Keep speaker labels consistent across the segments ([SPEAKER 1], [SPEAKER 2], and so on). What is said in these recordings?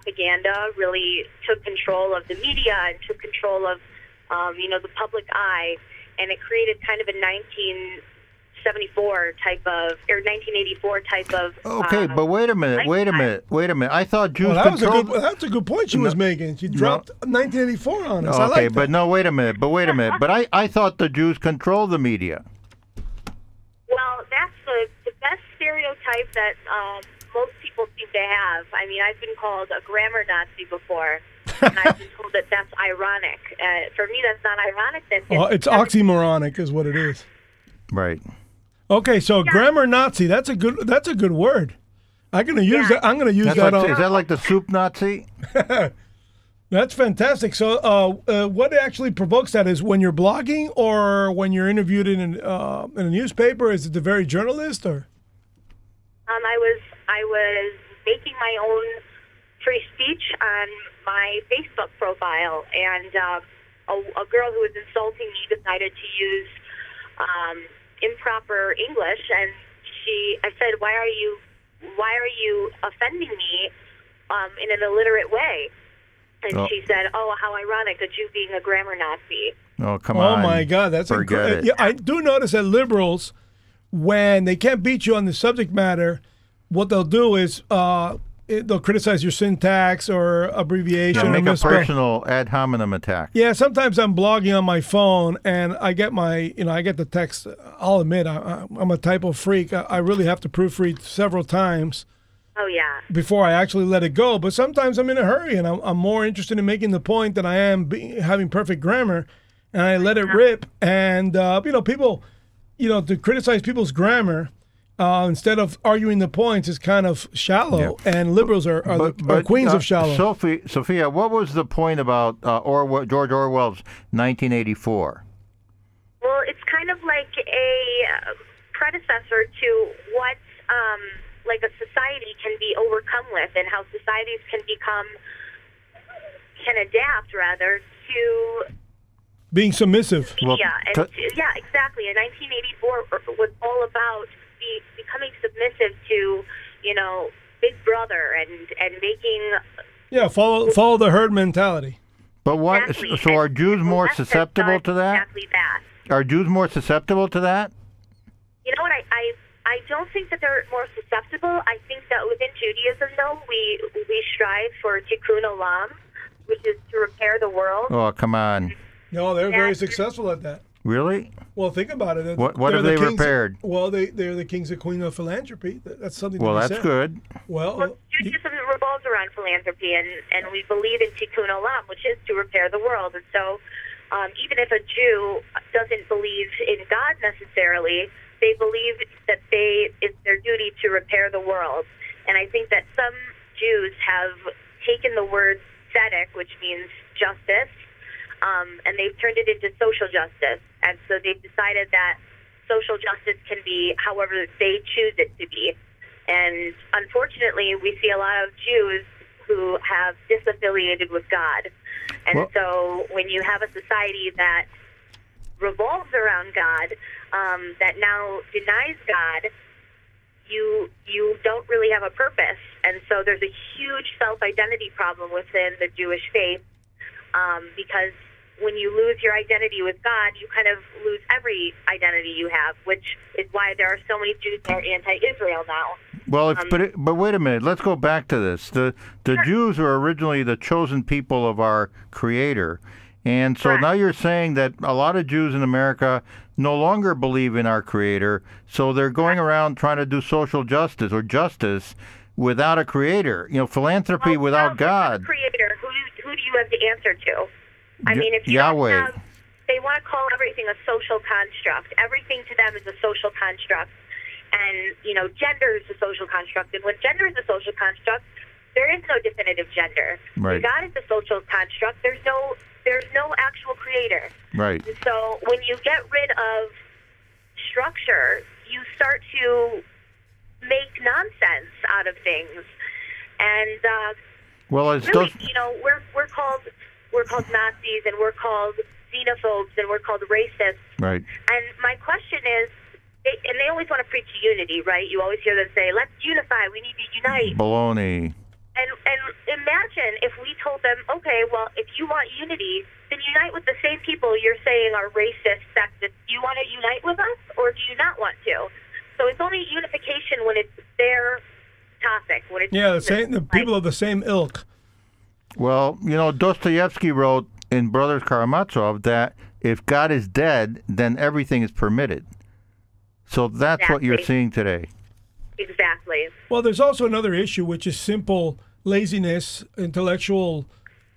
[SPEAKER 1] propaganda really took control of the media and took control of, um, you know, the public eye, and it created kind of a 1974 type of or 1984 type of.
[SPEAKER 2] Okay,
[SPEAKER 1] uh,
[SPEAKER 2] but wait a minute, wait a minute, wait a minute. I thought Jews
[SPEAKER 3] Well, that was a good. That's a good point she was making. She dropped 1984 on us. I
[SPEAKER 2] okay,
[SPEAKER 3] like
[SPEAKER 2] but no, wait a minute, but wait a minute. But I, I thought the Jews control the media.
[SPEAKER 1] Well, that's the, the best stereotype that um, most people seem to have. I mean, I've been called a grammar Nazi before, and I've been told that that's ironic. Uh, for me, that's not ironic. That's
[SPEAKER 3] Well, it's oxymoronic, is what it is.
[SPEAKER 2] Right.
[SPEAKER 3] Okay, so grammar Nazi. That's a good. That's a good word. I'm gonna use
[SPEAKER 1] Yeah.
[SPEAKER 3] that. I'm gonna use
[SPEAKER 2] That's
[SPEAKER 3] that
[SPEAKER 2] like,
[SPEAKER 3] on.
[SPEAKER 2] is that like the soup Nazi?
[SPEAKER 3] That's fantastic. So, uh, uh, what actually provokes that is when you're blogging or when you're interviewed in an, uh, in a newspaper. Is it the very journalist or?
[SPEAKER 1] Um, I was I was making my own free speech on my Facebook profile, and uh, a, a girl who was insulting me decided to use um, improper English, and she I said, "Why are you why are you offending me um, in an illiterate way?" And
[SPEAKER 2] Oh.
[SPEAKER 1] she said, "Oh, how ironic! A Jew being a grammar Nazi."
[SPEAKER 2] Oh, come
[SPEAKER 3] oh
[SPEAKER 2] on.
[SPEAKER 3] Oh my God, that's
[SPEAKER 2] Forget
[SPEAKER 3] incredible. Yeah, I do notice that liberals, when they can't beat you on the subject matter, what they'll do is uh, it, they'll criticize your syntax or abbreviation.
[SPEAKER 2] Yeah,
[SPEAKER 3] or
[SPEAKER 2] make a personal ad hominem attack.
[SPEAKER 3] Yeah, sometimes I'm blogging on my phone and I get my, you know, I get the text. I'll admit I, I- I'm a typo freak. I, I really have to proofread several times
[SPEAKER 1] Oh yeah.
[SPEAKER 3] before I actually let it go. But sometimes I'm in a hurry and I'm, I'm more interested in making the point than I am be, having perfect grammar, and I let it rip. And uh, you know, people, you know, to criticize people's grammar. Uh, instead of arguing the points, is kind of shallow, and liberals are, are, the, are queens
[SPEAKER 2] uh,
[SPEAKER 3] of shallow.
[SPEAKER 2] Sophie, Sophia, what was the point about uh, Orwell, George Orwell's 1984?
[SPEAKER 1] Well, it's kind of like a uh, predecessor to what um, like a society can be overcome with, and how societies can become can adapt rather to
[SPEAKER 3] Being submissive.
[SPEAKER 2] Well,
[SPEAKER 1] yeah, and
[SPEAKER 2] t-
[SPEAKER 1] yeah, exactly. And 1984 was all about be, becoming submissive to you know Big Brother and and making
[SPEAKER 3] Yeah, follow follow the herd mentality.
[SPEAKER 2] But what?
[SPEAKER 1] exactly.
[SPEAKER 2] So are Jews
[SPEAKER 1] the
[SPEAKER 2] more susceptible to that?
[SPEAKER 1] Exactly that.
[SPEAKER 2] Are Jews more susceptible to that?
[SPEAKER 1] You know what? I, I I don't think that they're more susceptible. I think that within Judaism, though, we we strive for tikkun olam, which is to repair the world.
[SPEAKER 2] Oh, come on.
[SPEAKER 3] No, they're very successful at that.
[SPEAKER 2] Really?
[SPEAKER 3] Well, think about it.
[SPEAKER 2] What- what have
[SPEAKER 3] the
[SPEAKER 2] they
[SPEAKER 3] kings-
[SPEAKER 2] repaired?
[SPEAKER 3] Well, they they're the kings and queen of philanthropy. That's something.
[SPEAKER 2] Well,
[SPEAKER 3] to be
[SPEAKER 2] that's
[SPEAKER 3] said.
[SPEAKER 2] good.
[SPEAKER 3] Well,
[SPEAKER 1] Well,
[SPEAKER 3] you-
[SPEAKER 1] Judaism revolves around philanthropy, and, and we believe in tikkun olam, which is to repair the world. And so, um, even if a Jew doesn't believe in God necessarily, they believe that they it's their duty to repair the world. And I think that some Jews have taken the word tzedek, which means justice, um, and they've turned it into social justice. And so they've decided that social justice can be however they choose it to be. And unfortunately, we see a lot of Jews who have disaffiliated with God. And
[SPEAKER 2] Well-
[SPEAKER 1] so when you have a society that revolves around God, um, that now denies God, you you don't really have a purpose. And so there's a huge self-identity problem within the Jewish faith um, because when you lose your identity with God, you kind of lose every identity you have, which is why there are so many Jews that are anti-Israel now.
[SPEAKER 2] Well, if,
[SPEAKER 1] Um,
[SPEAKER 2] but it, but wait a minute. Let's go back to this. The the Jews were originally the chosen people of our Creator, and so
[SPEAKER 1] Correct.
[SPEAKER 2] now you're saying that a lot of Jews in America no longer believe in our Creator, so they're going around trying to do social justice or justice without a Creator. You know, philanthropy
[SPEAKER 1] Well,
[SPEAKER 2] without God.
[SPEAKER 1] Creator, who do, who do you have to answer to? I mean, if you
[SPEAKER 2] Yahweh.
[SPEAKER 1] Have, they want to call everything a social construct. Everything to them is a social construct, and you know, gender is a social construct. And when gender is a social construct, there is no definitive gender.
[SPEAKER 2] Right.
[SPEAKER 1] God is a social construct. There's no there's no actual creator.
[SPEAKER 2] Right.
[SPEAKER 1] And so when you get rid of structure, you start to make nonsense out of things. And uh,
[SPEAKER 2] Well, it's
[SPEAKER 1] really, you know, we're we're called we're called Nazis and we're called xenophobes and we're called racists.
[SPEAKER 2] Right.
[SPEAKER 1] And my question is, they, and they always want to preach unity, right? You always hear them say, "Let's unify. We need to unite."
[SPEAKER 2] Baloney.
[SPEAKER 1] And and imagine if we told them, okay, well, if you want unity, then unite with the same people you're saying are racist, sexist. Do you want to unite with us, or do you not want to? So it's only unification when it's their topic. When it's
[SPEAKER 3] Yeah, the same. The
[SPEAKER 1] like-
[SPEAKER 3] people of the same ilk.
[SPEAKER 2] Well, you know, Dostoevsky wrote in Brothers Karamazov that if God is dead, then everything is permitted. So that's what you're seeing today.
[SPEAKER 1] Exactly.
[SPEAKER 3] Well, there's also another issue, which is simple laziness, intellectual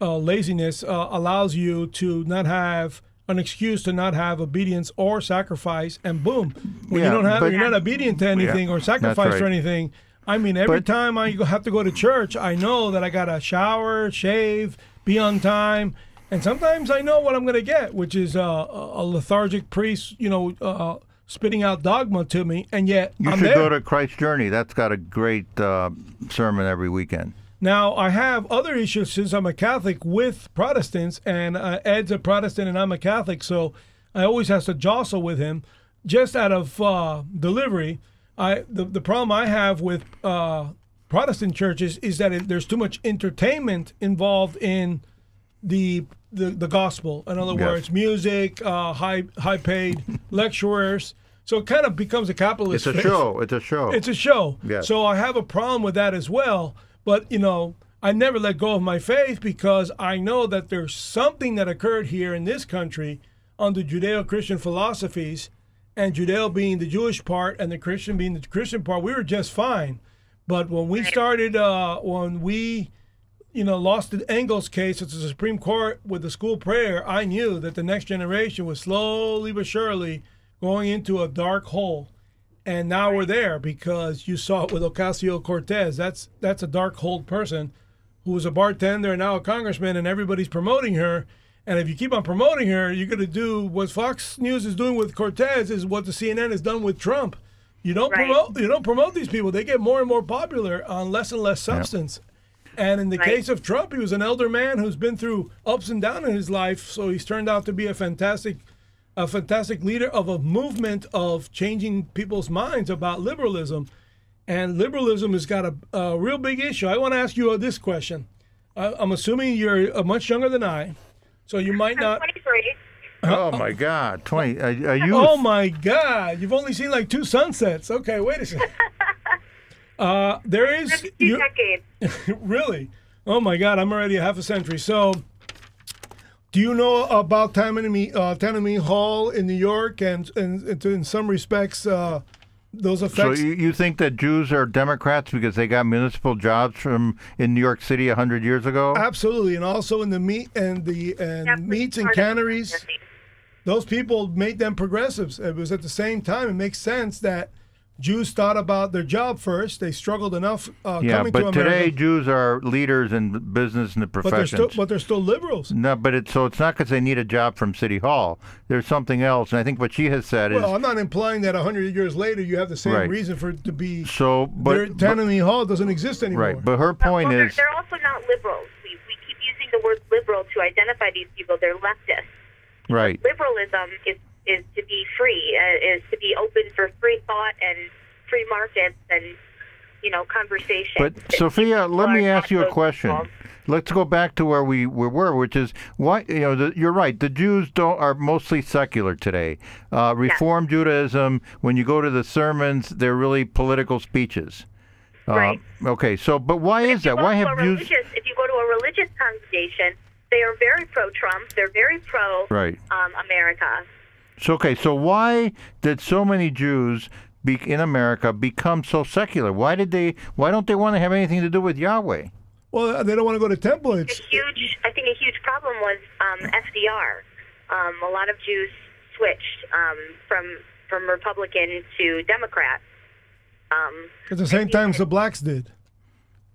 [SPEAKER 3] uh, laziness uh, allows you to not have an excuse to not have obedience or sacrifice, and boom, when
[SPEAKER 2] Yeah,
[SPEAKER 3] you don't have,
[SPEAKER 2] but-
[SPEAKER 3] you're not obedient to anything or sacrifice for
[SPEAKER 2] right.
[SPEAKER 3] anything. I mean, every
[SPEAKER 2] But-
[SPEAKER 3] time I have to go to church, I know that I gotta shower, shave, be on time, and sometimes I know what I'm gonna get, which is uh, a a lethargic priest, you know, uh, spitting out dogma to me, and yet
[SPEAKER 2] You
[SPEAKER 3] I'm
[SPEAKER 2] should
[SPEAKER 3] there.
[SPEAKER 2] go to Christ Journey. That's got a great uh, sermon every weekend.
[SPEAKER 3] Now, I have other issues since I'm a Catholic with Protestants, and uh, Ed's a Protestant and I'm a Catholic, so I always have to jostle with him. Just out of uh, delivery, I the, the problem I have with uh, Protestant churches is that it, there's too much entertainment involved in the the, the gospel. In other
[SPEAKER 2] Yes.
[SPEAKER 3] words, music, uh, high high paid lecturers. So it kind of becomes a capitalist.
[SPEAKER 2] It's a show. It's a show.
[SPEAKER 3] It's a show.
[SPEAKER 2] Yes.
[SPEAKER 3] So I have a problem with that as well. But, you know, I never let go of my faith because I know that there's something that occurred here in this country under Judeo Christian philosophies, and Judeo being the Jewish part and the Christian being the Christian part. We were just fine. But when we started, uh, when we, you know, lost the Engels case at the Supreme Court with the school prayer, I knew that the next generation was slowly but surely going into a dark hole and now we're there because you saw it with Ocasio Cortez. That's that's a dark hole person who was a bartender and now a congressman, and everybody's promoting her. And if you keep on promoting her, you're going to do what Fox News is doing with Cortez is what the CNN has done with Trump. You don't
[SPEAKER 1] Right.
[SPEAKER 3] promote you don't promote these people. They get more and more popular on less and less substance. And in the
[SPEAKER 1] Right.
[SPEAKER 3] case of Trump, he was an elder man who's been through ups and downs in his life, so he's turned out to be a fantastic a fantastic leader of a movement of changing people's minds about liberalism. And liberalism has got a, a real big issue. I want to ask you this question. I, I'm assuming you're uh, much younger than I, so you might
[SPEAKER 1] I'm
[SPEAKER 3] not.
[SPEAKER 1] 23.
[SPEAKER 2] oh my God, twenty. Are, are you?
[SPEAKER 3] Oh my God! You've only seen like two sunsets. Okay, wait a second. Uh, there is you, really. Oh my God! I'm already a half a century. So, do you know about Tammany, uh, Tammany Hall in New York, and and, and to, in some respects, uh, those
[SPEAKER 2] So
[SPEAKER 3] effects?
[SPEAKER 2] you, you think that Jews are Democrats because they got municipal jobs from in New York City a hundred years ago?
[SPEAKER 3] Absolutely, and also in the meat and the and
[SPEAKER 1] Definitely
[SPEAKER 3] meats and
[SPEAKER 1] part of the
[SPEAKER 3] canneries. those people made them progressives. It was at the same time. It makes sense that Jews thought about their job first. They struggled enough uh,
[SPEAKER 2] yeah,
[SPEAKER 3] coming to
[SPEAKER 2] but
[SPEAKER 3] America,
[SPEAKER 2] today Jews are leaders in business and the
[SPEAKER 3] but they're
[SPEAKER 2] professions.
[SPEAKER 3] still but they're still liberals.
[SPEAKER 2] no, but it's so it's not because they need a job from City Hall. There's something else, and I think what she has said is
[SPEAKER 3] Well, I'm not implying that hundred years later you have the same
[SPEAKER 2] Right.
[SPEAKER 3] reason for it to be.
[SPEAKER 2] so. But, but
[SPEAKER 3] Tammany Hall doesn't exist anymore.
[SPEAKER 2] right, but her point
[SPEAKER 1] well, they're,
[SPEAKER 2] is
[SPEAKER 1] they're also not liberals. We, we keep using the word liberal to identify these people. They're leftists.
[SPEAKER 2] right.
[SPEAKER 1] Liberalism is is to be free, uh, is to be open for free thought and free markets and you know conversation.
[SPEAKER 2] But Sophia, let me ask you a question.
[SPEAKER 1] people.
[SPEAKER 2] Let's go back to where we, we were, which is why you know the, you're right. The Jews don't are mostly secular today. Uh, Reform Judaism, when you go to the sermons, they're really political speeches. Uh,
[SPEAKER 1] Right.
[SPEAKER 2] Okay, so but why is that? Why have Jews?
[SPEAKER 1] if you go to a religious congregation, they are very pro-Trump. They're very pro
[SPEAKER 2] Right.
[SPEAKER 1] um, America.
[SPEAKER 2] So okay, so why did so many Jews be, in America become so secular? Why did they? Why don't they want to have anything to do with Yahweh?
[SPEAKER 3] Well, they don't want to go to temple. It's
[SPEAKER 1] A huge, I think, a huge problem was um, FDR. Um, a lot of Jews switched um, from from Republican to Democrat. Um,
[SPEAKER 3] at the same time as the blacks did.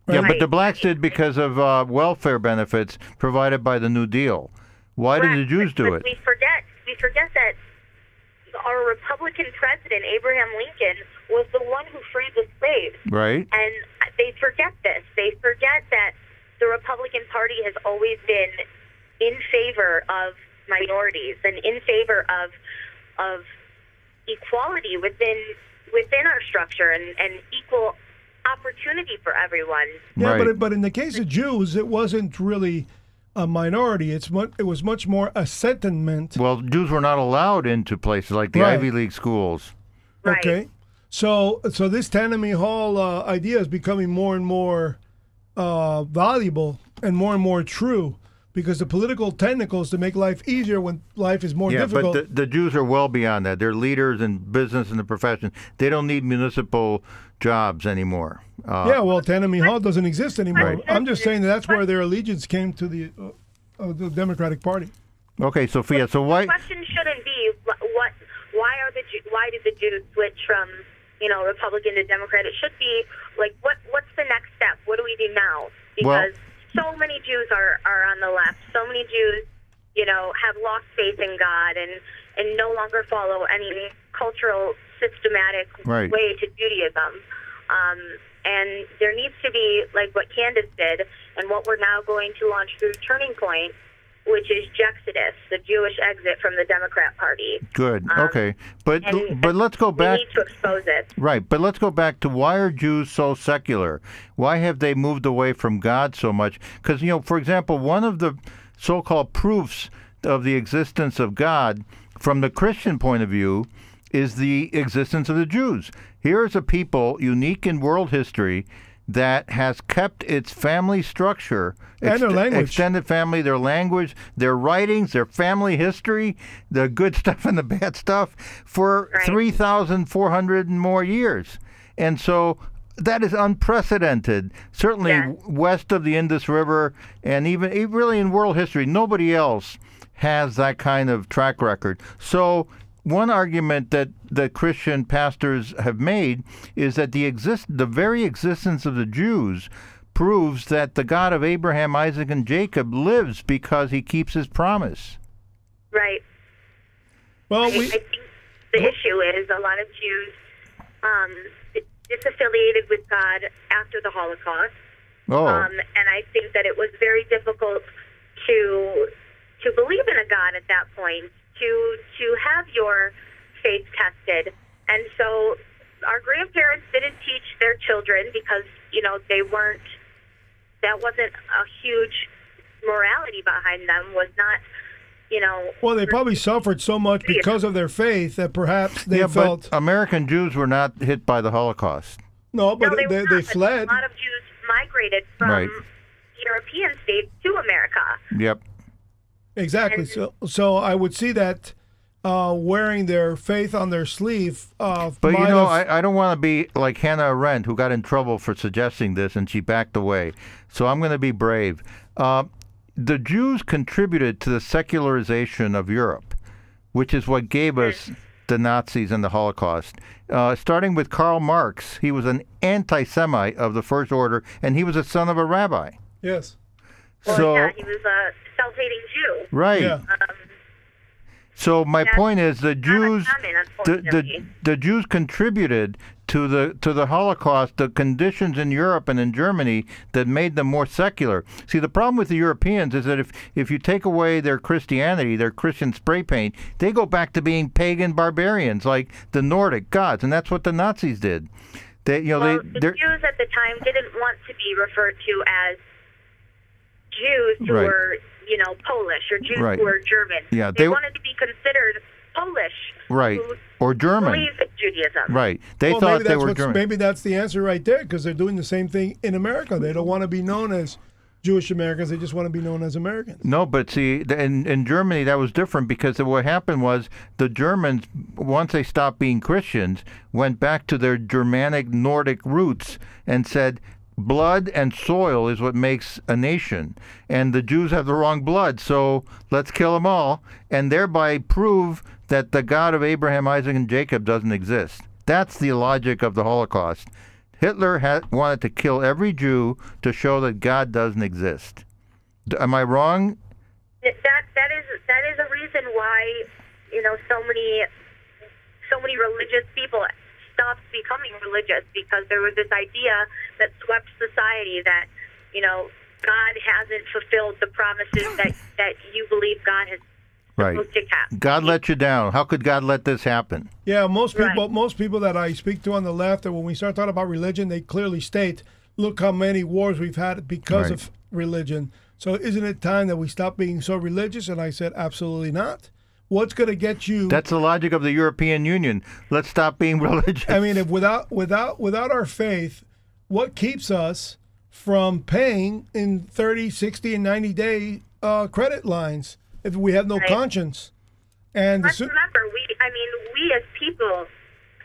[SPEAKER 2] Yeah, but the blacks did because of uh, welfare benefits provided by the New Deal. Why did the
[SPEAKER 1] Correct,
[SPEAKER 2] Jews
[SPEAKER 1] but-
[SPEAKER 2] do
[SPEAKER 1] but
[SPEAKER 2] it?
[SPEAKER 1] We forget we forget that our Republican president Abraham Lincoln was the one who freed the slaves,
[SPEAKER 2] Right.
[SPEAKER 1] and they forget this. They forget that the Republican Party has always been in favor of minorities and in favor of of equality within within our structure and, and equal opportunity for everyone.
[SPEAKER 3] Yeah,
[SPEAKER 2] Right.
[SPEAKER 3] but but in the case of Jews, it wasn't really a minority. It's mu- it was much more a sentiment.
[SPEAKER 2] Well, Jews were not allowed into places like the
[SPEAKER 3] Right.
[SPEAKER 2] Ivy League schools.
[SPEAKER 1] Right.
[SPEAKER 3] Okay, so so this Tammany Hall uh, idea is becoming more and more uh, valuable and more and more true because the political technicals to make life easier when life is more difficult.
[SPEAKER 2] Yeah,
[SPEAKER 3] difficult.
[SPEAKER 2] but the, the Jews are well beyond that. They're leaders in business and the profession. They don't need municipal jobs anymore. Uh,
[SPEAKER 3] yeah, well, Tammany Hall doesn't exist anymore.
[SPEAKER 2] Right.
[SPEAKER 3] I'm just saying that that's where their allegiance came to the uh, uh, the Democratic Party.
[SPEAKER 2] Okay, Sophia. So why?
[SPEAKER 1] The question shouldn't be what, why are the why did the Jews switch from you know Republican to Democrat? It should be like what what's the next step? What do we do now?
[SPEAKER 2] Well-
[SPEAKER 1] Because so many Jews are are on the left. So many Jews, you know, have lost faith in God and and no longer follow any cultural systematic
[SPEAKER 2] Right.
[SPEAKER 1] way to Judaism. Um, and there needs to be like what Candace did, and what we're now going to launch through Turning Point, which is Jexodus, the Jewish exit from the Democrat Party.
[SPEAKER 2] Good. Um, okay, but but let's go
[SPEAKER 1] We
[SPEAKER 2] back.
[SPEAKER 1] need to expose it.
[SPEAKER 2] Right, but let's go back to why are Jews so secular? Why have they moved away from God so much? Because, you know, for example, one of the so called proofs of the existence of God from the Christian point of view is the existence of the Jews. Here is a people unique in world history that has kept its family structure,
[SPEAKER 3] And their language.
[SPEAKER 2] extended family, their language, their writings, their family history, the good stuff and the bad stuff for
[SPEAKER 1] Right.
[SPEAKER 2] 3,400 and more years. And so that is unprecedented. Certainly
[SPEAKER 1] Yes.
[SPEAKER 2] west of the Indus River and even e- really in world history, nobody else has that kind of track record. So one argument that the Christian pastors have made is that the exist the very existence of the Jews proves that the God of Abraham, Isaac, and Jacob lives because he keeps his promise.
[SPEAKER 1] Right.
[SPEAKER 3] Well,
[SPEAKER 1] I,
[SPEAKER 3] we
[SPEAKER 1] I think the issue is a lot of Jews um, disaffiliated with God after the Holocaust.
[SPEAKER 2] Oh,
[SPEAKER 1] Um, and I think that it was very difficult to to believe in a God at that point, to to have your faith tested. And so our grandparents didn't teach their children because, you know, they weren't that wasn't a huge morality behind them, was not, you know
[SPEAKER 3] well, they probably suffered so much because of their faith that perhaps they
[SPEAKER 2] yeah,
[SPEAKER 3] felt
[SPEAKER 2] but American Jews were not hit by the Holocaust.
[SPEAKER 3] no, but
[SPEAKER 1] no, they,
[SPEAKER 3] they,
[SPEAKER 1] were
[SPEAKER 3] they,
[SPEAKER 1] but
[SPEAKER 3] fled.
[SPEAKER 1] A lot of Jews migrated from
[SPEAKER 2] Right.
[SPEAKER 1] European states to America.
[SPEAKER 2] Yep.
[SPEAKER 3] Exactly. So, so I would see that uh, wearing their faith on their sleeve. Uh,
[SPEAKER 2] But you know,
[SPEAKER 3] have-
[SPEAKER 2] I, I don't want to be like Hannah Arendt, who got in trouble for suggesting this, and she backed away. So I'm going to be brave. Uh, the Jews contributed to the secularization of Europe, which is what gave us the Nazis and the Holocaust. Uh, starting with Karl Marx, he was an anti-Semite of the first order, and he was a son of a rabbi.
[SPEAKER 3] yes.
[SPEAKER 1] Well,
[SPEAKER 2] so
[SPEAKER 1] yeah, he was a self-hating Jew.
[SPEAKER 2] right.
[SPEAKER 3] Yeah.
[SPEAKER 1] Um,
[SPEAKER 2] So my
[SPEAKER 1] That's
[SPEAKER 2] point is the Jews
[SPEAKER 1] uncommon,
[SPEAKER 2] the, the the Jews contributed to the to the Holocaust, the conditions in Europe and in Germany that made them more secular. See, the problem with the Europeans is that if if you take away their Christianity, their Christian spray paint, they go back to being pagan barbarians like the Nordic gods, and that's what the Nazis did. They you know
[SPEAKER 1] well,
[SPEAKER 2] they
[SPEAKER 1] the Jews at the time didn't want to be referred to as Jews who
[SPEAKER 2] Right.
[SPEAKER 1] were, you know, Polish or Jews
[SPEAKER 2] Right.
[SPEAKER 1] who were German.
[SPEAKER 2] Yeah,
[SPEAKER 1] they,
[SPEAKER 2] they-
[SPEAKER 1] wanted to be considered Polish.
[SPEAKER 2] right
[SPEAKER 1] Who
[SPEAKER 2] or German.
[SPEAKER 1] believe in Judaism.
[SPEAKER 2] Right. They
[SPEAKER 3] well,
[SPEAKER 2] thought
[SPEAKER 3] maybe
[SPEAKER 2] they
[SPEAKER 3] that's
[SPEAKER 2] were German.
[SPEAKER 3] maybe that's the answer right there because they're doing the same thing in America. They don't want to be known as Jewish Americans. They just want to be known as Americans.
[SPEAKER 2] No, but see, in in Germany that was different because what happened was the Germans, once they stopped being Christians, went back to their Germanic Nordic roots and said, "Blood and soil is what makes a nation," and the Jews have the wrong blood, so let's kill them all, and thereby prove that the God of Abraham, Isaac, and Jacob doesn't exist. That's the logic of the Holocaust. Hitler had, wanted to kill every Jew to show that God doesn't exist. Am I wrong?
[SPEAKER 1] That that is that is a reason why you know so many so many religious people stopped becoming religious because there was this idea that swept society that you know God hasn't fulfilled the promises that that you believe God has
[SPEAKER 2] Right.
[SPEAKER 1] supposed to cap.
[SPEAKER 2] God let you down. How could God let this happen?
[SPEAKER 3] Yeah, most
[SPEAKER 1] Right.
[SPEAKER 3] people, most people that I speak to on the left, and when we start talking about religion, they clearly state, "Look how many wars we've had because
[SPEAKER 2] Right.
[SPEAKER 3] of religion." So, isn't it time that we stop being so religious? And I said, absolutely not. What's going to get you?
[SPEAKER 2] That's the logic of the European Union. Let's stop being religious.
[SPEAKER 3] I mean, if without without without our faith, what keeps us from paying in 30, 60, and 90 day uh, credit lines if we have no
[SPEAKER 1] Right.
[SPEAKER 3] conscience? And
[SPEAKER 1] Let's
[SPEAKER 3] su-
[SPEAKER 1] remember, we, I mean, we as people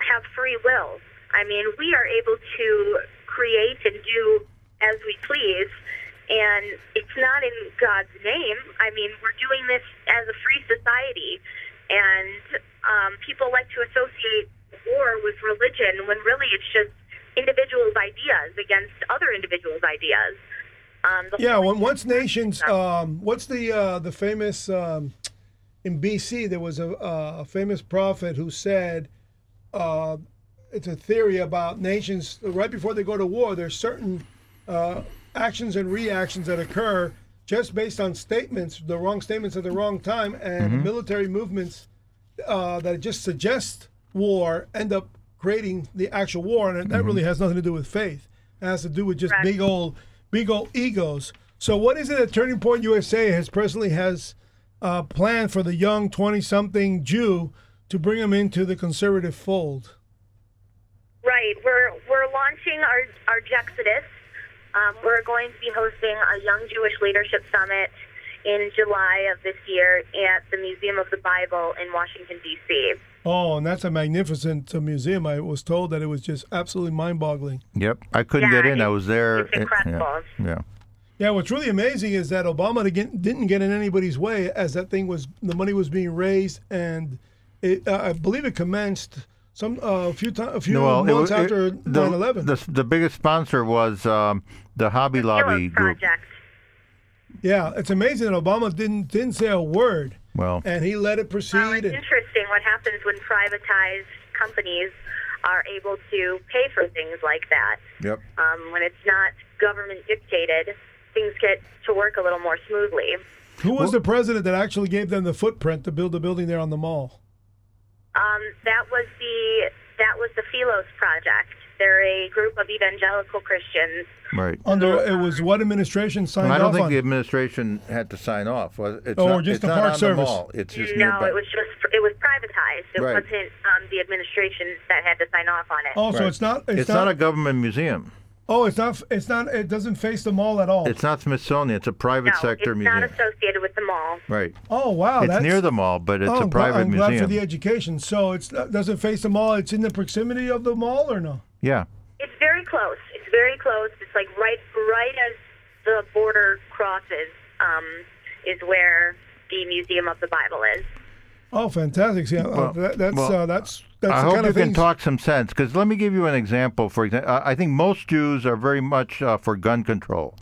[SPEAKER 1] have free will. I mean, we are able to create and do as we please, and it's not in God's name. I mean, we're doing this as a free society, and um, people like to associate war with religion when really it's just individuals' ideas against other individuals' ideas. Um, the
[SPEAKER 3] yeah, when, once nations, um, what's the uh, the famous um, in BC? There was a, a famous prophet who said, uh, "It's a theory about nations. Right before they go to war, there's certain uh, actions and reactions that occur just based on statements, the wrong statements at the wrong time, and military movements uh, that just suggest war end up creating the actual war, and that really has nothing to do with faith. It has to do with just
[SPEAKER 1] Correct.
[SPEAKER 3] big old, big old egos. So, what is it that Turning Point USA has presently has uh, planned for the young twenty-something Jew to bring him into the conservative fold?
[SPEAKER 1] Right. We're we're launching our our Jexodus. Um, we're going to be hosting a Young Jewish Leadership Summit in July of this year at the Museum of the Bible in Washington D.C.
[SPEAKER 3] Oh, and that's a magnificent uh, museum. I was told that it was just absolutely mind-boggling.
[SPEAKER 2] yep. I couldn't
[SPEAKER 1] Yeah,
[SPEAKER 2] get in. I was there.
[SPEAKER 1] it's incredible.
[SPEAKER 2] Yeah. yeah.
[SPEAKER 3] Yeah, what's really amazing is that Obama didn't didn't get in anybody's way as that thing was the money was being raised, and it, uh, I believe it commenced some uh, a few times a few
[SPEAKER 2] well,
[SPEAKER 3] months
[SPEAKER 2] it-
[SPEAKER 3] after
[SPEAKER 2] the,
[SPEAKER 3] 9/11.
[SPEAKER 2] The, the biggest sponsor was um, the Hobby Lobby
[SPEAKER 1] Heroes
[SPEAKER 2] group.
[SPEAKER 1] Project.
[SPEAKER 3] yeah, it's amazing that Obama didn't didn't say a word,
[SPEAKER 2] Well,
[SPEAKER 3] and he let it
[SPEAKER 1] Well,
[SPEAKER 3] proceed.
[SPEAKER 1] it's
[SPEAKER 3] and-
[SPEAKER 1] interesting what happens when privatized companies are able to pay for things like that.
[SPEAKER 2] yep.
[SPEAKER 1] Um, when it's not government dictated, things get to work a little more smoothly.
[SPEAKER 3] Who was the president that actually gave them the footprint to build the building there on the mall?
[SPEAKER 1] Um, that was the that was the Philos Project. They're a group of evangelical Christians.
[SPEAKER 2] Right.
[SPEAKER 3] Under it was what administration signed off? On?
[SPEAKER 2] I don't
[SPEAKER 3] off
[SPEAKER 2] think
[SPEAKER 3] on?
[SPEAKER 2] the administration had to sign off. Was It's
[SPEAKER 3] Oh, or just
[SPEAKER 2] it's
[SPEAKER 3] the Park Service.
[SPEAKER 2] The. It's just
[SPEAKER 1] no,
[SPEAKER 2] nearby.
[SPEAKER 1] it was just it was privatized. It
[SPEAKER 2] Right.
[SPEAKER 1] wasn't um, the administration that had to sign off on it.
[SPEAKER 3] oh, so
[SPEAKER 2] Right.
[SPEAKER 3] it's not. It's,
[SPEAKER 2] It's not a government museum.
[SPEAKER 3] Oh, it's not. It's not. It doesn't face the mall at all.
[SPEAKER 2] It's not Smithsonian. It's a private
[SPEAKER 1] no,
[SPEAKER 2] sector
[SPEAKER 1] it's
[SPEAKER 2] museum.
[SPEAKER 1] not associated with the mall.
[SPEAKER 2] right.
[SPEAKER 3] oh wow,
[SPEAKER 2] it's
[SPEAKER 3] that's
[SPEAKER 2] near the mall, but it's
[SPEAKER 3] oh,
[SPEAKER 2] a
[SPEAKER 3] I'm glad-
[SPEAKER 2] private
[SPEAKER 3] I'm glad
[SPEAKER 2] museum.
[SPEAKER 3] for the education. So it's it doesn't face the mall. It's in the proximity of the mall, or no?
[SPEAKER 2] yeah.
[SPEAKER 1] It's very close. It's very close. It's like right right as the border crosses um, is where the Museum of the Bible is.
[SPEAKER 3] Oh, fantastic! See, uh,
[SPEAKER 2] Well,
[SPEAKER 3] that, that's
[SPEAKER 2] well,
[SPEAKER 3] uh, that's that's
[SPEAKER 2] I
[SPEAKER 3] the
[SPEAKER 2] hope
[SPEAKER 3] kind
[SPEAKER 2] you
[SPEAKER 3] of
[SPEAKER 2] can
[SPEAKER 3] things.
[SPEAKER 2] talk some sense. Because let me give you an example. For example, I think most Jews are very much uh, for gun control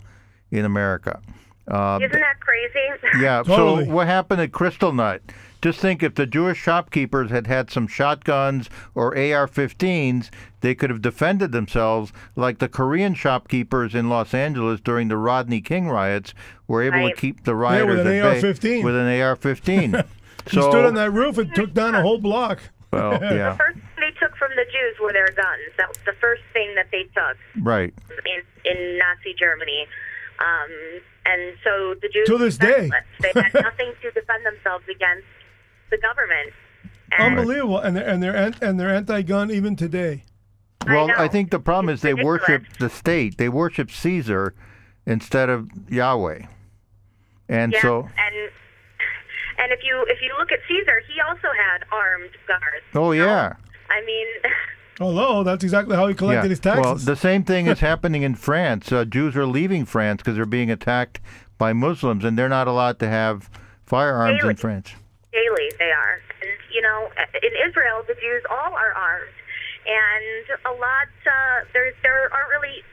[SPEAKER 2] in America. Uh,
[SPEAKER 1] Isn't that crazy?
[SPEAKER 2] yeah.
[SPEAKER 3] Totally.
[SPEAKER 2] So what happened at Kristallnacht? Just think if the Jewish shopkeepers had had some shotguns or AR-15s, they could have defended themselves like the Korean shopkeepers in Los Angeles during the Rodney King riots were able
[SPEAKER 1] Right.
[SPEAKER 2] to keep the
[SPEAKER 3] with
[SPEAKER 2] rioters
[SPEAKER 3] an
[SPEAKER 2] at bay
[SPEAKER 3] AR-15.
[SPEAKER 2] with an AR-15.
[SPEAKER 3] He
[SPEAKER 2] so,
[SPEAKER 3] stood on that roof and took down a whole block.
[SPEAKER 2] well, yeah,
[SPEAKER 1] first thing they took from the Jews were their guns. That was the first thing that they took
[SPEAKER 2] right.
[SPEAKER 1] in, in Nazi Germany. Um, and so the Jews
[SPEAKER 3] To this day.
[SPEAKER 1] they had nothing to defend themselves against the government. And
[SPEAKER 3] Unbelievable, and they're and they're and they're anti-gun even today.
[SPEAKER 2] Well, I,
[SPEAKER 1] know.
[SPEAKER 2] think the problem
[SPEAKER 1] It's
[SPEAKER 2] is they
[SPEAKER 1] ridiculous.
[SPEAKER 2] worship the state. They worship Caesar instead of Yahweh. And
[SPEAKER 1] yeah,
[SPEAKER 2] so,
[SPEAKER 1] and and if you if you look at Caesar, he also had armed guards.
[SPEAKER 2] oh yeah,
[SPEAKER 1] I mean,
[SPEAKER 3] Hello, that's exactly how he collected
[SPEAKER 2] yeah.
[SPEAKER 3] his taxes.
[SPEAKER 2] Well, the same thing is happening in France. Uh, Jews are leaving France because they're being attacked by Muslims, and they're not allowed to have firearms in France.
[SPEAKER 1] daily they are. And you know, in Israel, the Jews all are armed, and a lot uh, there there aren't really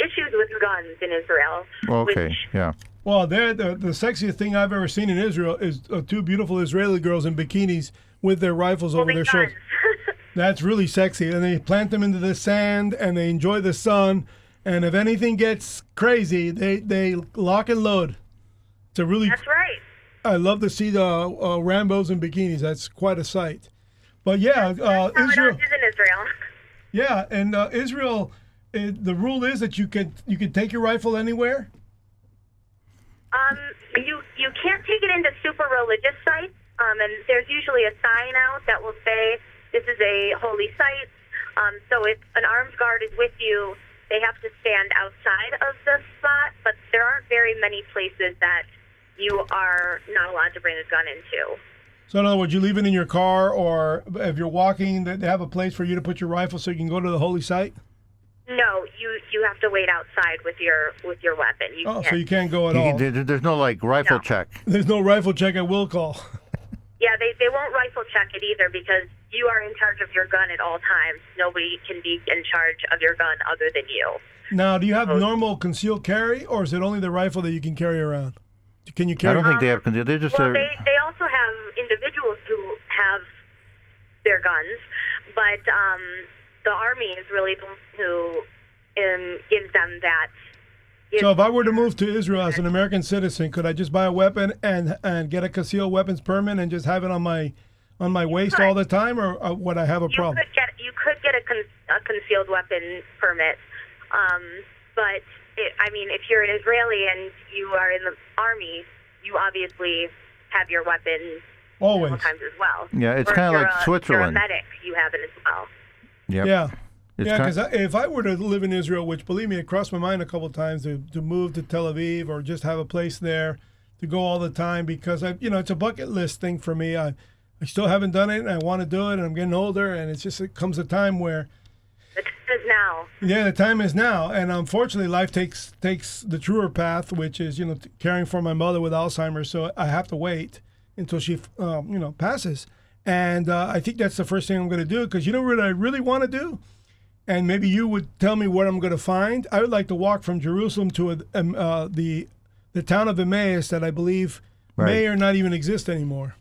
[SPEAKER 1] issues with guns in Israel.
[SPEAKER 2] Okay,
[SPEAKER 1] Which,
[SPEAKER 2] yeah.
[SPEAKER 3] Well, they're, the the sexiest thing I've ever seen in Israel is uh, two beautiful Israeli girls in bikinis with their rifles over their shoulders. That's really sexy, and they plant them into the sand, and they enjoy the sun. And if anything gets crazy, they they lock and load. It's a really
[SPEAKER 1] That's right.
[SPEAKER 3] I love to see the uh, Rambos in bikinis. That's quite a sight. But yeah, uh,
[SPEAKER 1] That's it
[SPEAKER 3] Israel.
[SPEAKER 1] is in Israel.
[SPEAKER 3] Yeah, and uh, Israel, it, the rule is that you can you can take your rifle anywhere.
[SPEAKER 1] Um, you you can't take it into super religious sites, um, and there's usually a sign out that will say this is a holy site. Um, so if an armed guard is with you, they have to stand outside of the spot. But there aren't very many places that you are not allowed to bring a gun into.
[SPEAKER 3] So in other words, you leave it in your car, or if you're walking, they they have a place for you to put your rifle so you can go to the holy site.
[SPEAKER 1] No, you you have to wait outside with your with your weapon. You
[SPEAKER 3] Oh,
[SPEAKER 1] can't.
[SPEAKER 3] so you can't go at
[SPEAKER 2] You-
[SPEAKER 3] all.
[SPEAKER 2] there- there's no like rifle
[SPEAKER 1] No.
[SPEAKER 2] check.
[SPEAKER 3] There's no rifle check at will call.
[SPEAKER 1] Yeah, they, they won't rifle check it either because you are in charge of your gun at all times. Nobody can be in charge of your gun other than you.
[SPEAKER 3] Now, do you have normal concealed carry, or is it only the rifle that you can carry around? Can you
[SPEAKER 2] I
[SPEAKER 3] carry?
[SPEAKER 2] don't think they have. con- They're just.
[SPEAKER 1] Well,
[SPEAKER 2] uh,
[SPEAKER 1] they, they also have individuals who have their guns, but um, the Army is really the one who um, gives them that.
[SPEAKER 3] So if I were to move to Israel as an American citizen, could I just buy a weapon and and get a concealed weapons permit and just have it on my on my waist all the time, or uh, would I have a
[SPEAKER 1] you
[SPEAKER 3] problem?
[SPEAKER 1] could get you could get a, con- a concealed weapon permit, um, but it, I mean, if you're an Israeli and you are in the army, you obviously have your weapon
[SPEAKER 3] Always.
[SPEAKER 1] sometimes as well.
[SPEAKER 2] Yeah, it's kinda like
[SPEAKER 1] a-
[SPEAKER 2] Switzerland.
[SPEAKER 1] If you're a medic, you have it as well.
[SPEAKER 2] Yep.
[SPEAKER 3] Yeah.
[SPEAKER 2] It's
[SPEAKER 3] yeah,
[SPEAKER 2] kind-
[SPEAKER 3] because if I were to live in Israel, which believe me, it crossed my mind a couple of times to, to move to Tel Aviv or just have a place there to go all the time because I, you know, it's a bucket list thing for me. I, I still haven't done it, and I want to do it, and I'm getting older, and it's just it comes a time where,
[SPEAKER 1] The time is now.
[SPEAKER 3] yeah, the time is now, and unfortunately, life takes takes the truer path, which is you know t- caring for my mother with Alzheimer's, so I have to wait until she, um, you know, passes, and uh, I think that's the first thing I'm going to do because you know what I really want to do and maybe you would tell me what I'm going to find. I would like to walk from Jerusalem to a, um, uh, the the town of Emmaus that I believe may or not even exist anymore.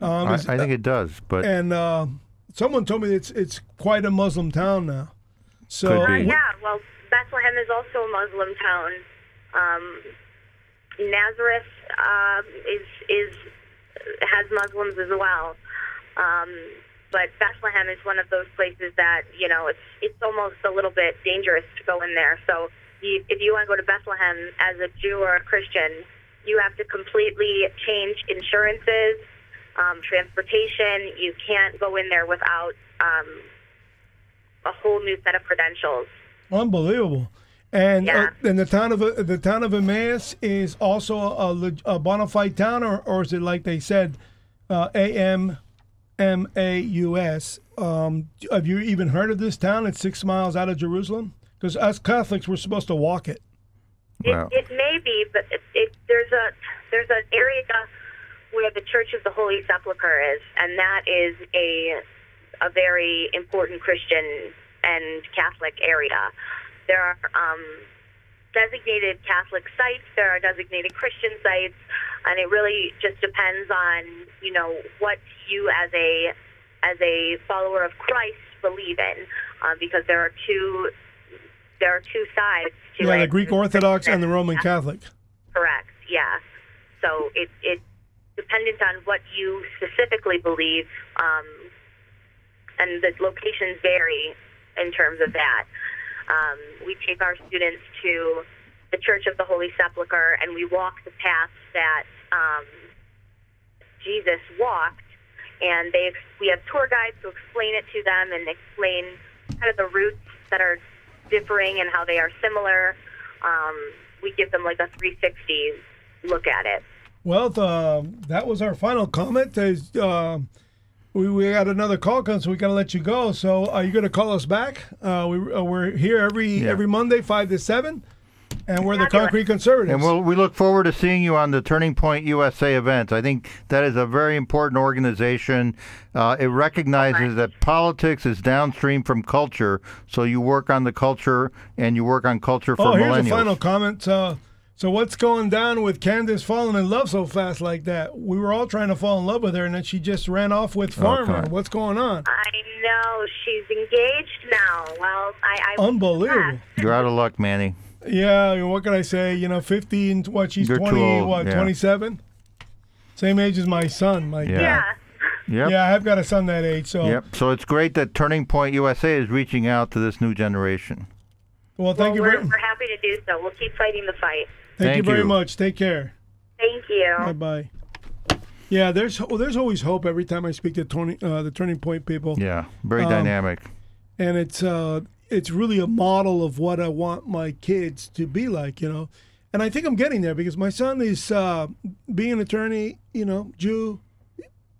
[SPEAKER 3] Um,
[SPEAKER 2] I, I think it does, but
[SPEAKER 3] and uh, someone told me it's it's quite a Muslim town now. So
[SPEAKER 2] Could
[SPEAKER 1] Uh,
[SPEAKER 2] be.
[SPEAKER 1] yeah, well, Bethlehem is also a Muslim town. Um, Nazareth um, is is has Muslims as well. Um, but Bethlehem is one of those places that you know it's it's almost a little bit dangerous to go in there. So you, if you want to go to Bethlehem as a Jew or a Christian, you have to completely change insurances, um, transportation. You can't go in there without um, a whole new set of credentials.
[SPEAKER 3] unbelievable. And
[SPEAKER 1] Yeah.
[SPEAKER 3] uh, and the town of uh, the town of Emmaus is also a, a bona fide town, or, or is it like they said, uh, A M M A U S? Um, have you even heard of this town? It's six miles out of Jerusalem. Because us Catholics, we're supposed to walk it.
[SPEAKER 2] Wow.
[SPEAKER 1] It, it may be, but it, it, there's a there's an area where the Church of the Holy Sepulchre is, and that is a a very important Christian and Catholic area. There are um, designated Catholic sites, there are designated Christian sites, and it really just depends on you know what you as a as a follower of Christ believe in, uh, because there are two there are two sides to
[SPEAKER 3] Yeah,
[SPEAKER 1] it.
[SPEAKER 3] the Greek Orthodox and the Roman
[SPEAKER 1] Catholic.
[SPEAKER 3] Catholic.
[SPEAKER 1] Correct. Yeah. So it it dependent on what you specifically believe, um, and the locations vary in terms of that. Um, we take our students to the Church of the Holy Sepulchre, and we walk the path that um, Jesus walked. And they we have tour guides who explain it to them and explain kind of the routes that are differing and how they are similar. Um, we give them like a 360 look at it.
[SPEAKER 3] Well, the, that was our final comment. Uh, we, we had another call come, so we got to let you go. So are you going to call us back? Uh, we, uh, we're here every
[SPEAKER 2] Yeah.
[SPEAKER 3] every Monday, 5 to 7, and we're the Concrete Conservatives.
[SPEAKER 2] And we'll, we look forward to seeing you on the Turning Point USA events. I think that is a very important organization. Uh, it recognizes that politics is downstream from culture, so you work on the culture and you work on culture for
[SPEAKER 3] oh, here's
[SPEAKER 2] millennials.
[SPEAKER 3] a final comment. So what's going down with Candace falling in love so fast like that? We were all trying to fall in love with her, and then she just ran off with Farmer.
[SPEAKER 2] Okay.
[SPEAKER 3] What's going on?
[SPEAKER 1] I know she's engaged now. Well, I, I
[SPEAKER 3] Unbelievable.
[SPEAKER 2] You're out of luck, Manny.
[SPEAKER 3] Yeah, what can I say? You know, 15, what, she's
[SPEAKER 2] You're
[SPEAKER 3] 20,
[SPEAKER 2] old,
[SPEAKER 3] what,
[SPEAKER 2] yeah.
[SPEAKER 3] 27? Same age as my son. My
[SPEAKER 2] Yeah.
[SPEAKER 1] Yeah.
[SPEAKER 2] Yep.
[SPEAKER 3] yeah, I've got a son that age. So
[SPEAKER 2] Yep. So it's great that Turning Point USA is reaching out to this new generation.
[SPEAKER 3] well, thank
[SPEAKER 1] well,
[SPEAKER 3] you
[SPEAKER 1] we're,
[SPEAKER 3] very
[SPEAKER 1] we're happy to do so. We'll keep fighting the fight.
[SPEAKER 3] Thank, you
[SPEAKER 2] Thank
[SPEAKER 3] very
[SPEAKER 2] you.
[SPEAKER 3] much. Take care.
[SPEAKER 1] Thank you.
[SPEAKER 3] Bye bye. Yeah, there's well, there's always hope every time I speak to Tony, uh, the Turning Point people.
[SPEAKER 2] Yeah. Very
[SPEAKER 3] Um,
[SPEAKER 2] dynamic.
[SPEAKER 3] and it's uh it's really a model of what I want my kids to be like, you know. And I think I'm getting there because my son is uh, being an attorney, you know, Jew.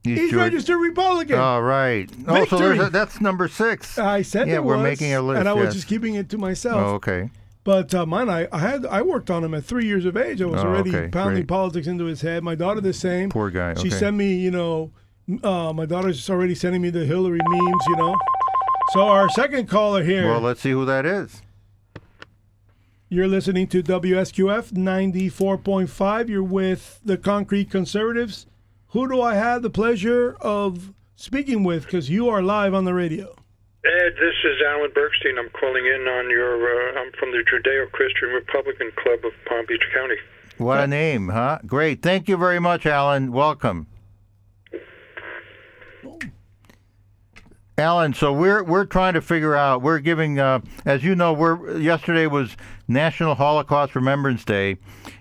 [SPEAKER 2] He's
[SPEAKER 3] He's registered Republican.
[SPEAKER 2] Oh, right. Oh, so there's a, that's number six.
[SPEAKER 3] I said
[SPEAKER 2] yeah,
[SPEAKER 3] it
[SPEAKER 2] we're
[SPEAKER 3] was,
[SPEAKER 2] making a list.
[SPEAKER 3] and I was just keeping it to myself.
[SPEAKER 2] Oh, okay.
[SPEAKER 3] But uh, mine, I, I had I worked on him at three years of age. I was
[SPEAKER 2] Oh,
[SPEAKER 3] already
[SPEAKER 2] okay,
[SPEAKER 3] pounding
[SPEAKER 2] great.
[SPEAKER 3] politics into his head. My daughter the same.
[SPEAKER 2] Poor guy.
[SPEAKER 3] She
[SPEAKER 2] okay.
[SPEAKER 3] sent me, you know, uh, my daughter's already sending me the Hillary memes, you know. So our second caller here.
[SPEAKER 2] Well, let's see who that is.
[SPEAKER 3] You're listening to WSQF 94.5. You're with the Concrete Conservatives. Who do I have the pleasure of speaking with? Because you are live on the radio.
[SPEAKER 4] Ed, this is Alan Bergstein. I'm calling in on your. Uh, I'm from the Judeo-Christian Republican Club of Palm Beach County.
[SPEAKER 2] What a name, huh? Great. Thank you very much, Alan. Welcome. Alan, so we're we're trying to figure out. We're giving, uh, as you know, we're yesterday was National Holocaust Remembrance Day,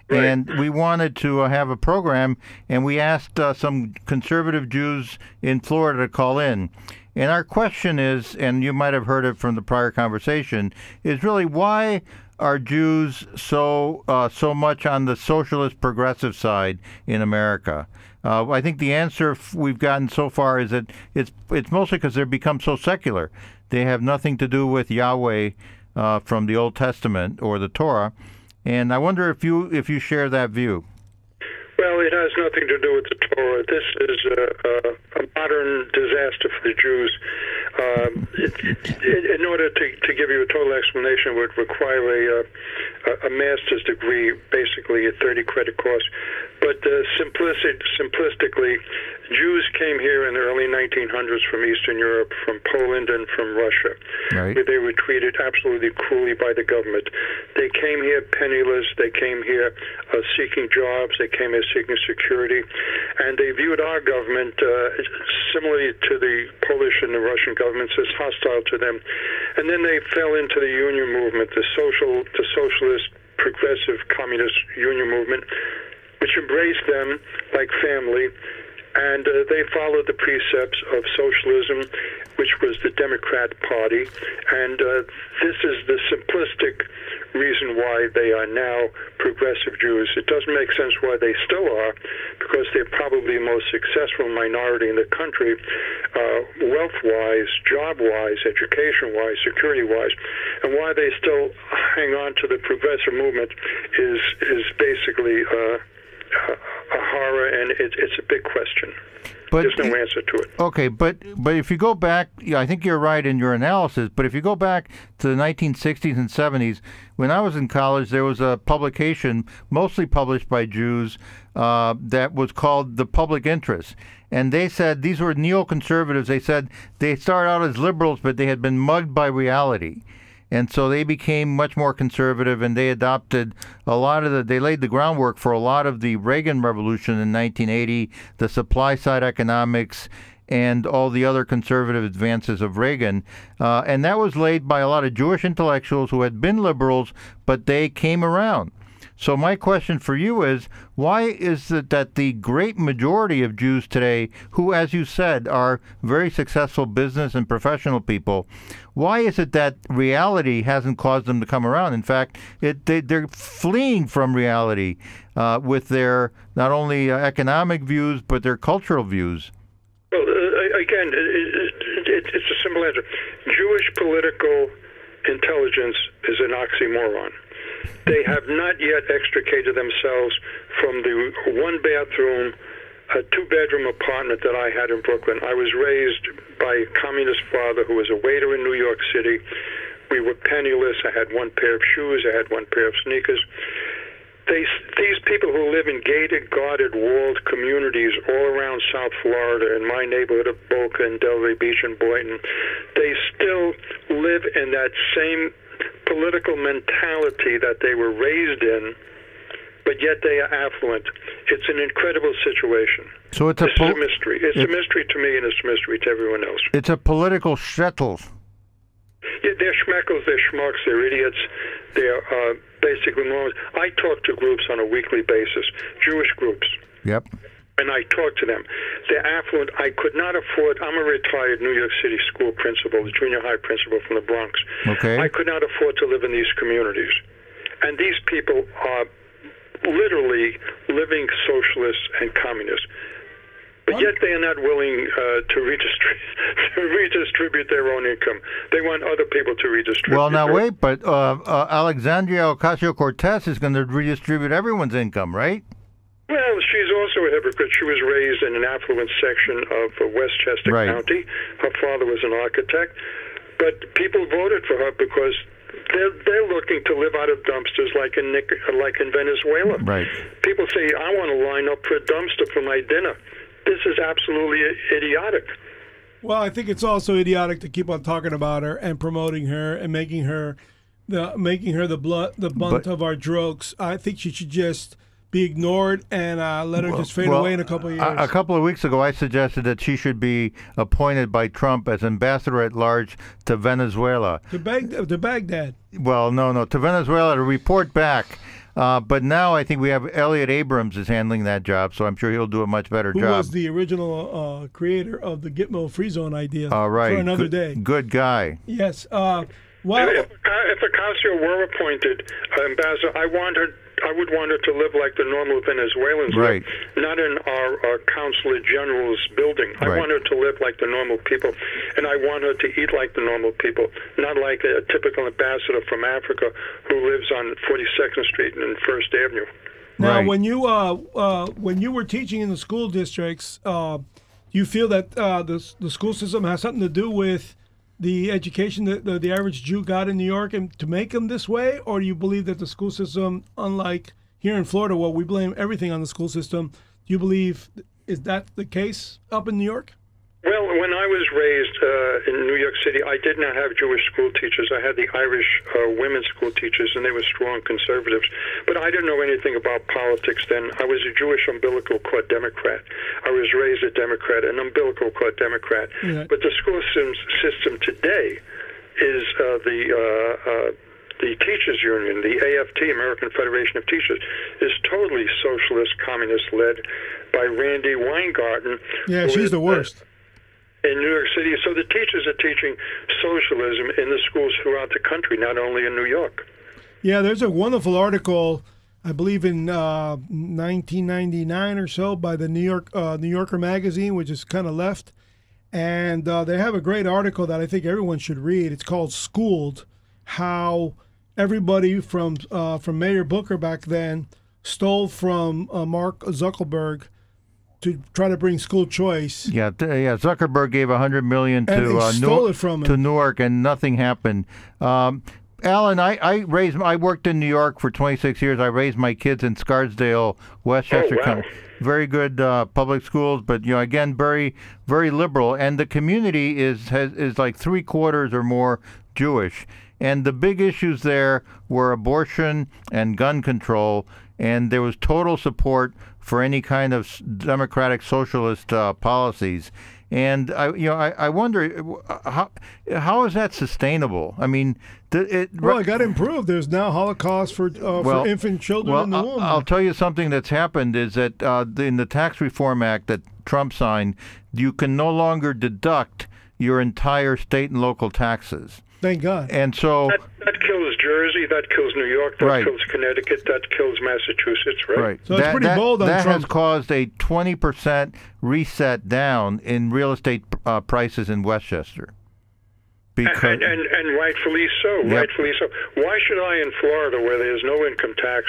[SPEAKER 4] Right.
[SPEAKER 2] and we wanted to uh, have a program, and we asked uh, some conservative Jews in Florida to call in. And our question is, and you might have heard it from the prior conversation, is really why are Jews so uh, so much on the socialist progressive side in America? Uh, I think the answer we've gotten so far is that it's it's mostly because they've become so secular. They have nothing to do with Yahweh uh, from the Old Testament or the Torah. And I wonder if you if you share that view.
[SPEAKER 4] Well, it has nothing to do with the Torah. This is a, a, a modern disaster for the Jews. Um, it, it, in order to, to give you a total explanation, would require a, uh, a, a master's degree, basically a 30 credit course. But uh, simplistic, simplistically, Jews came here in the early 1900s from Eastern Europe, from Poland, and from Russia.
[SPEAKER 2] Right.
[SPEAKER 4] They were treated absolutely cruelly by the government. They came here penniless. They came here uh, seeking jobs. They came here seeking security, and they viewed our government uh, similarly to the Polish and the Russian governments as hostile to them. And then they fell into the union movement, the social, the socialist, progressive, communist union movement, which embraced them like family and uh, they followed the precepts of socialism, which was the Democrat Party. And uh, this is the simplistic reason why they are now progressive Jews. It doesn't make sense why they still are, because they're probably the most successful minority in the country, uh, wealth-wise, job-wise, education-wise, security-wise, and why they still hang on to the progressive movement is is basically. Uh, horror, and it, it's a big question.
[SPEAKER 2] But
[SPEAKER 4] There's no answer to it.
[SPEAKER 2] Okay, but but if you go back, yeah, I think you're right in your analysis. But if you go back to the 1960s and 70s, when I was in college, there was a publication, mostly published by Jews, uh, that was called The Public Interest, and they said these were neoconservatives. They said they started out as liberals, but they had been mugged by reality. And so they became much more conservative, and they adopted a lot of the. They laid the groundwork for a lot of the Reagan Revolution in 1980, the supply side economics, and all the other conservative advances of Reagan. Uh, and that was laid by a lot of Jewish intellectuals who had been liberals, but they came around. So my question for you is, why is it that the great majority of Jews today, who, as you said, are very successful business and professional people, why is it that reality hasn't caused them to come around? In fact, it, they, they're fleeing from reality uh, with their not only uh, economic views but their cultural views.
[SPEAKER 4] Well, uh, again, it, it, it's a simple answer. Jewish political intelligence is an oxymoron. They have not yet extricated themselves from the one bathroom, a two bedroom apartment that I had in Brooklyn. I was raised by a communist father who was a waiter in New York City. We were penniless. I had one pair of shoes, I had one pair of sneakers. These people who live in gated, guarded, walled communities all around South Florida, in my neighborhood of Boca and Delray Beach and Boynton, they still live in that same political mentality that they were raised in but yet they are affluent. It's an incredible situation.
[SPEAKER 2] So it's a
[SPEAKER 4] This a mystery. It's a mystery to me, and it's a mystery to everyone else.
[SPEAKER 2] it's a political shtetl.
[SPEAKER 4] Yeah, they're schmeckles, they're schmucks, they're idiots, they're uh, basically morons. I talk to groups on a weekly basis, Jewish groups,
[SPEAKER 2] Yep.
[SPEAKER 4] And I talk to them. They're affluent. I could not afford. I'm a retired New York City school principal, junior high principal from the Bronx.
[SPEAKER 2] Okay.
[SPEAKER 4] I could not afford to live in these communities, and these people are literally living socialists and communists. But yet they are not willing uh, to, redistribute, to redistribute their own income. They want other people to redistribute.
[SPEAKER 2] Well, now wait, but uh, uh, Alexandria Ocasio Cortez is going to redistribute everyone's income, right?
[SPEAKER 4] Well, she's also a hypocrite. She was raised in an affluent section of uh, Westchester
[SPEAKER 2] Right.
[SPEAKER 4] County. Her father was an architect. But people voted for her because they're, they're looking to live out of dumpsters like in, Nic- like in Venezuela.
[SPEAKER 2] Right.
[SPEAKER 4] People say, I want to line up for a dumpster for my dinner. This is absolutely idiotic.
[SPEAKER 3] Well, I think it's also idiotic to keep on talking about her and promoting her and making her the making her the blood the bunt
[SPEAKER 2] But-
[SPEAKER 3] of our jokes. I think she should just be ignored and uh, let her just fade
[SPEAKER 2] Well,
[SPEAKER 3] away in a couple of years.
[SPEAKER 2] A, a couple of weeks ago, I suggested that she should be appointed by Trump as ambassador at large to Venezuela.
[SPEAKER 3] to, Bag- to Baghdad.
[SPEAKER 2] Well, no, no, to Venezuela to report back. Uh, but now I think we have Elliot Abrams is handling that job, so I'm sure he'll do a much better
[SPEAKER 3] Who
[SPEAKER 2] job.
[SPEAKER 3] was the original uh, creator of the Gitmo Free Zone idea?
[SPEAKER 2] All right,
[SPEAKER 3] For another
[SPEAKER 2] good,
[SPEAKER 3] day.
[SPEAKER 2] Good guy.
[SPEAKER 3] Yes. Uh, well,
[SPEAKER 4] If, if Ocasio were appointed uh, ambassador, I want her. I would want her to live like the normal Venezuelans
[SPEAKER 2] Right.
[SPEAKER 4] live, not in our, our consulate general's building. I
[SPEAKER 2] Right.
[SPEAKER 4] want her to live like the normal people, and I want her to eat like the normal people, not like a typical ambassador from Africa who lives on 42nd Street and First Avenue.
[SPEAKER 3] Now,
[SPEAKER 2] Right.
[SPEAKER 3] when you uh, uh, when you were teaching in the school districts, uh, you feel that uh, the the school system has something to do with the education that the, the average Jew got in New York and to make them this way, or do you believe that the school system, unlike here in Florida, where we blame everything on the school system, do you believe is that the case up in New York?
[SPEAKER 4] Well, when I was raised uh, in New York City, I did not have Jewish school teachers. I had the Irish uh, women's school teachers, and they were strong conservatives. But I didn't know anything about politics then. I was a Jewish umbilical cord Democrat. I was raised a Democrat, an umbilical cord Democrat.
[SPEAKER 3] Yeah.
[SPEAKER 4] But the school system, today is uh, the uh, uh, the teachers union, the AFT, American Federation of Teachers, is totally socialist, communist led by Randi Weingarten.
[SPEAKER 3] Yeah, she's
[SPEAKER 4] is,
[SPEAKER 3] the worst.
[SPEAKER 4] In New York City. So the teachers are teaching socialism in the schools throughout the country, not only in New York.
[SPEAKER 3] Yeah, there's a wonderful article, I believe in uh, 1999 or so, by the New York uh, New Yorker magazine, which is kind of left, and uh, they have a great article that I think everyone should read. It's called "Schooled," how everybody from uh, from Mayor Booker back then stole from uh, Mark Zuckerberg to try to bring school choice.
[SPEAKER 2] Yeah, th- yeah. Zuckerberg gave a hundred million
[SPEAKER 3] And
[SPEAKER 2] to
[SPEAKER 3] they
[SPEAKER 2] uh,
[SPEAKER 3] stole
[SPEAKER 2] Newark,
[SPEAKER 3] it from him.
[SPEAKER 2] to Newark, and nothing happened. Um, Alan, I, I raised. I worked in New York for 26 years. I raised my kids in Scarsdale, Westchester
[SPEAKER 4] Oh, wow.
[SPEAKER 2] County. Very good uh, public schools, but you know, again, very, very liberal. And the community is has, is like three quarters or more Jewish. And the big issues there were abortion and gun control, and there was total support for any kind of democratic socialist uh, policies. And I, you know, I, I wonder uh, how how is that sustainable? I mean, th- it,
[SPEAKER 3] Well, it got improved. There's now Holocaust for uh, for infant children
[SPEAKER 2] well,
[SPEAKER 3] in the
[SPEAKER 2] I'll-
[SPEAKER 3] womb.
[SPEAKER 2] I'll tell you something that's happened is that uh, in the Tax Reform Act that Trump signed, you can no longer deduct your entire state and local taxes.
[SPEAKER 3] Thank God.
[SPEAKER 2] And so,
[SPEAKER 4] That, that kills Jersey, that kills New York, that
[SPEAKER 2] Right.
[SPEAKER 4] kills Connecticut, that kills Massachusetts, right?
[SPEAKER 2] right,
[SPEAKER 3] So it's
[SPEAKER 2] that,
[SPEAKER 3] pretty
[SPEAKER 2] that-
[SPEAKER 3] bold on
[SPEAKER 2] that has caused a 20% reset down in real estate uh, prices in Westchester. Because
[SPEAKER 4] And, and, and rightfully so,
[SPEAKER 2] Yep.
[SPEAKER 4] rightfully so. Why should I, in Florida, where there's no income tax,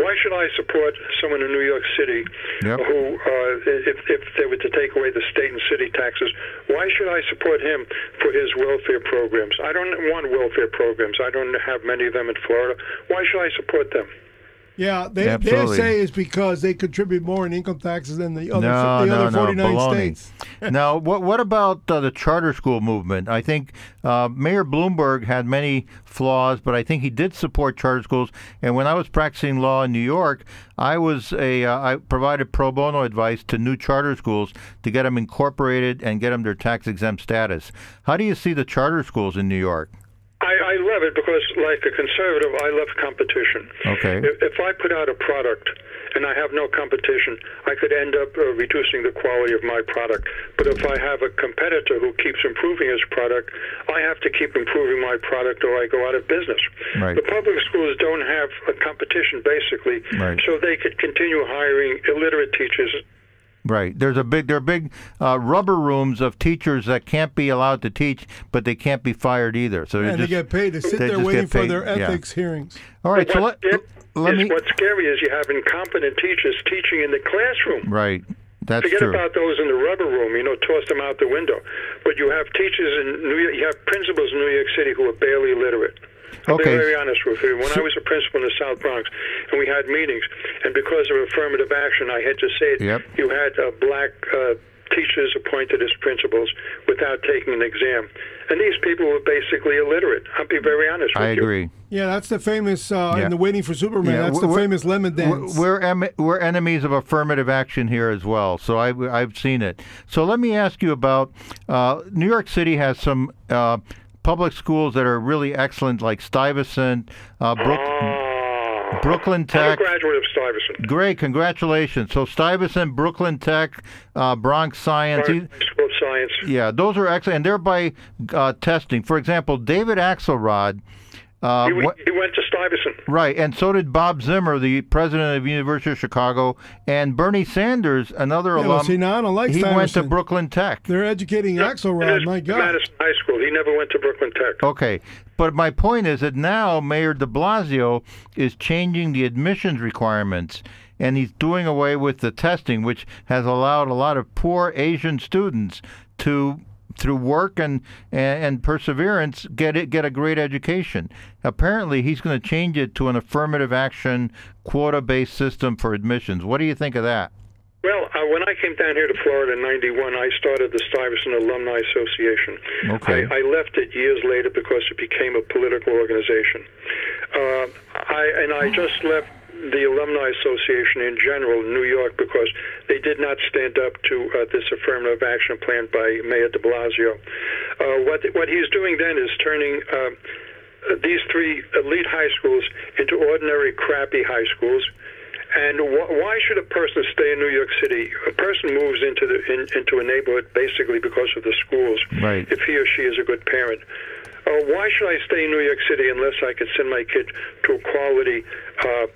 [SPEAKER 4] why should I support someone in New York City
[SPEAKER 2] Yep.
[SPEAKER 4] who, uh, if, if they were to take away the state and city taxes, why should I support him for his welfare programs? I don't want welfare programs. I don't have many of them in Florida. Why should I support them?
[SPEAKER 3] Yeah, they, say it's because they contribute more in income taxes than the other
[SPEAKER 2] No,
[SPEAKER 3] the
[SPEAKER 2] no,
[SPEAKER 3] other
[SPEAKER 2] no,
[SPEAKER 3] 49
[SPEAKER 2] baloney.
[SPEAKER 3] states.
[SPEAKER 2] now, what what about uh, the charter school movement? I think uh, Mayor Bloomberg had many flaws, but I think he did support charter schools. And when I was practicing law in New York, I was a uh, I provided pro bono advice to new charter schools to get them incorporated and get them their tax exempt status. How do you see the charter schools in New York?
[SPEAKER 4] I, I love it because, like a conservative, I love competition.
[SPEAKER 2] Okay.
[SPEAKER 4] If, if I put out a product and I have no competition, I could end up uh, reducing the quality of my product. But if I have a competitor who keeps improving his product, I have to keep improving my product or I go out of business.
[SPEAKER 2] Right.
[SPEAKER 4] The public schools don't have a competition, basically,
[SPEAKER 2] Right.
[SPEAKER 4] so they could continue hiring illiterate teachers
[SPEAKER 2] Right. There's a big there are big uh, rubber rooms of teachers that can't be allowed to teach, but they can't be fired either. So
[SPEAKER 3] And they
[SPEAKER 2] just,
[SPEAKER 3] get paid to sit
[SPEAKER 2] they
[SPEAKER 3] there
[SPEAKER 2] just
[SPEAKER 3] waiting
[SPEAKER 2] get
[SPEAKER 3] for
[SPEAKER 2] paid,
[SPEAKER 3] their
[SPEAKER 2] yeah.
[SPEAKER 3] ethics hearings.
[SPEAKER 2] All right. So
[SPEAKER 4] What's
[SPEAKER 2] let,
[SPEAKER 4] sca-
[SPEAKER 2] let me.
[SPEAKER 4] What's scary is you have incompetent teachers teaching in the classroom.
[SPEAKER 2] Right. That's
[SPEAKER 4] Forget
[SPEAKER 2] true.
[SPEAKER 4] about those in the rubber room, you know, toss them out the window. But you have teachers in New York, you have principals in New York City who are barely literate. I'll
[SPEAKER 2] Okay.
[SPEAKER 4] be very honest with you. When I was a principal in the South Bronx and we had meetings, and because of affirmative action, I had to say it,
[SPEAKER 2] Yep.
[SPEAKER 4] you had uh, black uh, teachers appointed as principals without taking an exam. And these people were basically illiterate. I'll be very honest with
[SPEAKER 2] I
[SPEAKER 4] you.
[SPEAKER 2] I agree.
[SPEAKER 3] Yeah, that's the famous uh,
[SPEAKER 2] Yeah.
[SPEAKER 3] in the Waiting for Superman.
[SPEAKER 2] Yeah,
[SPEAKER 3] that's the famous lemon dance.
[SPEAKER 2] We're we're, em- we're enemies of affirmative action here as well. So I, I've seen it. So let me ask you about uh, New York City has some uh, public schools that are really excellent, like Stuyvesant, uh, Brook,
[SPEAKER 4] Ah.
[SPEAKER 2] Brooklyn
[SPEAKER 4] I'm a
[SPEAKER 2] Tech.
[SPEAKER 4] graduate of Stuyvesant.
[SPEAKER 2] Great, congratulations. So Stuyvesant, Brooklyn Tech, uh, Bronx Science. These-
[SPEAKER 4] School of Science.
[SPEAKER 2] Yeah, those are excellent, and they're by uh, testing. For example, David Axelrod. Uh,
[SPEAKER 4] He,
[SPEAKER 2] wha-
[SPEAKER 4] he went to Stuyvesant.
[SPEAKER 2] right, and so did Bob Zimmer, the president of University of Chicago, and Bernie Sanders, another
[SPEAKER 3] Yeah, well,
[SPEAKER 2] alum.
[SPEAKER 3] see, now I don't like
[SPEAKER 2] he went to Brooklyn Tech.
[SPEAKER 3] They're educating
[SPEAKER 4] It
[SPEAKER 3] Axelrod.
[SPEAKER 4] is
[SPEAKER 3] My God.
[SPEAKER 4] Madison High School. He never went to Brooklyn Tech.
[SPEAKER 2] Okay, but my point is that now Mayor De Blasio is changing the admissions requirements, and he's doing away with the testing, which has allowed a lot of poor Asian students to, through work and and, and perseverance, get it get a great education. Apparently, he's going to change it to an affirmative action quota-based system for admissions. What do you think of that?
[SPEAKER 4] Well, uh, when I came down here to Florida in '91, I started the Stuyvesant Alumni Association.
[SPEAKER 2] Okay.
[SPEAKER 4] I, I left it years later because it became a political organization. Uh, I and I just left the Alumni Association in general in New York because they did not stand up to uh, this affirmative action plan by Mayor De Blasio. Uh, what what he's doing then is turning. Uh, these three elite high schools into ordinary crappy high schools and wh- why should a person stay in New York City? A person moves into the in, into a neighborhood basically because of the schools.
[SPEAKER 2] Right.
[SPEAKER 4] If he or she is a good parent. Uh, why should I stay in New York City unless I could send my kid to a quality uh,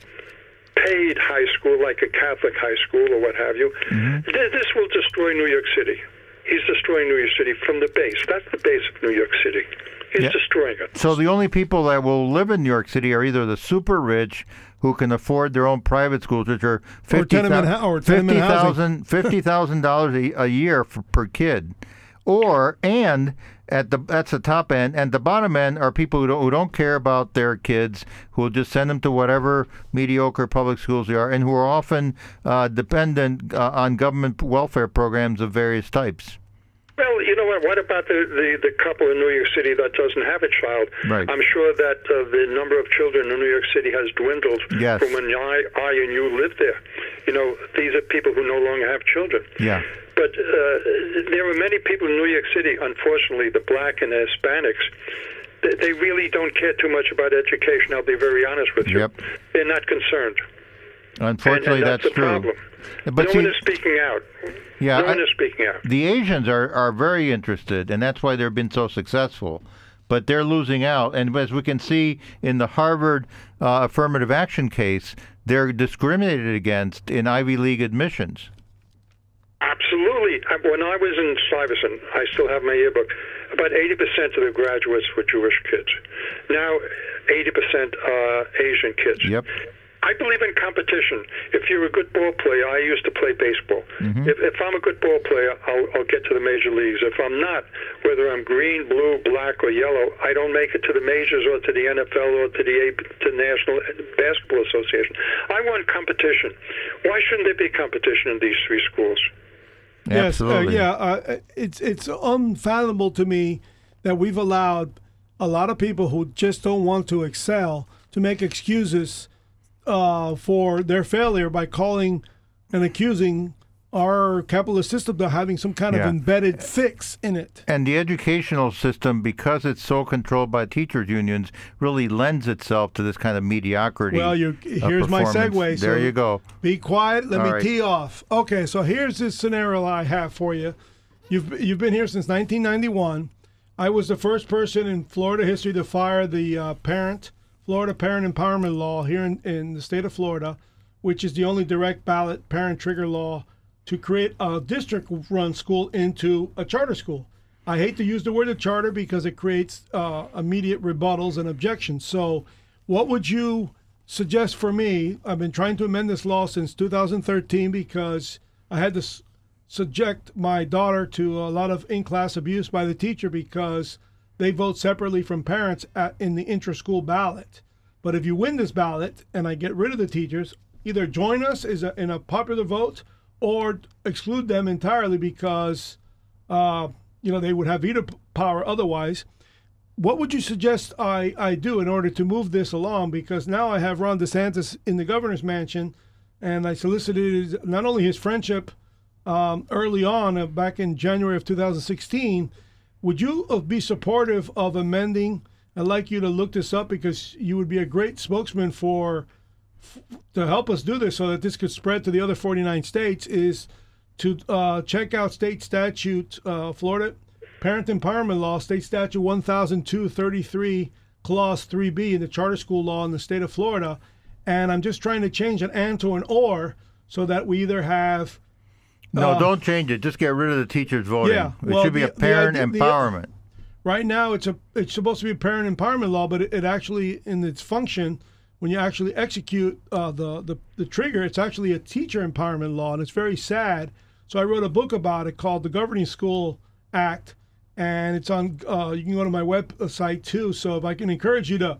[SPEAKER 4] paid high school like a Catholic high school or what have you? Mm-hmm. Th- this will destroy New York City. He's destroying New York City from the base. That's the base of New York City. He's
[SPEAKER 2] Yeah.
[SPEAKER 4] destroying it.
[SPEAKER 2] So the only people that will live in New York City are either the super rich who can afford their own private schools, which are fifty
[SPEAKER 3] tenement hou- or tenement housing.
[SPEAKER 2] fifty thousand dollars a a year for, per kid, or and at the that's the top end, and the bottom end are people who don't who don't care about their kids, who will just send them to whatever mediocre public schools they are, and who are often uh, dependent uh, on government welfare programs of various types.
[SPEAKER 4] Well, you know what? What about the, the, the couple in New York City that doesn't have a child?
[SPEAKER 2] Right.
[SPEAKER 4] I'm sure that uh, the number of children in New York City has dwindled
[SPEAKER 2] Yes.
[SPEAKER 4] from when I, I and you lived there. You know, these are people who no longer have children.
[SPEAKER 2] Yeah.
[SPEAKER 4] But uh, there are many people in New York City, unfortunately, the black and the Hispanics, they, they really don't care too much about education. I'll be very honest with you.
[SPEAKER 2] Yep.
[SPEAKER 4] They're not concerned.
[SPEAKER 2] Unfortunately,
[SPEAKER 4] and, and that's, the
[SPEAKER 2] true.
[SPEAKER 4] problem.
[SPEAKER 2] But
[SPEAKER 4] no
[SPEAKER 2] see,
[SPEAKER 4] one is speaking out.
[SPEAKER 2] Yeah,
[SPEAKER 4] no one
[SPEAKER 2] I-
[SPEAKER 4] is speaking out.
[SPEAKER 2] the Asians are, are very interested, and that's why they've been so successful. But they're losing out, and as we can see in the Harvard uh, affirmative action case, they're discriminated against in Ivy League admissions.
[SPEAKER 4] Absolutely. When I was in Stuyvesant, I still have my yearbook. About 80% of the graduates were Jewish kids. Now, 80% are Asian kids.
[SPEAKER 2] Yep.
[SPEAKER 4] I believe in competition. If you're a good ball player, I used to play baseball.
[SPEAKER 2] Mm-hmm.
[SPEAKER 4] If, if I'm a good ball player, I'll, I'll get to the major leagues. If I'm not, whether I'm green, blue, black, or yellow, I don't make it to the majors or to the NFL or to the A- to National Basketball Association. I want competition. Why shouldn't there be competition in these three schools?
[SPEAKER 3] Yes, uh,
[SPEAKER 2] Absolutely.
[SPEAKER 3] yeah. Uh, it's it's unfathomable to me that we've allowed a lot of people who just don't want to excel to make excuses uh, for their failure by calling and accusing our capitalist system of having some kind
[SPEAKER 2] Yeah.
[SPEAKER 3] of embedded fix in it.
[SPEAKER 2] And the educational system, because it's so controlled by teachers' unions, really lends itself to this kind of mediocrity.
[SPEAKER 3] Well, you here's my segue.
[SPEAKER 2] There
[SPEAKER 3] so
[SPEAKER 2] you go.
[SPEAKER 3] Be quiet. Let
[SPEAKER 2] All
[SPEAKER 3] me
[SPEAKER 2] right.
[SPEAKER 3] tee off. Okay, so here's this scenario I have for you. You've you've been here since 1991. I was the first person in Florida history to fire the uh, parent Florida Parent Empowerment Law here in, in the state of Florida, which is the only direct ballot parent trigger law to create a district-run school into a charter school. I hate to use the word a charter because it creates uh, immediate rebuttals and objections. So, what would you suggest for me? I've been trying to amend this law since 2013 because I had to subject my daughter to a lot of in-class abuse by the teacher because they vote separately from parents at, in the intra-school ballot. But if you win this ballot and I get rid of the teachers, either join us a, in a popular vote or exclude them entirely because uh, you know they would have veto power otherwise. What would you suggest I, I do in order to move this along? Because now I have Ron DeSantis in the governor's mansion, and I solicited not only his friendship um, early on, uh, back in January of 2016. Would you be supportive of amending? I'd like you to look this up because you would be a great spokesman for to help us do this so that this could spread to the other 49 states is to uh, check out state statute uh, Florida Parent Empowerment Law, State Statute 100233, Clause 3B in the charter school law in the state of Florida. And I'm just trying to change an and to an or so that we either have
[SPEAKER 2] No,
[SPEAKER 3] Uh,
[SPEAKER 2] don't change it. Just get rid of the teachers voting.
[SPEAKER 3] Yeah,
[SPEAKER 2] it
[SPEAKER 3] well,
[SPEAKER 2] should be
[SPEAKER 3] the-
[SPEAKER 2] a parent
[SPEAKER 3] idea- the-
[SPEAKER 2] empowerment.
[SPEAKER 3] right now it's a it's supposed to be a parent empowerment law, but it, it actually in its function when you actually execute uh, the, the the trigger, it's actually a teacher empowerment law, and it's very sad. So I wrote a book about it called the Governing School Act, and it's on. Uh, you can go to my website too. So if I can encourage you to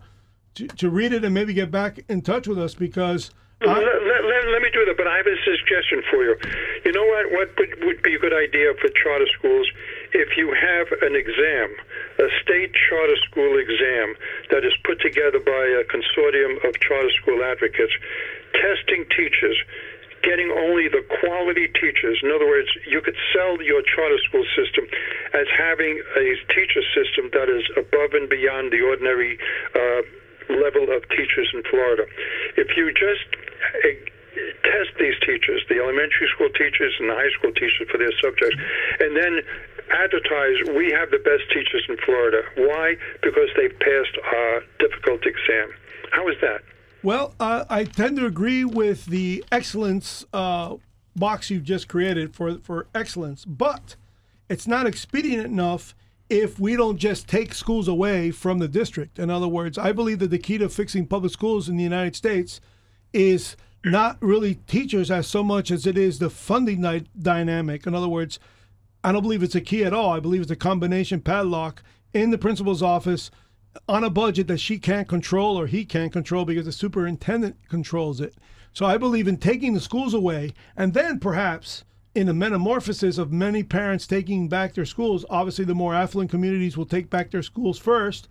[SPEAKER 3] to, to read it and maybe get back in touch with us because. I,
[SPEAKER 4] let, let, let me do that, but I have a suggestion for you. You know what? What would, would be a good idea for charter schools? If you have an exam, a state charter school exam that is put together by a consortium of charter school advocates, testing teachers, getting only the quality teachers. In other words, you could sell your charter school system as having a teacher system that is above and beyond the ordinary uh, level of teachers in Florida. If you just uh, test these teachers, the elementary school teachers and the high school teachers for their subjects, and then advertise we have the best teachers in Florida. Why? Because they've passed a difficult exam. How is that?
[SPEAKER 3] Well, uh, I tend to agree with the excellence uh, box you've just created for for excellence, but it's not expedient enough if we don't just take schools away from the district. In other words, I believe that the key to fixing public schools in the United States is not really teachers as so much as it is the funding dy- dynamic. In other words, I don't believe it's a key at all. I believe it's a combination padlock in the principal's office on a budget that she can't control or he can't control because the superintendent controls it. So I believe in taking the schools away and then perhaps in a metamorphosis of many parents taking back their schools. Obviously, the more affluent communities will take back their schools first.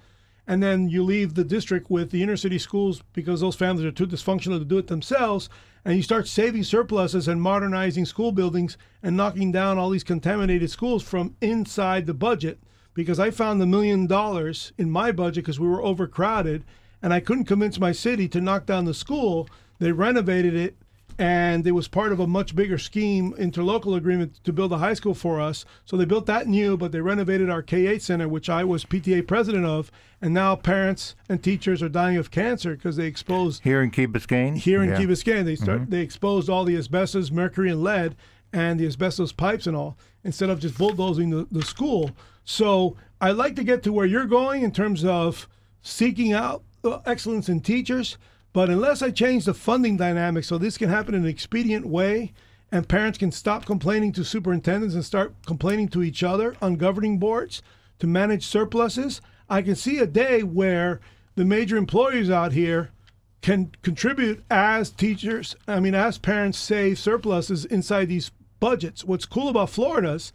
[SPEAKER 3] And then you leave the district with the inner city schools because those families are too dysfunctional to do it themselves. And you start saving surpluses and modernizing school buildings and knocking down all these contaminated schools from inside the budget because I found the million dollars in my budget because we were overcrowded and I couldn't convince my city to knock down the school. They renovated it and it was part of a much bigger scheme, interlocal agreement to build a high school for us. So they built that new, but they renovated our K 8 center, which I was PTA president of. And now parents and teachers are dying of cancer because they exposed
[SPEAKER 2] Here in Key Biscayne?
[SPEAKER 3] here in
[SPEAKER 2] Yeah.
[SPEAKER 3] Key Biscayne. They start they exposed all the asbestos, mercury, and lead, and the asbestos pipes and all instead of just bulldozing the, the school. So I like to get to where you're going in terms of seeking out uh, excellence in teachers. But unless I change the funding dynamic so this can happen in an expedient way and parents can stop complaining to superintendents and start complaining to each other on governing boards to manage surpluses, I can see a day where the major employers out here can contribute as teachers, I mean, as parents save surpluses inside these budgets. What's cool about Florida's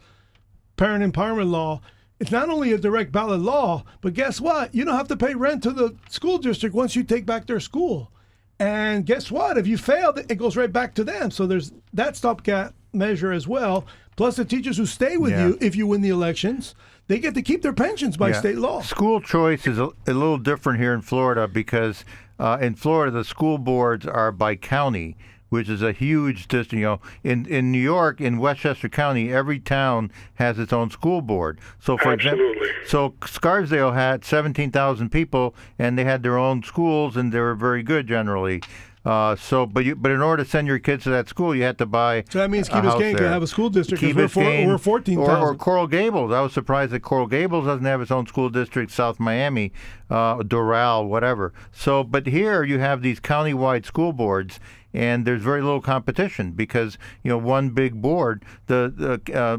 [SPEAKER 3] parent empowerment law, it's not only a direct ballot law, but guess what? You don't have to pay rent to the school district once you take back their school. And guess what? If you fail, it goes right back to them. So there's that stopgap measure as well. Plus, the teachers who stay with
[SPEAKER 2] Yeah.
[SPEAKER 3] you if you win the elections, they get to keep their pensions by
[SPEAKER 2] Yeah.
[SPEAKER 3] state law.
[SPEAKER 2] School choice is a, a little different here in Florida because uh, in Florida the school boards are by county, which is a huge district. You know, in in New York, in Westchester County, every town has its own school board. So, for example, so Scarsdale had seventeen thousand people, and they had their own schools, and they were very good generally. Uh, so, but you, but in order to send your kids to that school, you had to buy.
[SPEAKER 3] So that means
[SPEAKER 2] a
[SPEAKER 3] Key
[SPEAKER 2] house
[SPEAKER 3] Biscayne can
[SPEAKER 2] there.
[SPEAKER 3] have a school district
[SPEAKER 2] Key
[SPEAKER 3] because we're, four, we're 14,000.
[SPEAKER 2] Or, or Coral Gables. I was surprised that Coral Gables doesn't have its own school district. South Miami, uh, Doral, whatever. So, but here you have these countywide school boards, and there's very little competition because you know one big board. The, the uh,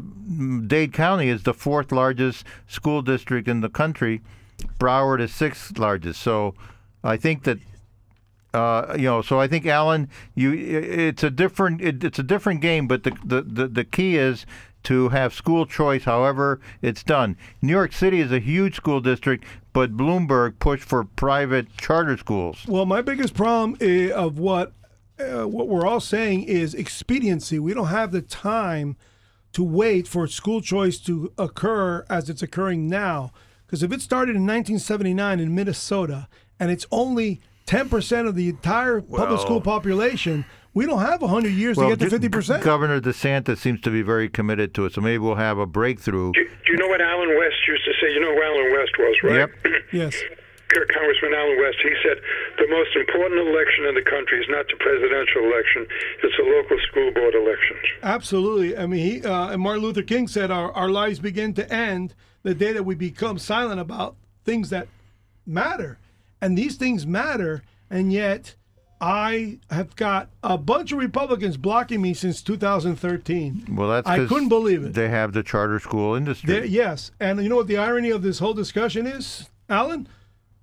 [SPEAKER 2] Dade County is the fourth largest school district in the country. Broward is sixth largest. So, I think that uh, you know, so I think Alan, you it's a different it, it's a different game, but the, the the the key is to have school choice. However, it's done. New York City is a huge school district, but Bloomberg pushed for private charter schools.
[SPEAKER 3] Well, my biggest problem of what uh, what we're all saying is expediency. We don't have the time to wait for school choice to occur as it's occurring now. Because if it started in 1979 in Minnesota and it's only 10% of the entire public school population, we don't have 100 years to get to 50%.
[SPEAKER 2] Governor DeSantis seems to be very committed to it, so maybe we'll have a breakthrough.
[SPEAKER 4] Do, do you know what Allen West used to say? You know who Allen West was, right?
[SPEAKER 2] Yep.
[SPEAKER 3] yes.
[SPEAKER 4] Congressman Allen West, he said the most important election in the country is not the presidential election, it's the local school board elections.
[SPEAKER 3] Absolutely. I mean, he uh, and Martin Luther King said our, our lives begin to end the day that we become silent about things that matter. And these things matter. And yet, I have got a bunch of Republicans blocking me since 2013.
[SPEAKER 2] Well, that's
[SPEAKER 3] I
[SPEAKER 2] 'cause
[SPEAKER 3] couldn't believe it.
[SPEAKER 2] They have the charter school industry.
[SPEAKER 3] There- yes. And you know what the irony of this whole discussion is, Alan?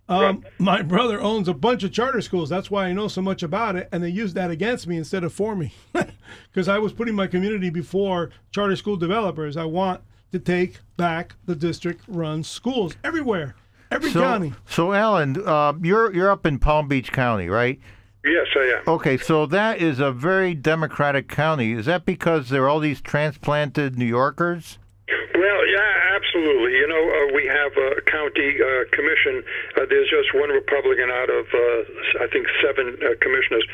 [SPEAKER 3] Um, my brother owns a bunch of charter schools. That's why I know so much about it. And they used that against me instead of for me. Because I was putting my community before charter school developers. I want to take back the district run schools everywhere, every
[SPEAKER 2] so,
[SPEAKER 3] county.
[SPEAKER 2] so Alan, uh, you're you're up in Palm Beach County, right?
[SPEAKER 4] Yes, I am.
[SPEAKER 2] Okay, so that is a very democratic county. Is that because there are all these transplanted New Yorkers?
[SPEAKER 4] Well, yeah, absolutely. You know, uh, we have a county uh, commission. Uh, there's just one Republican out of, uh, I think, seven uh, commissioners.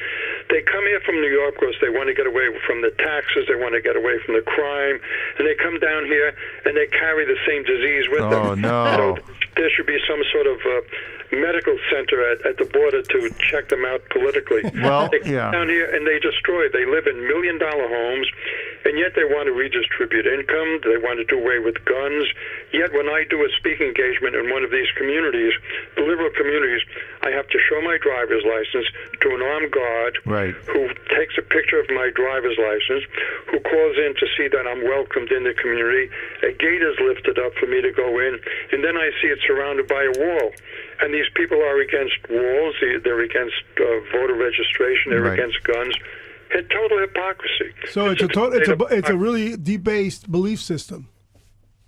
[SPEAKER 4] They come here from New York because they want to get away from the taxes, they want to get away from the crime, and they come down here and they carry the same disease with
[SPEAKER 2] Oh,
[SPEAKER 4] them.
[SPEAKER 2] no.
[SPEAKER 4] So there should be some sort of uh, medical center at, at the border to check them out politically.
[SPEAKER 2] Well,
[SPEAKER 4] they come
[SPEAKER 2] yeah.
[SPEAKER 4] down here and they destroy. They live in million dollar homes, and yet they want to redistribute income. They want to do away with guns. Yet when I do a speaking engagement in one of these communities, the liberal communities, I have to show my driver's license to an armed guard
[SPEAKER 2] Right.
[SPEAKER 4] who takes a picture of my driver's license, who calls in to see that I'm welcomed in the community. A gate is lifted up for me to go in, and then I see it surrounded by a wall. And these people are against walls. they- They're against uh, voter registration. They're
[SPEAKER 2] Right.
[SPEAKER 4] against guns. It's total hypocrisy.
[SPEAKER 3] So it's a to- it's a it's a really debased belief system.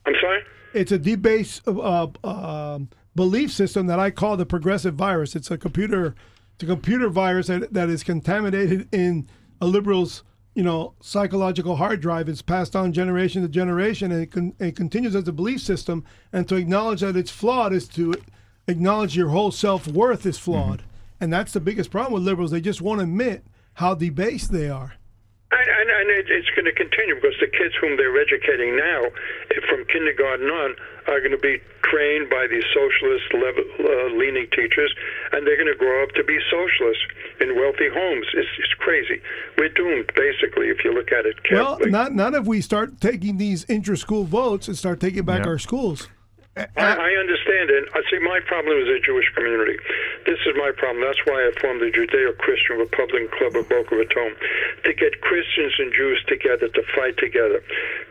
[SPEAKER 4] I'm sorry.
[SPEAKER 3] It's a debased uh, um belief system that I call the progressive virus. It's a computer, it's a computer virus that, that is contaminated in a liberal's, you know, psychological hard drive. It's passed on generation to generation, and it, con- it continues as a belief system. And to acknowledge that it's flawed is to acknowledge your whole self worth is flawed, and that's the biggest problem with liberals. They just won't admit how debased they are.
[SPEAKER 4] And, and, and it, it's going to continue because the kids whom they're educating now, eh, from kindergarten on, are going to be trained by these socialist level, uh, leaning teachers, and they're going to grow up to be socialists in wealthy homes. It's, it's crazy. We're doomed, basically, if you look at it
[SPEAKER 3] Well, not not if we start taking these intra-school votes and start taking back
[SPEAKER 2] Yeah.
[SPEAKER 3] our schools.
[SPEAKER 4] I, I understand it. I see my problem is the Jewish community. This is my problem. That's why I formed the Judeo-Christian Republican Club of Boca Raton to get Christians and Jews together to fight together.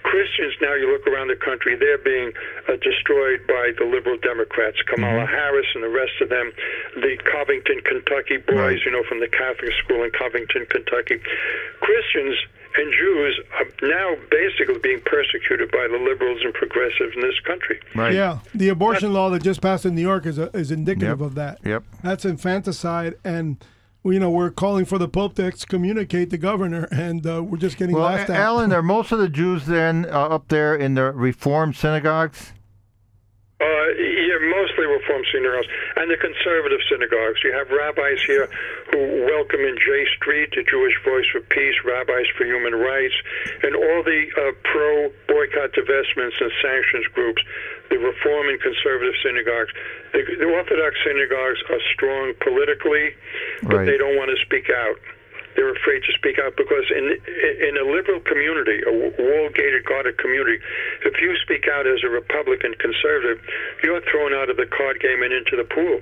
[SPEAKER 4] Christians now, you look around the country, they're being uh, destroyed by the liberal Democrats, Kamala Harris and the rest of them, the Covington, Kentucky boys,
[SPEAKER 2] Right.
[SPEAKER 4] you know, from the Catholic school in Covington, Kentucky. Christians and Jews are now basically being persecuted by the liberals and progressives in this country.
[SPEAKER 2] Right.
[SPEAKER 3] Yeah, the abortion law that just passed in New York is a, is indicative
[SPEAKER 2] Yep.
[SPEAKER 3] of that.
[SPEAKER 2] Yep.
[SPEAKER 3] That's infanticide, and you know we're calling for the Pope to excommunicate the governor, and uh, we're just getting
[SPEAKER 2] Well,
[SPEAKER 3] laughed at.
[SPEAKER 2] Alan, are most of the Jews then uh, up there in the Reformed synagogues?
[SPEAKER 4] Uh, Reform synagogues and the conservative synagogues. You have rabbis here who welcome in J Street, the Jewish Voice for Peace, Rabbis for Human Rights, and all the uh, pro boycott, divestments, and sanctions groups. The Reform and conservative synagogues. The, the Orthodox synagogues are strong politically,
[SPEAKER 2] Right.
[SPEAKER 4] but they don't want to speak out. They're afraid to speak out because in in a liberal community, a wall-gated, guarded community, if you speak out as a Republican conservative, you're thrown out of the card game and into the pool.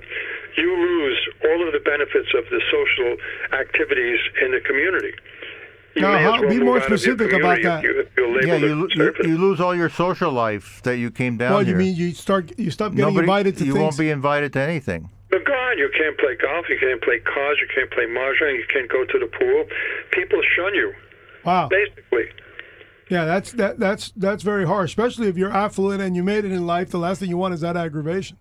[SPEAKER 4] You lose all of the benefits of the social activities in the community. You
[SPEAKER 3] Now, how-
[SPEAKER 4] well
[SPEAKER 3] be more
[SPEAKER 4] out of your
[SPEAKER 3] specific about that.
[SPEAKER 4] If you, if
[SPEAKER 2] Yeah, you, you you lose all your social life that you came down
[SPEAKER 3] well,
[SPEAKER 2] here.
[SPEAKER 3] you mean you start you stop getting
[SPEAKER 2] Nobody,
[SPEAKER 3] invited to
[SPEAKER 2] you
[SPEAKER 3] things?
[SPEAKER 2] won't be invited to anything.
[SPEAKER 4] But God, you can't play golf, you can't play cards, you can't play mahjong, you can't go to the pool. People shun you,
[SPEAKER 3] wow.
[SPEAKER 4] basically.
[SPEAKER 3] Yeah, that's that that's that's very harsh, especially if you're affluent and you made it in life. The last thing you want is that aggravation.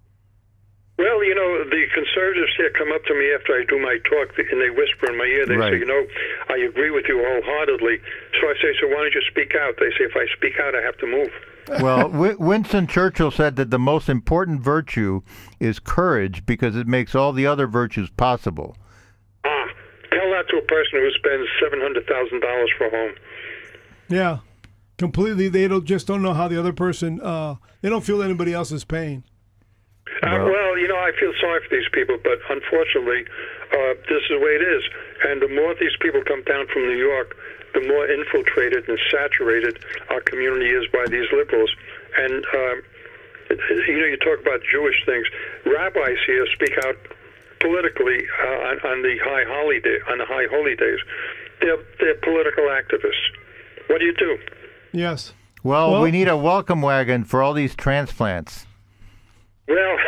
[SPEAKER 4] Well, you know, the conservatives here come up to me after I do my talk and they whisper in my ear. They
[SPEAKER 2] Right.
[SPEAKER 4] say, you know, I agree with you wholeheartedly. So I say, so why don't you speak out? They say, if I speak out, I have to move.
[SPEAKER 2] Well, Winston Churchill said that the most important virtue is courage because it makes all the other virtues possible.
[SPEAKER 4] Ah, tell that to a person who spends $700,000 for a home.
[SPEAKER 3] Yeah, completely. They don't just don't know how the other person. Uh, they don't feel anybody else's pain.
[SPEAKER 4] Uh,
[SPEAKER 2] Well-
[SPEAKER 4] well, you know, I feel sorry for these people, but unfortunately, uh, this is the way it is. And the more these people come down from New York, the more infiltrated and saturated our community is by these liberals. And um, you know, you talk about Jewish things. Rabbis here speak out politically uh, on, on the high holiday on the high holy days. They're they're political activists. What do you do?
[SPEAKER 3] Yes.
[SPEAKER 2] Well,
[SPEAKER 3] Well-
[SPEAKER 2] we need a welcome wagon for all these transplants.
[SPEAKER 4] Well.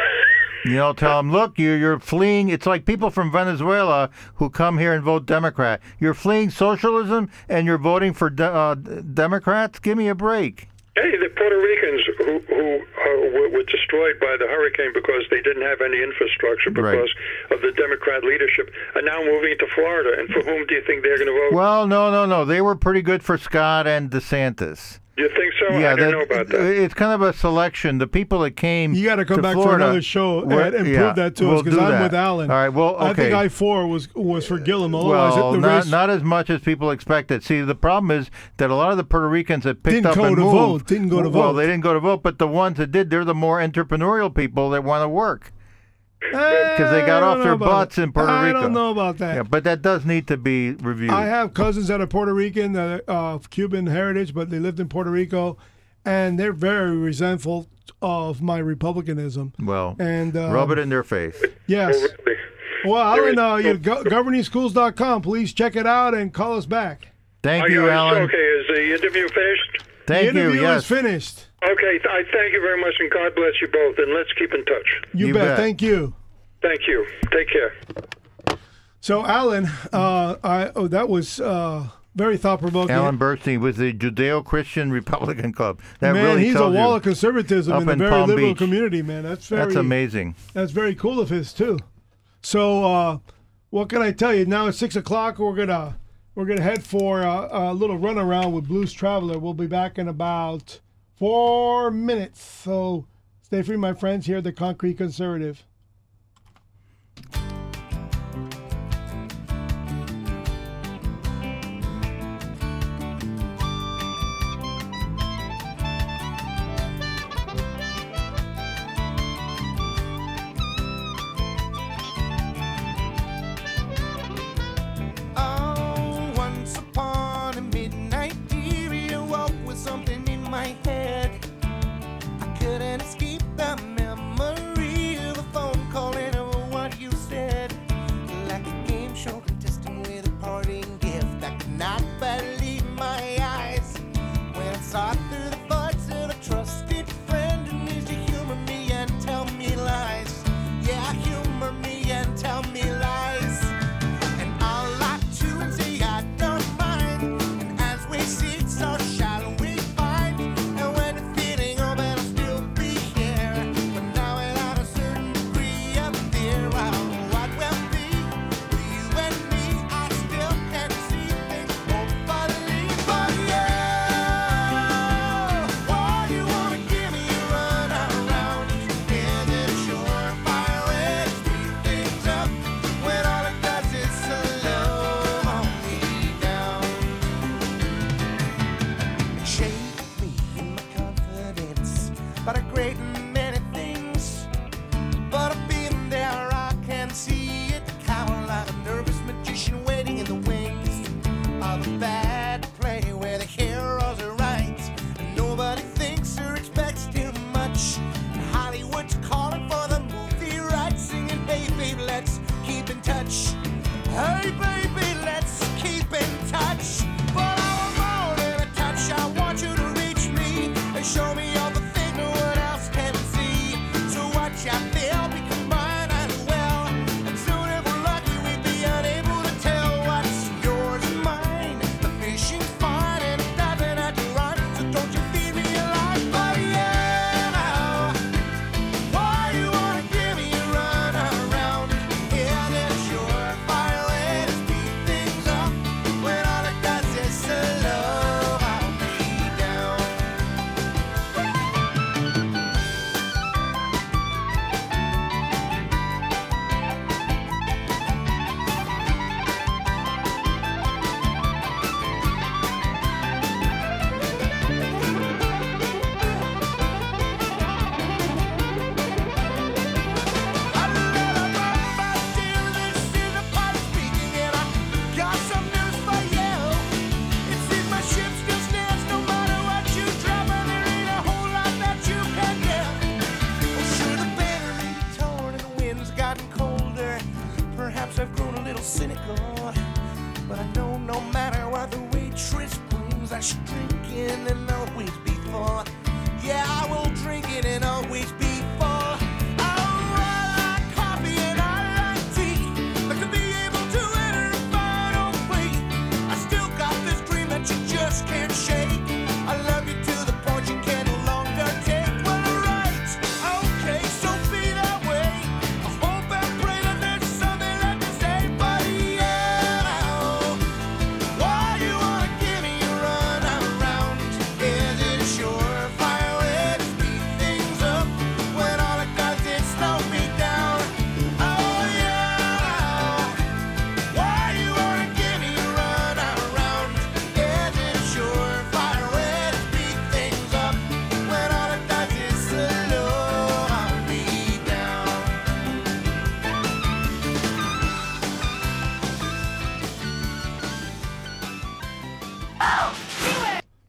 [SPEAKER 2] You know, tell them, look, you're, you're fleeing. It's like people from Venezuela who come here and vote Democrat. You're fleeing socialism and you're voting for de- uh, Democrats? Give me a break.
[SPEAKER 4] Hey, the Puerto Ricans who, who uh, were, were destroyed by the hurricane because they didn't have any infrastructure
[SPEAKER 2] Right.
[SPEAKER 4] because of the Democrat leadership are now moving to Florida. And for whom do you think they're going to vote?
[SPEAKER 2] Well, no, no, no. They were pretty good for Scott and DeSantis.
[SPEAKER 4] You think so?
[SPEAKER 2] yeah,
[SPEAKER 4] I didn't
[SPEAKER 2] that-
[SPEAKER 4] know about that.
[SPEAKER 2] it's kind of a selection. The people that came.
[SPEAKER 3] You got to come back
[SPEAKER 2] Florida
[SPEAKER 3] for another show
[SPEAKER 2] were-
[SPEAKER 3] and, and
[SPEAKER 2] yeah,
[SPEAKER 3] prove that to
[SPEAKER 2] we'll
[SPEAKER 3] us because I'm
[SPEAKER 2] that.
[SPEAKER 3] with Alan.
[SPEAKER 2] All right, well,
[SPEAKER 3] I think. I four was was for Gillum. Otherwise,
[SPEAKER 2] Well,
[SPEAKER 3] the
[SPEAKER 2] not,
[SPEAKER 3] race
[SPEAKER 2] not as much as people expected. See, the problem is that a lot of the Puerto Ricans that picked
[SPEAKER 3] Didn't
[SPEAKER 2] up
[SPEAKER 3] go
[SPEAKER 2] and
[SPEAKER 3] to
[SPEAKER 2] moved,
[SPEAKER 3] vote, didn't go to
[SPEAKER 2] well,
[SPEAKER 3] vote.
[SPEAKER 2] they didn't go to vote, but the ones that did, they're the more entrepreneurial people that want to work.
[SPEAKER 3] Because
[SPEAKER 2] they got off their butts in Puerto Rico.
[SPEAKER 3] I don't know about that.
[SPEAKER 2] Yeah, but that does need to be reviewed.
[SPEAKER 3] I have cousins that are Puerto Rican, that are of Cuban heritage, but they lived in Puerto Rico, and they're very resentful of my republicanism.
[SPEAKER 2] well,
[SPEAKER 3] And uh,
[SPEAKER 2] rub it in their face.
[SPEAKER 3] Yes.
[SPEAKER 4] Oh, really?
[SPEAKER 3] Well, Alan, uh,
[SPEAKER 4] There
[SPEAKER 3] you go, governingschools.com. Please check it out and call us back.
[SPEAKER 2] Thank you,
[SPEAKER 4] you-
[SPEAKER 2] Alan.
[SPEAKER 4] Okay, is the interview finished?
[SPEAKER 2] Thank
[SPEAKER 3] the
[SPEAKER 2] you.
[SPEAKER 3] interview
[SPEAKER 2] Yes.
[SPEAKER 3] is finished.
[SPEAKER 4] Okay, th- I thank you very much, and God bless you both. And let's keep in touch.
[SPEAKER 3] You,
[SPEAKER 2] You
[SPEAKER 3] bet.
[SPEAKER 2] bet.
[SPEAKER 3] Thank you.
[SPEAKER 4] Thank you. Take care.
[SPEAKER 3] So, Alan, uh, I oh, that was uh, very thought provoking.
[SPEAKER 2] Alan Bernstein with the Judeo-Christian Republican Club. That
[SPEAKER 3] man,
[SPEAKER 2] really
[SPEAKER 3] he's a
[SPEAKER 2] tells
[SPEAKER 3] wall
[SPEAKER 2] you.
[SPEAKER 3] of conservatism
[SPEAKER 2] Up
[SPEAKER 3] in a
[SPEAKER 2] in
[SPEAKER 3] very
[SPEAKER 2] Palm
[SPEAKER 3] liberal
[SPEAKER 2] Beach.
[SPEAKER 3] community, man. That's very
[SPEAKER 2] That's amazing.
[SPEAKER 3] That's very cool of his too. So, uh, what can I tell you? Now it's six o'clock. We're gonna we're gonna head for a, a little run around with Blues Traveler. We'll be back in about four minutes. So stay free, my friends. Here, at the Concrete Conservative.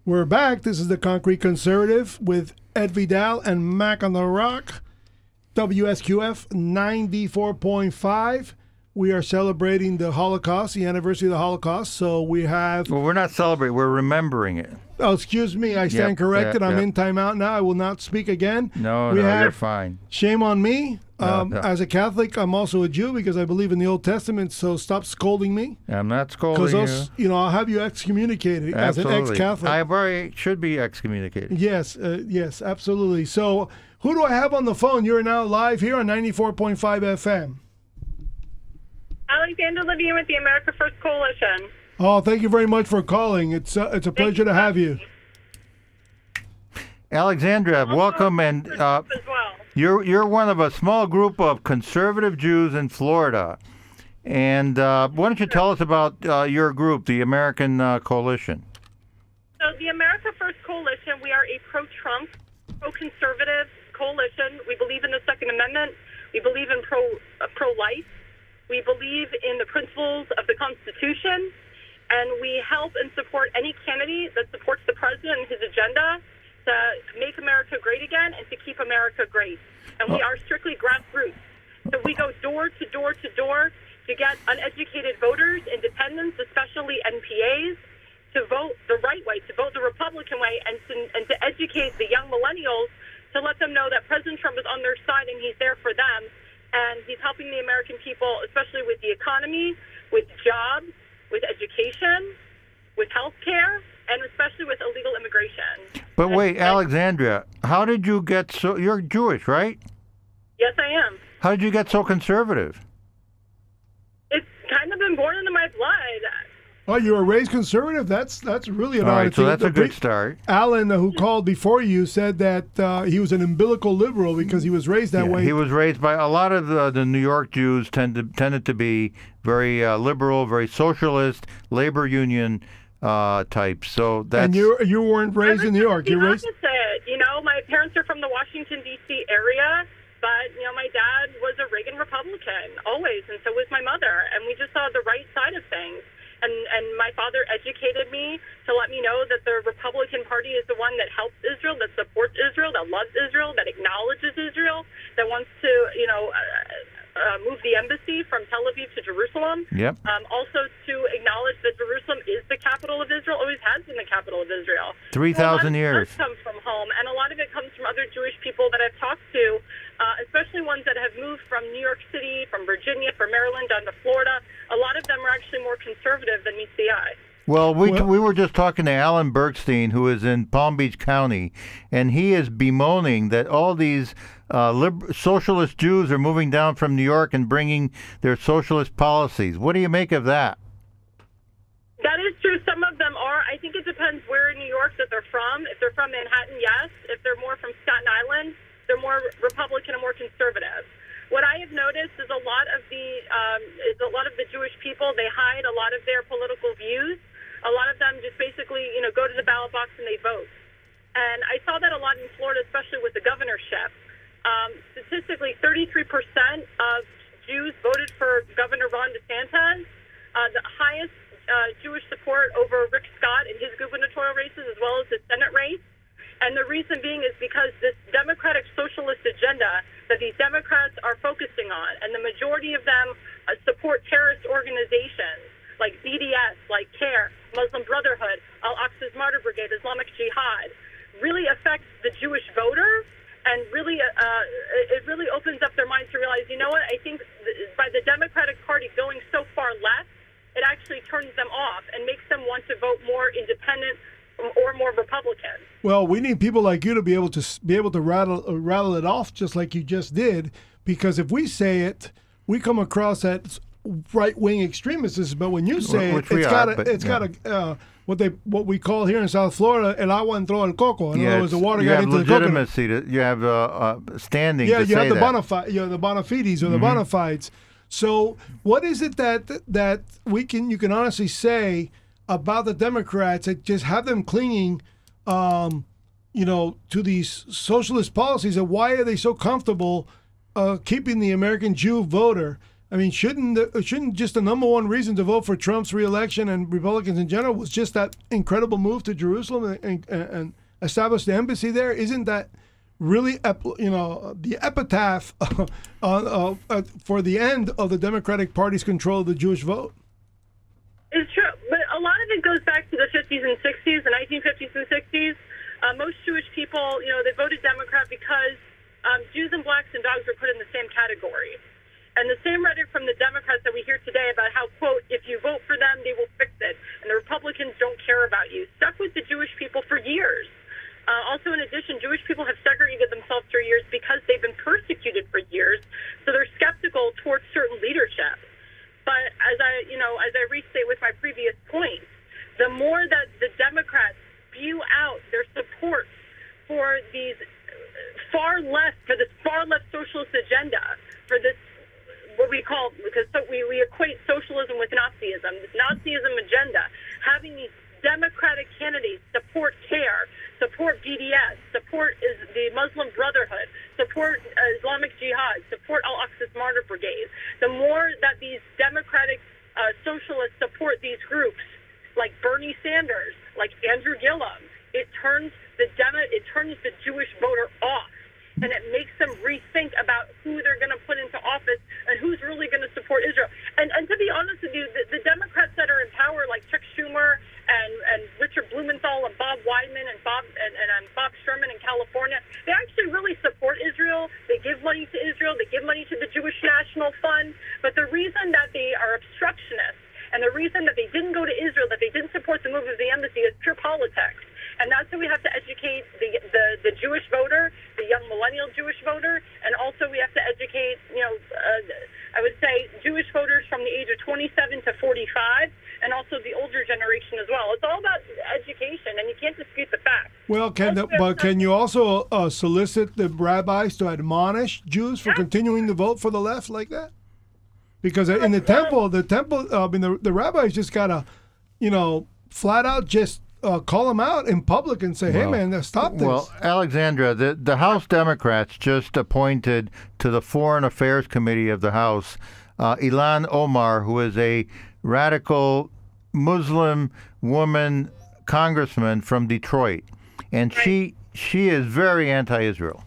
[SPEAKER 3] We're back. This is the Concrete Conservative with Ed Vidal and Mac on the Rock. WSQF 94.5. We are celebrating the Holocaust, the anniversary of the Holocaust. So we have.
[SPEAKER 2] Well, we're not celebrating. We're remembering it.
[SPEAKER 3] Oh, excuse me. I stand
[SPEAKER 2] Yep,
[SPEAKER 3] corrected.
[SPEAKER 2] yeah,
[SPEAKER 3] I'm
[SPEAKER 2] yeah.
[SPEAKER 3] in timeout now. I will not speak again.
[SPEAKER 2] No,
[SPEAKER 3] we
[SPEAKER 2] no,
[SPEAKER 3] have,
[SPEAKER 2] you're fine.
[SPEAKER 3] Shame on me.
[SPEAKER 2] No,
[SPEAKER 3] Um,
[SPEAKER 2] no.
[SPEAKER 3] As a Catholic, I'm also a Jew because I believe in the Old Testament. So stop scolding me.
[SPEAKER 2] I'm not scolding
[SPEAKER 3] Because
[SPEAKER 2] you.
[SPEAKER 3] those, you know, I'll have you excommunicated as an ex-Catholic.
[SPEAKER 2] I already should be excommunicated.
[SPEAKER 3] Yes, uh, yes, absolutely. So, who do I have on the phone? You're now live here on 94.5 FM.
[SPEAKER 5] Alexander Levine with the America First Coalition.
[SPEAKER 3] Oh, thank you very much for calling. It's uh, it's a pleasure to have you.
[SPEAKER 2] Alexandra, welcome, and uh,
[SPEAKER 5] as well.
[SPEAKER 2] You're you're one of a small group of conservative Jews in Florida. And uh, why don't you tell us about uh, your group, the American uh, Coalition?
[SPEAKER 5] So, the America First Coalition, we are a pro Trump, pro conservative coalition. We believe in the Second Amendment. We believe in pro uh, pro life. We believe in the principles of the Constitution. And we help and support any candidate that supports the president and his agenda to make America great again and to keep America great. And we are strictly grassroots. So we go door to door to door to get uneducated voters, independents, especially NPAs, to vote the right way, to vote the Republican way, and to, and to educate the young millennials to let them know that President Trump is on their side and he's there for them. And he's helping the American people, especially with the economy, with jobs, with education, with health care, and especially with illegal immigration.
[SPEAKER 2] But
[SPEAKER 5] And-
[SPEAKER 2] wait,
[SPEAKER 5] and-
[SPEAKER 2] Alexandria, how did you get so? You're Jewish, right?
[SPEAKER 5] Yes, I am.
[SPEAKER 2] How did you get so conservative?
[SPEAKER 5] It's kind of been born into my blood.
[SPEAKER 3] Oh, you were raised conservative. That's that's really an
[SPEAKER 2] All
[SPEAKER 3] odd
[SPEAKER 2] so
[SPEAKER 3] thing.
[SPEAKER 2] that's
[SPEAKER 3] The
[SPEAKER 2] a good
[SPEAKER 3] pre-
[SPEAKER 2] start.
[SPEAKER 3] Alan, uh, who called before you, said that uh, he was an umbilical liberal because he was raised that
[SPEAKER 2] Yeah,
[SPEAKER 3] way.
[SPEAKER 2] He was raised by a lot of the, the New York Jews tended tended to be very uh, liberal, very socialist, labor union uh, types. So that's
[SPEAKER 3] and you you weren't raised in New York. You raised.
[SPEAKER 5] opposite. You know, my parents are from the Washington D.C. area, but you know, my dad was a Reagan Republican always, and so was my mother, and we just saw the right side of things. And and my father educated me to let me know that the Republican Party is the one that helps Israel, that supports Israel, that loves Israel, that acknowledges Israel, that wants to you know uh, move the embassy from Tel Aviv to Jerusalem.
[SPEAKER 2] Yep.
[SPEAKER 5] Um, also to acknowledge that Jerusalem is the capital of Israel, always has been the capital of Israel.
[SPEAKER 2] 3,000
[SPEAKER 5] So a lot of it
[SPEAKER 2] years.
[SPEAKER 5] does come from home, and a lot of it comes from other Jewish people that I've talked to, uh, especially ones that have moved from New York City, from Virginia, from Maryland down to Florida. A lot of them are actually more conservative than meets the eye.
[SPEAKER 2] Well, we
[SPEAKER 3] Well-
[SPEAKER 2] we were just talking to Alan Bergstein, who is in Palm Beach County, and he is bemoaning that all these uh, lib- socialist Jews are moving down from New York and bringing their socialist policies. What do you make of that?
[SPEAKER 5] That is true. Some of them are. I think it depends where in New York that they're from. If they're from Manhattan, yes. If they're more from Staten Island, they're more Republican and more conservative. What I have noticed is a lot of the um, is a lot of the Jewish people they hide a lot of their political views. A lot of them just basically you know go to the ballot box and they vote. And I saw that a lot in Florida, especially with the governorship. Um, statistically, 33% of Jews voted for Governor Ron DeSantis. Uh, the highest uh, Jewish support over Rick Scott in his gubernatorial races, as well as his Senate race. And the reason being is because this democratic socialist agenda that these Democrats are focusing on, and the majority of them uh, support terrorist organizations like BDS, like CAIR, Muslim Brotherhood, Al Aqsa's Martyr Brigade, Islamic Jihad, really affects the Jewish voter. And really, uh, it really opens up their minds to realize, you know what? I think th- by the Democratic Party going so far left, it actually turns them off and makes them want to vote more independent or more Republican.
[SPEAKER 3] Well, we need people like you to be able to be able to rattle uh, rattle it off just like you just did, because if we say it, we come across as right wing extremists. But when you say
[SPEAKER 2] Which
[SPEAKER 3] it,
[SPEAKER 2] we
[SPEAKER 3] it's
[SPEAKER 2] are,
[SPEAKER 3] got a, it's
[SPEAKER 2] yeah.
[SPEAKER 3] got a uh, what they what we call here in South Florida el agua entró al coco. In other words, the water
[SPEAKER 2] you
[SPEAKER 3] got
[SPEAKER 2] have
[SPEAKER 3] into the coconut.
[SPEAKER 2] legitimacy. You have uh, uh, standing
[SPEAKER 3] Yeah,
[SPEAKER 2] to
[SPEAKER 3] you
[SPEAKER 2] say
[SPEAKER 3] have the
[SPEAKER 2] that. Mm-hmm.
[SPEAKER 3] bona fide, you know, the bona fides or the bona fides. So, what is it that that we can you can honestly say about the Democrats that just have them clinging, um, you know, to these socialist policies, and why are they so comfortable uh, keeping the American Jew voter? I mean, shouldn't the, shouldn't just the number one reason to vote for Trump's reelection and Republicans in general was just that incredible move to Jerusalem and, and, and establish the embassy there? Isn't that really, you know, the epitaph uh, uh, for the end of the Democratic Party's control of the Jewish vote?
[SPEAKER 5] It's true, but a lot of it goes back to the 50s and 60s, the 1950s and 60s. Uh, most Jewish people, you know, they voted Democrat because um, Jews and blacks and dogs were put in the same category. And the same rhetoric from the Democrats that we hear today about how, quote, if you vote for them, they will fix it, and the Republicans don't care about you, stuck with the Jewish people for years. Uh, also, in addition, Jewish people have segregated themselves for years because they've been persecuted for years, so they're skeptical towards certain leadership. But as I, you know, as I restate with my previous point, the more that the Democrats spew out their support for these far left, for this far left socialist agenda, for this what we call because so we, we equate socialism with Nazism, this Nazism agenda, having these Democratic candidates support CAIR, support BDS, support is the Muslim Brotherhood, support uh, Islamic Jihad, support Al Aqsa's Martyr Brigade. The more that these Democratic uh, socialists support these groups, like Bernie Sanders, like Andrew Gillum, it turns the Demo- it, it turns the Jewish voter off. And it makes them rethink about who they're going to put into office and who's really going to support Israel. And, and to be honest with you, the, the Democrats that are in power, like Chuck Schumer and, and Richard Blumenthal and Bob Weidman and Bob and, and, and Bob Sherman in California, they actually really support Israel. They give money to Israel. They give money to the Jewish National Fund. But the reason that they are obstructionists and the reason that they didn't go to Israel, that they didn't support the move of the embassy, is pure politics. And that's why we have to educate the, the, the Jewish voter, the young millennial Jewish voter, and also we have to educate, you know, uh, I would say Jewish voters from the age of 27 to 45, and also the older generation as well. It's all about education, and you can't dispute the facts.
[SPEAKER 3] Well, can the, but can you also uh, solicit the rabbis to admonish Jews for continuing to vote for the left like that? Because in the temple, the temple, uh, I mean, the, the rabbis just gotta, you know, flat out just uh, call them out in public and say, "Hey,
[SPEAKER 2] Well,
[SPEAKER 3] man, stop this."
[SPEAKER 2] Well, Alexandra, the, the House Democrats just appointed to the Foreign Affairs Committee of the House uh, Ilhan Omar, who is a radical Muslim woman congressman from Detroit, and she she is very anti-Israel.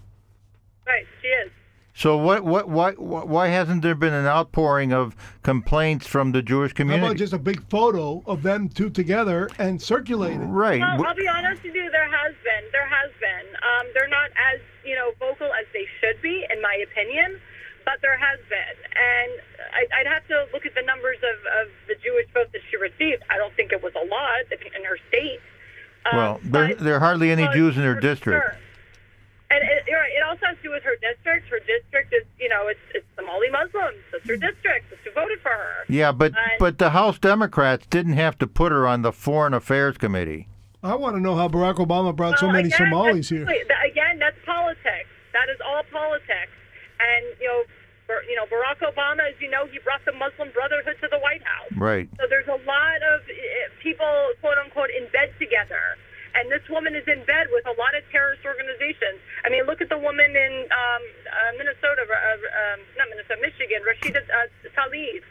[SPEAKER 5] Right, she is.
[SPEAKER 2] So what what why why hasn't there been an outpouring of complaints from the Jewish community?
[SPEAKER 3] How
[SPEAKER 2] community?
[SPEAKER 3] about just a big photo of them two together and circulate it?
[SPEAKER 2] right.
[SPEAKER 5] Well,
[SPEAKER 2] w-
[SPEAKER 5] I'll be honest with you. There has been. There has been. Um, they're not as you know vocal as they should be, in my opinion. But there has been, and I, I'd have to look at the numbers of, of the Jewish vote that she received. I don't think it was a lot in her state. Um,
[SPEAKER 2] Well, there
[SPEAKER 5] but-
[SPEAKER 2] there are hardly any
[SPEAKER 5] but
[SPEAKER 2] Jews in her
[SPEAKER 5] for
[SPEAKER 2] district.
[SPEAKER 5] sure. And it, you're right, it also has to do with her district. Her district is, you know, it's it's Somali Muslims. That's her district. That's who voted for her.
[SPEAKER 2] Yeah, but
[SPEAKER 5] And-
[SPEAKER 2] but the House Democrats didn't have to put her on the Foreign Affairs Committee.
[SPEAKER 3] I want to know how Barack Obama brought so many
[SPEAKER 5] again,
[SPEAKER 3] Somalis here.
[SPEAKER 5] that- Again, that's politics. That is all politics. And you know, Bar- you know, Barack Obama, as you know, he brought the Muslim Brotherhood to the White House.
[SPEAKER 2] Right.
[SPEAKER 5] So there's a lot of uh, people, quote unquote, in bed together. And this woman is in bed with a lot of terrorist organizations. I mean, look at the woman in um, uh, Minnesota, uh, um, not Minnesota, Michigan, Rashida uh,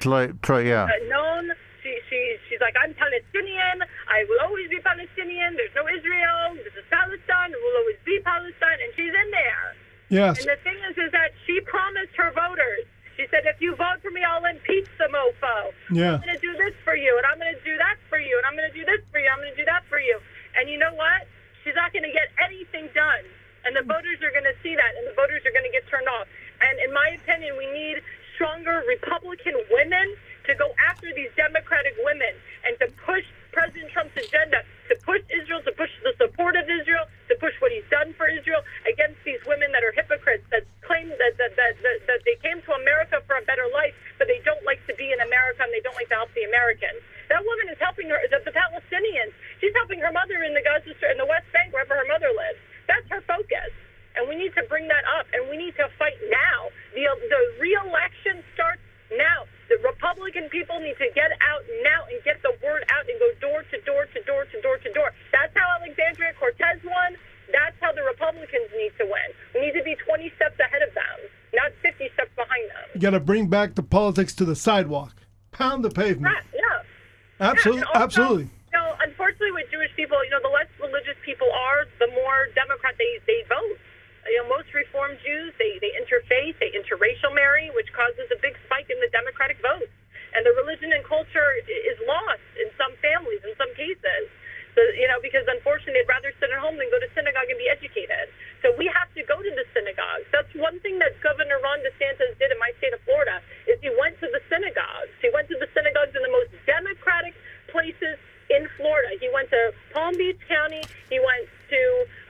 [SPEAKER 5] Tlaib
[SPEAKER 2] try, yeah.
[SPEAKER 5] uh, known. She, she, she's like, I'm Palestinian. I will always be Palestinian. There's no Israel. This is Palestine. It will always be Palestine. And she's in there.
[SPEAKER 3] Yes.
[SPEAKER 5] And the thing is, is that she promised her voters. She said, if you vote for me, I'll impeach the mofo.
[SPEAKER 3] Yeah.
[SPEAKER 5] I'm going to do this for you, and I'm going to do that for you, and I'm going to do this for you. I'm going to do that for you. And you know what? She's not going to get anything done. And the voters are going to see that, and the voters are going to get turned off. And in my opinion, we need stronger Republican women to go after these Democratic women and to push President Trump's agenda, to push Israel, to push the support of Israel, to push what he's done for Israel against these women that are hypocrites that claim that that, that, that, that they came to America for a better life, but they don't like to be in America and they don't like to help the Americans. That woman is helping her, the, the Palestinians. She's helping her mother in the Gaza Strip, in the West Bank, wherever her mother lives. That's her focus. And we need to bring that up, and we need to fight now. The, the re-election starts now. The Republican people need to get out now and get the word out and go door to door to door to door to door. That's how Alexandria Cortez won. That's how the Republicans need to win. We need to be 20 steps ahead of them, not 50 steps behind them.
[SPEAKER 3] You got to bring back the politics to the sidewalk, pound the pavement.
[SPEAKER 5] Right, yeah.
[SPEAKER 3] Absolutely,
[SPEAKER 5] Yeah, also,
[SPEAKER 3] absolutely.
[SPEAKER 5] You know, unfortunately, with Jewish people, you know, the less religious people are, the more Democrat they, they vote. You know, most Reform Jews, they, they interfaith, they interracial marry, which causes a big spike in the Democratic vote. And the religion and culture i- is lost in some families, in some cases. So, you know, because unfortunately, they'd rather sit at home than go to synagogue and be educated. So we have to go to the synagogues. That's one thing that Governor Ron DeSantis did in my state of Florida is he went to the synagogues. He went to the synagogues in the most democratic places in Florida. He went to Palm Beach County. He went to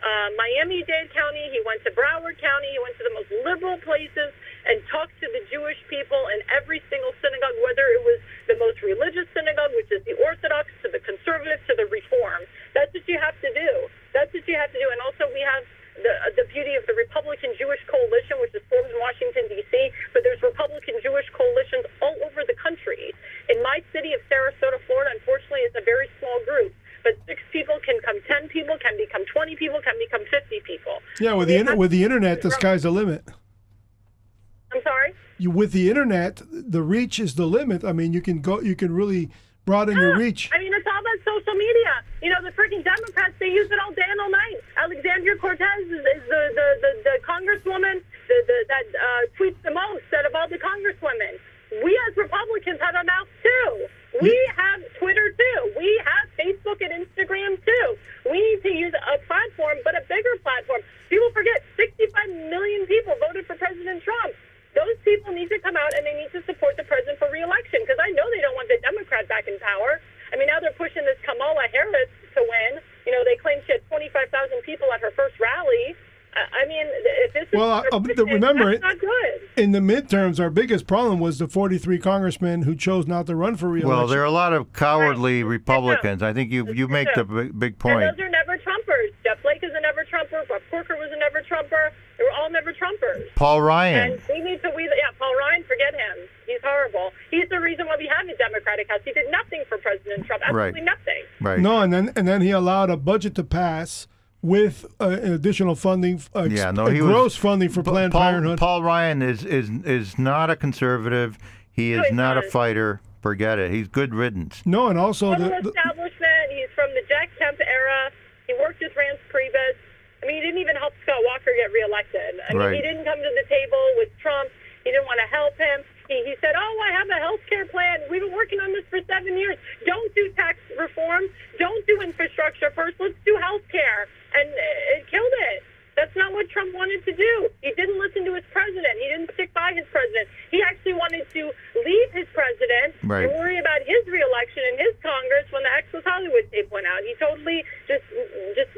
[SPEAKER 5] uh, Miami-Dade County. He went to Broward County. He went to the most liberal places and talked to the Jewish people in every single synagogue, whether it was the most religious synagogue, which is the Orthodox, to the conservative, to the Reform. That's what you have to do. That's what you have to do. And also, we have the, the beauty of the Republican Jewish Coalition, which is formed in Washington, D.C., but there's Republican Jewish coalitions all over the country. In my city of Sarasota, Florida, unfortunately, it's a very small group. But six people can come 10 people, can become 20 people, can become 50 people.
[SPEAKER 3] Yeah, with the with the internet, the sky's the limit.
[SPEAKER 5] I'm sorry?
[SPEAKER 3] You with the internet, the reach is the limit. I mean, you can go, you can really broaden your ah, reach.
[SPEAKER 5] I mean, it's all about social media. You know, the freaking Democrats, they use it all day and all night. Alexandria Cortez is, is the, the, the, the congresswoman the, the, that uh, tweets the most out of all the congresswomen. We as Republicans have a mouth too. We have Twitter too. We have Facebook and Instagram too. We need to use a platform, but a bigger platform. People forget 65 million people voted for President Trump. Those people need to come out and they need to support the president for reelection because I know they don't want the Democrat back in power. I mean, now they're pushing this Kamala Harris to win. You know, they claim she had 25,000 people at her first rally. I I mean, if this
[SPEAKER 3] Well,
[SPEAKER 5] is
[SPEAKER 3] uh, remember
[SPEAKER 5] that's not good.
[SPEAKER 3] In the midterms, our biggest problem was the 43 congressmen who chose not to run for reelection.
[SPEAKER 2] Well, there are a lot of cowardly Republicans. I think you you make the big, big point.
[SPEAKER 5] And
[SPEAKER 2] point.
[SPEAKER 5] those are never Trumpers. Jeff Flake is a never Trumper. Bob Corker was a never Trumper. They were all never Trumpers.
[SPEAKER 2] Paul Ryan.
[SPEAKER 5] And we need to, we, yeah, Paul Ryan, forget him. He's horrible. He's the reason why we have a Democratic House. He did nothing for President Trump. Absolutely
[SPEAKER 2] Right.
[SPEAKER 5] nothing.
[SPEAKER 2] Right.
[SPEAKER 3] No, and then and then he allowed a budget to pass with uh, additional funding, uh,
[SPEAKER 2] Yeah, no,
[SPEAKER 3] uh,
[SPEAKER 2] he was-
[SPEAKER 3] gross funding for Planned
[SPEAKER 2] Paul,
[SPEAKER 3] Parenthood.
[SPEAKER 2] Paul Ryan is is is not a conservative. He is not a fighter. Forget it. He's good riddance.
[SPEAKER 3] no, and also
[SPEAKER 5] Total
[SPEAKER 3] the, the,
[SPEAKER 5] establishment. He's from the Jack Kemp era. He worked with Reince Priebus. I mean, he didn't even help Scott Walker get reelected. I mean,
[SPEAKER 2] Right.
[SPEAKER 5] he didn't come to the table with Trump. He didn't want to help him. He, he said, "Oh, I have a health care plan. We've been working on this for seven years. Don't do tax reform. Don't do infrastructure first. Let's do health care." And uh, it killed it. That's not what Trump wanted to do. He didn't listen to his president. He didn't stick by his president. He actually wanted to leave his president
[SPEAKER 2] Right.
[SPEAKER 5] and worry about his reelection in his Congress when the Access Hollywood tape went out. He totally just just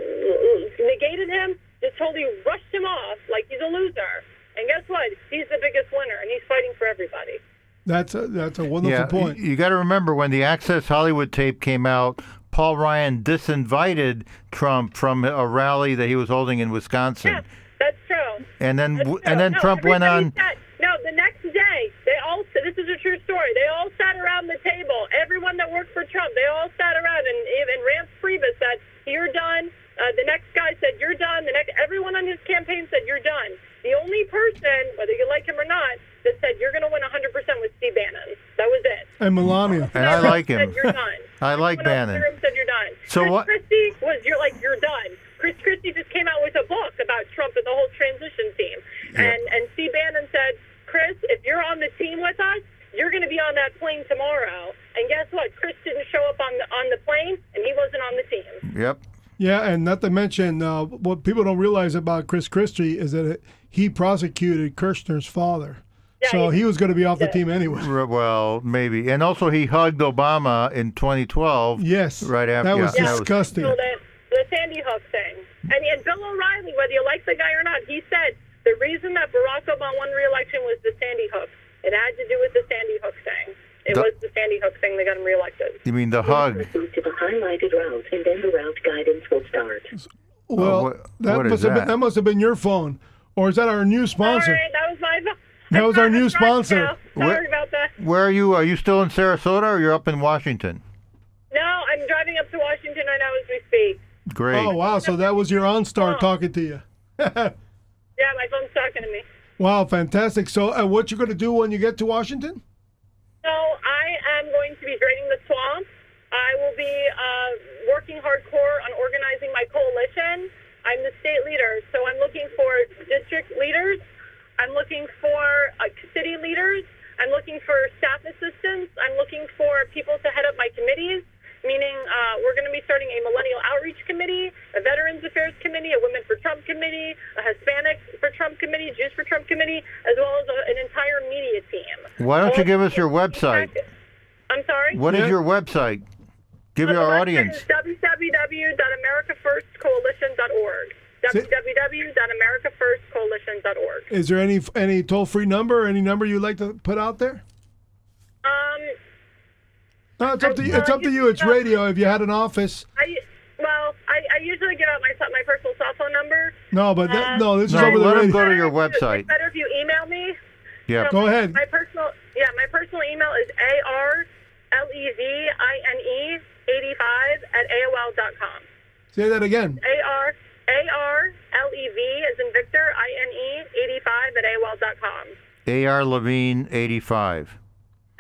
[SPEAKER 5] negated him, just totally rushed him off like he's a loser. And guess what? He's the biggest winner, and he's fighting for everybody.
[SPEAKER 3] That's a, that's a wonderful
[SPEAKER 2] yeah,
[SPEAKER 3] point.
[SPEAKER 2] you, got to remember when the Access Hollywood tape came out. Paul Ryan disinvited Trump from a rally that he was holding in Wisconsin,
[SPEAKER 5] Yeah, that's true.
[SPEAKER 2] and then
[SPEAKER 5] That's
[SPEAKER 2] w-
[SPEAKER 5] true.
[SPEAKER 2] and then
[SPEAKER 5] No,
[SPEAKER 2] Trump went on.
[SPEAKER 5] Sat, no, the next day, they all. This is a true story. They all sat around the table. Everyone that worked for Trump, they all sat around, and even Reince Priebus said, "You're done." Uh, the next guy said, "You're done." The next, everyone on his campaign said, "You're done." The only person, whether you like him or not, that said you're going to win 100% was Steve Bannon. That was it.
[SPEAKER 3] and Melania.
[SPEAKER 2] And I like
[SPEAKER 5] Said,
[SPEAKER 2] him.
[SPEAKER 5] you're done.
[SPEAKER 2] I like
[SPEAKER 5] Everyone
[SPEAKER 2] Bannon.
[SPEAKER 5] the room said you're done.
[SPEAKER 2] So
[SPEAKER 5] Chris
[SPEAKER 2] what-
[SPEAKER 5] Christie was you're like you're done. Chris Christie just came out with a book about Trump and the whole transition team,
[SPEAKER 2] Yeah.
[SPEAKER 5] and and Steve Bannon said, Chris, if you're on the team with us, you're going to be on that plane tomorrow. And guess what? Chris didn't show up on the on the plane, and he wasn't on the team.
[SPEAKER 2] Yep.
[SPEAKER 3] Yeah, and not to mention uh, what people don't realize about Chris Christie is that it, he prosecuted Kushner's father,
[SPEAKER 5] Yeah,
[SPEAKER 3] so
[SPEAKER 5] he-
[SPEAKER 3] he was going to be off the team anyway.
[SPEAKER 2] Well, maybe, and also he hugged Obama in 2012.
[SPEAKER 3] Yes,
[SPEAKER 2] Right after-
[SPEAKER 3] that was
[SPEAKER 2] yeah, that was-
[SPEAKER 3] disgusting.
[SPEAKER 5] So the, the Sandy Hook thing. And, and Bill O'Reilly, whether you like the guy or not, he said the reason that Barack Obama won re-election was the Sandy Hook. It had to do with the Sandy Hook thing. It
[SPEAKER 2] The-
[SPEAKER 5] was the Sandy Hook thing that got him reelected.
[SPEAKER 2] You mean the hug?
[SPEAKER 6] To the highlighted route, and then the route guidance will start.
[SPEAKER 3] Well, oh,
[SPEAKER 2] what-
[SPEAKER 3] that
[SPEAKER 2] what is
[SPEAKER 3] must have
[SPEAKER 2] that?
[SPEAKER 3] been that must have been your phone, or is that our new sponsor?
[SPEAKER 5] All right, that was my. phone.
[SPEAKER 3] That was our new sponsor.
[SPEAKER 5] Sorry
[SPEAKER 2] Where-
[SPEAKER 5] about that.
[SPEAKER 2] Where are you? Are you still in Sarasota or you're up in Washington?
[SPEAKER 5] No, I'm driving up to Washington right now as we speak.
[SPEAKER 2] Great.
[SPEAKER 3] Oh wow! So that was your OnStar
[SPEAKER 5] Oh.
[SPEAKER 3] talking to you.
[SPEAKER 5] Yeah, my phone's talking to me.
[SPEAKER 3] Wow, fantastic! So, uh, what you going to do when you get to Washington?
[SPEAKER 5] So I am going to be draining the swamp. I will be uh, working hardcore on organizing my coalition. I'm the state leader, so I'm looking for district leaders. I'm looking for uh, city leaders. I'm looking for staff assistants. I'm looking for people to head up my committees, meaning uh, we're going to be starting a millennial outreach committee, a veterans affairs committee, a women for Trump committee, a Hispanic for Trump committee, Jews for Trump committee, as well as a, an entire media team.
[SPEAKER 2] Why don't you give us your website?
[SPEAKER 5] I'm sorry?
[SPEAKER 2] What is
[SPEAKER 3] Yeah.
[SPEAKER 2] your website? Give
[SPEAKER 5] Uh,
[SPEAKER 2] our audience.
[SPEAKER 5] www.americafirstcoalition.org. www.americafirstcoalition.org.
[SPEAKER 3] Is there any any toll free number, or any number you'd like to put out there?
[SPEAKER 5] Um,
[SPEAKER 3] No, it's up to you. It's up to
[SPEAKER 5] you
[SPEAKER 3] you. It's radio. If you had an office,
[SPEAKER 5] I well, I, I usually give out my my personal cell phone number.
[SPEAKER 3] no, but that, uh, no, this is
[SPEAKER 2] No,
[SPEAKER 3] over the
[SPEAKER 2] let 'em
[SPEAKER 3] radio.
[SPEAKER 2] go to your
[SPEAKER 5] Better if you-
[SPEAKER 2] website.
[SPEAKER 5] It's better if you email me.
[SPEAKER 2] Yeah.
[SPEAKER 3] Go ahead.
[SPEAKER 5] My personal yeah, my personal email is a r l e v i n e eighty five at aol dot com.
[SPEAKER 3] Say that again.
[SPEAKER 5] A R A R L E V as in Victor I N E eighty five at aol dot com.
[SPEAKER 2] A.R. Levine, 85.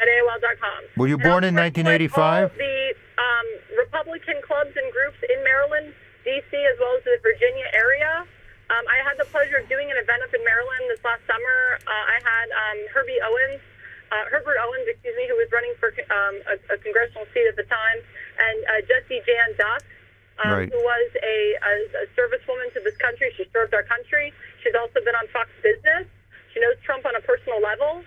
[SPEAKER 5] At AOL.com.
[SPEAKER 2] Were you
[SPEAKER 5] And
[SPEAKER 2] born in 1985?
[SPEAKER 5] the um, Republican clubs and groups in Maryland, D.C., as well as the Virginia area. Um, I had the pleasure of doing an event up in Maryland this last summer. Uh, I had um, Herbie Owens, uh, Herbert Owens, excuse me, who was running for um, a, a congressional seat at the time, and uh, Jessie Jane Duff, um,
[SPEAKER 2] Right.
[SPEAKER 5] who was a, a, a servicewoman to this country. She served our country. She's also been on Fox Business. She knows Trump on a personal level,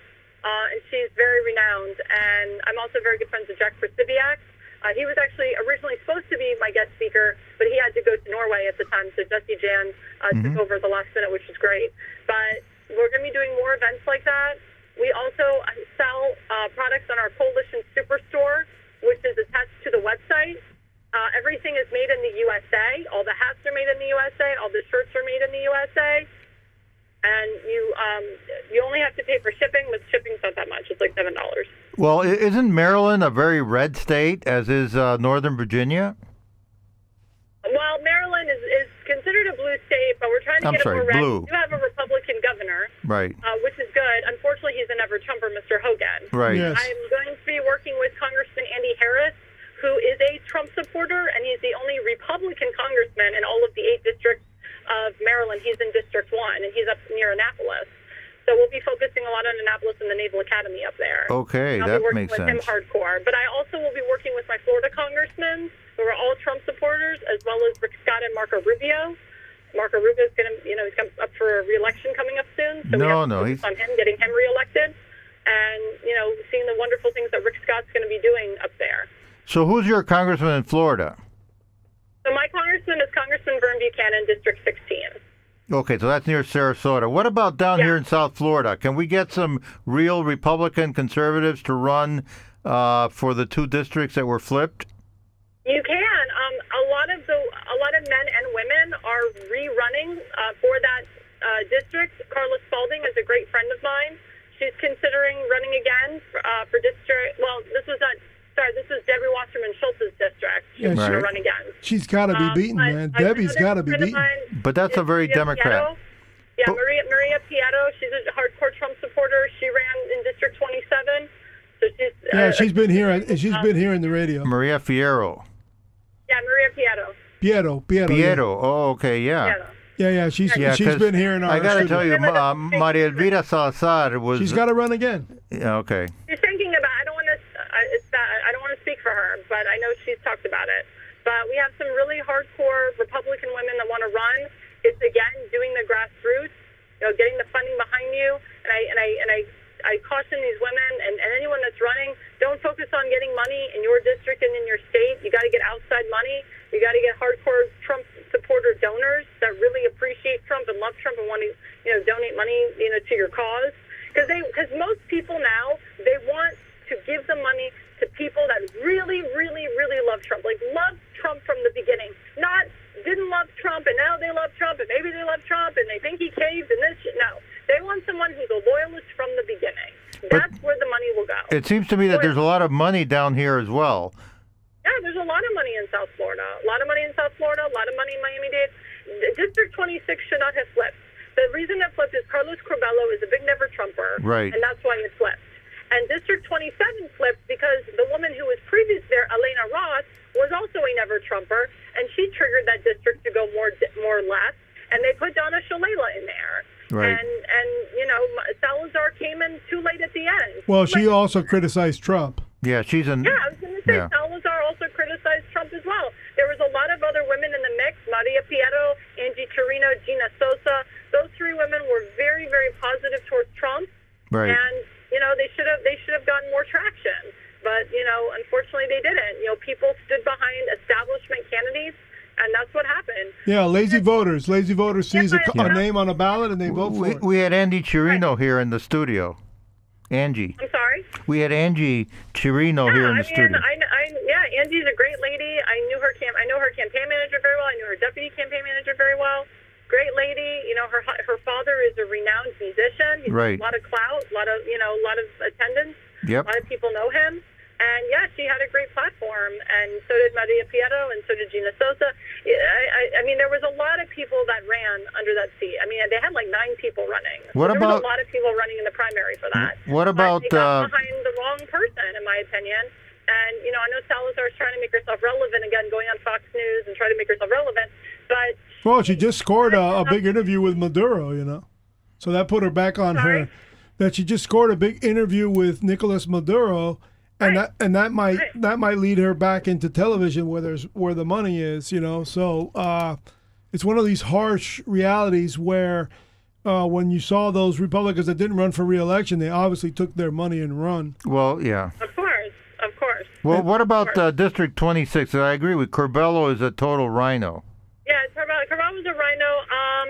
[SPEAKER 5] uh, and she's very renowned. And I'm also very good friends with Jack Posobiec. Uh, he was actually originally supposed to be my guest speaker, but he had to go to Norway at the time, so Jessie Jane uh, took over at the last minute, which is great. But we're going to be doing more events like that. We also uh, sell uh, products on our Coalition Superstore, which is attached to the website. Uh, everything is made in the USA. All the hats are made in the USA. All the shirts are made in the USA. And you um, you only have to pay for shipping, but shipping's not that much. It's like seven dollars.
[SPEAKER 2] Well, isn't Maryland a very red state, as is uh, Northern Virginia?
[SPEAKER 5] Well, Maryland is, is considered a blue state, but we're trying to
[SPEAKER 2] I'm
[SPEAKER 5] get
[SPEAKER 2] sorry,
[SPEAKER 5] it more red.
[SPEAKER 2] blue.
[SPEAKER 5] We do have a Republican governor,
[SPEAKER 2] Right.
[SPEAKER 5] uh, which is good. Unfortunately, he's an ever Trumper, Mr. Hogan.
[SPEAKER 2] Right.
[SPEAKER 3] Yes.
[SPEAKER 5] I'm going to be working with Congressman Andy Harris, who is a Trump supporter, and he's the only Republican congressman in all of the eight districts of Maryland. He's in District 1, and he's up near Annapolis. So we'll be focusing a lot on Annapolis and the Naval Academy up there.
[SPEAKER 2] Okay,
[SPEAKER 5] I'll
[SPEAKER 2] that
[SPEAKER 5] be working
[SPEAKER 2] makes
[SPEAKER 5] with him hardcore. But I also will be working with my Florida congressmen, who are all Trump supporters, as well as Rick Scott and Marco Rubio. Marco Rubio is going to, you know, he's up for a re-election coming up soon. So we
[SPEAKER 2] No,
[SPEAKER 5] have to
[SPEAKER 2] no,
[SPEAKER 5] focus
[SPEAKER 2] he's-
[SPEAKER 5] on him getting him reelected, and you know, seeing the wonderful things that Rick Scott's going to be doing up there.
[SPEAKER 2] So, who's your congressman in Florida?
[SPEAKER 5] So my congressman is Congressman Vern Buchanan, District 16.
[SPEAKER 2] Okay, so that's near Sarasota. What about down
[SPEAKER 5] Yeah.
[SPEAKER 2] here in South Florida? Can we get some real Republican conservatives to run uh, for the two districts that were flipped?
[SPEAKER 5] You can. Um, a lot of the a lot of men and women are rerunning uh, for that uh, district. Carla Spalding is a great friend of mine. She's considering running again for, uh, for district. Well, this was not. Sorry, this is Debbie Wasserman Schultz's district. She's
[SPEAKER 3] Yeah,
[SPEAKER 5] going to
[SPEAKER 2] Right.
[SPEAKER 5] run again.
[SPEAKER 3] She's got to be
[SPEAKER 5] Um,
[SPEAKER 3] beaten,
[SPEAKER 5] but
[SPEAKER 3] man.
[SPEAKER 5] another
[SPEAKER 3] Debbie's got to be beaten.
[SPEAKER 2] But that's a very
[SPEAKER 5] Maria
[SPEAKER 2] Democrat.
[SPEAKER 5] Pietro. Yeah,
[SPEAKER 2] Who-
[SPEAKER 5] Maria Maria Pietro. She's a hardcore Trump supporter. She ran in District 27. So she's
[SPEAKER 3] Yeah,
[SPEAKER 5] uh,
[SPEAKER 3] she's been here. She's been here in the radio.
[SPEAKER 2] Maria Fierro.
[SPEAKER 5] Yeah, Maria Pietro.
[SPEAKER 3] Piero, Piero. yeah.
[SPEAKER 2] Piero. Oh, okay, yeah.
[SPEAKER 5] Pietro.
[SPEAKER 3] Yeah, yeah. She's
[SPEAKER 2] Yeah,
[SPEAKER 3] she's
[SPEAKER 2] 'cause
[SPEAKER 3] been here in our.
[SPEAKER 2] I got to
[SPEAKER 3] studio.
[SPEAKER 2] tell you, uh, Maria Elvira Salazar was.
[SPEAKER 3] she's got to run again.
[SPEAKER 2] Yeah, okay.
[SPEAKER 5] She's thinking about. I don't want to. Uh, it's that I don't want to speak for her, but I know she's talked about it. But we have some really hardcore Republican women that want to run. It's again doing the grassroots, you know, getting the funding behind you. And I and I and I I caution these women and, and anyone that's running, don't focus on getting money in your district and in your state. You got to get outside money. You got to get hardcore Trump supporter donors that really appreciate Trump and love Trump and want to, you know, donate money, you know, to your cause. Because they, because most people now, they want to give the money to people that really, really, really love Trump. Like love Trump from the beginning. Not didn't love Trump and now they love Trump and maybe they love Trump and they think he caved and this. shit. No, they want someone who's a loyalist from the beginning. That's where the money will go.
[SPEAKER 2] It seems to me that there's a lot of money down here as well.
[SPEAKER 5] Yeah, there's a lot of money in South Florida. A lot of money in South Florida. A lot of money in Miami-Dade. District 26 should not have flipped. The reason it flipped is Carlos Curbelo is a big never Trumper,
[SPEAKER 2] Right.
[SPEAKER 5] and that's why it flipped. And District 27 flipped because the woman who was previous there, Ileana Ros, was also a never Trumper, and she triggered that district to go more more left. And they put Donna Shalala in there.
[SPEAKER 2] Right.
[SPEAKER 5] And and you know Salazar came in too late at the end.
[SPEAKER 3] Well, she
[SPEAKER 5] Like-
[SPEAKER 3] also criticized Trump.
[SPEAKER 2] Yeah, she's in.
[SPEAKER 5] yeah, I was going to say
[SPEAKER 2] Yeah.
[SPEAKER 5] Salazar also criticized Trump as well. There was a lot of other women in the mix: Maria Pietro, Angie Chirino, Gina Sosa. Those three women were very, very positive towards Trump,
[SPEAKER 2] Right.
[SPEAKER 5] and you know they should have they should have gotten more traction. But you know, unfortunately, they didn't. You know, people stood behind establishment candidates, and that's what happened.
[SPEAKER 3] Yeah, lazy voters. Lazy voters sees a,
[SPEAKER 5] Yeah,
[SPEAKER 3] a name on a ballot and they vote for
[SPEAKER 2] we,
[SPEAKER 3] it.
[SPEAKER 2] we had Andy Chirino here in the studio. Angie.
[SPEAKER 5] I'm sorry.
[SPEAKER 2] We had Angie Chirino here in
[SPEAKER 5] I
[SPEAKER 2] the
[SPEAKER 5] mean,
[SPEAKER 2] studio.
[SPEAKER 5] I, I, yeah, Angie's a great lady. I knew her cam- I know her campaign manager very well. I knew her deputy campaign manager very well. Great lady. You know, her her father is a renowned musician. He's
[SPEAKER 2] Right.
[SPEAKER 5] A lot of clout. A lot of you know, a lot of attendance.
[SPEAKER 2] Yep.
[SPEAKER 5] A lot of people know him. And yeah, she had a great platform, and so did Maria Pietro, and so did Gina Sosa. I, I, I mean, there was a lot of people that ran under that seat. I mean, they had like nine people running. So
[SPEAKER 2] What
[SPEAKER 5] there was
[SPEAKER 2] about-
[SPEAKER 5] a lot about people running in the primary for that.
[SPEAKER 2] What
[SPEAKER 5] But
[SPEAKER 2] about,
[SPEAKER 5] they got
[SPEAKER 2] uh,
[SPEAKER 5] behind the wrong person, in my opinion. And you know, I know Salazar's trying to make herself relevant again, going on Fox News and trying to make herself relevant. But
[SPEAKER 3] Well, she just scored a, a big interview with Maduro, you know, so that put her back on
[SPEAKER 5] Sorry?
[SPEAKER 3] her. That she just scored a big interview with Nicolas Maduro, and
[SPEAKER 5] Right.
[SPEAKER 3] that and that might
[SPEAKER 5] Right.
[SPEAKER 3] that might lead her back into television where there's where the money is, you know. So uh, it's one of these harsh realities where. Uh, when you saw those Republicans that didn't run for re-election, they obviously took their money and run.
[SPEAKER 2] Well, yeah.
[SPEAKER 5] of course, of course.
[SPEAKER 2] Well, what about uh, District 26? I agree with Curbelo is a total rhino.
[SPEAKER 5] Yeah, Curbelo was a rhino. Um,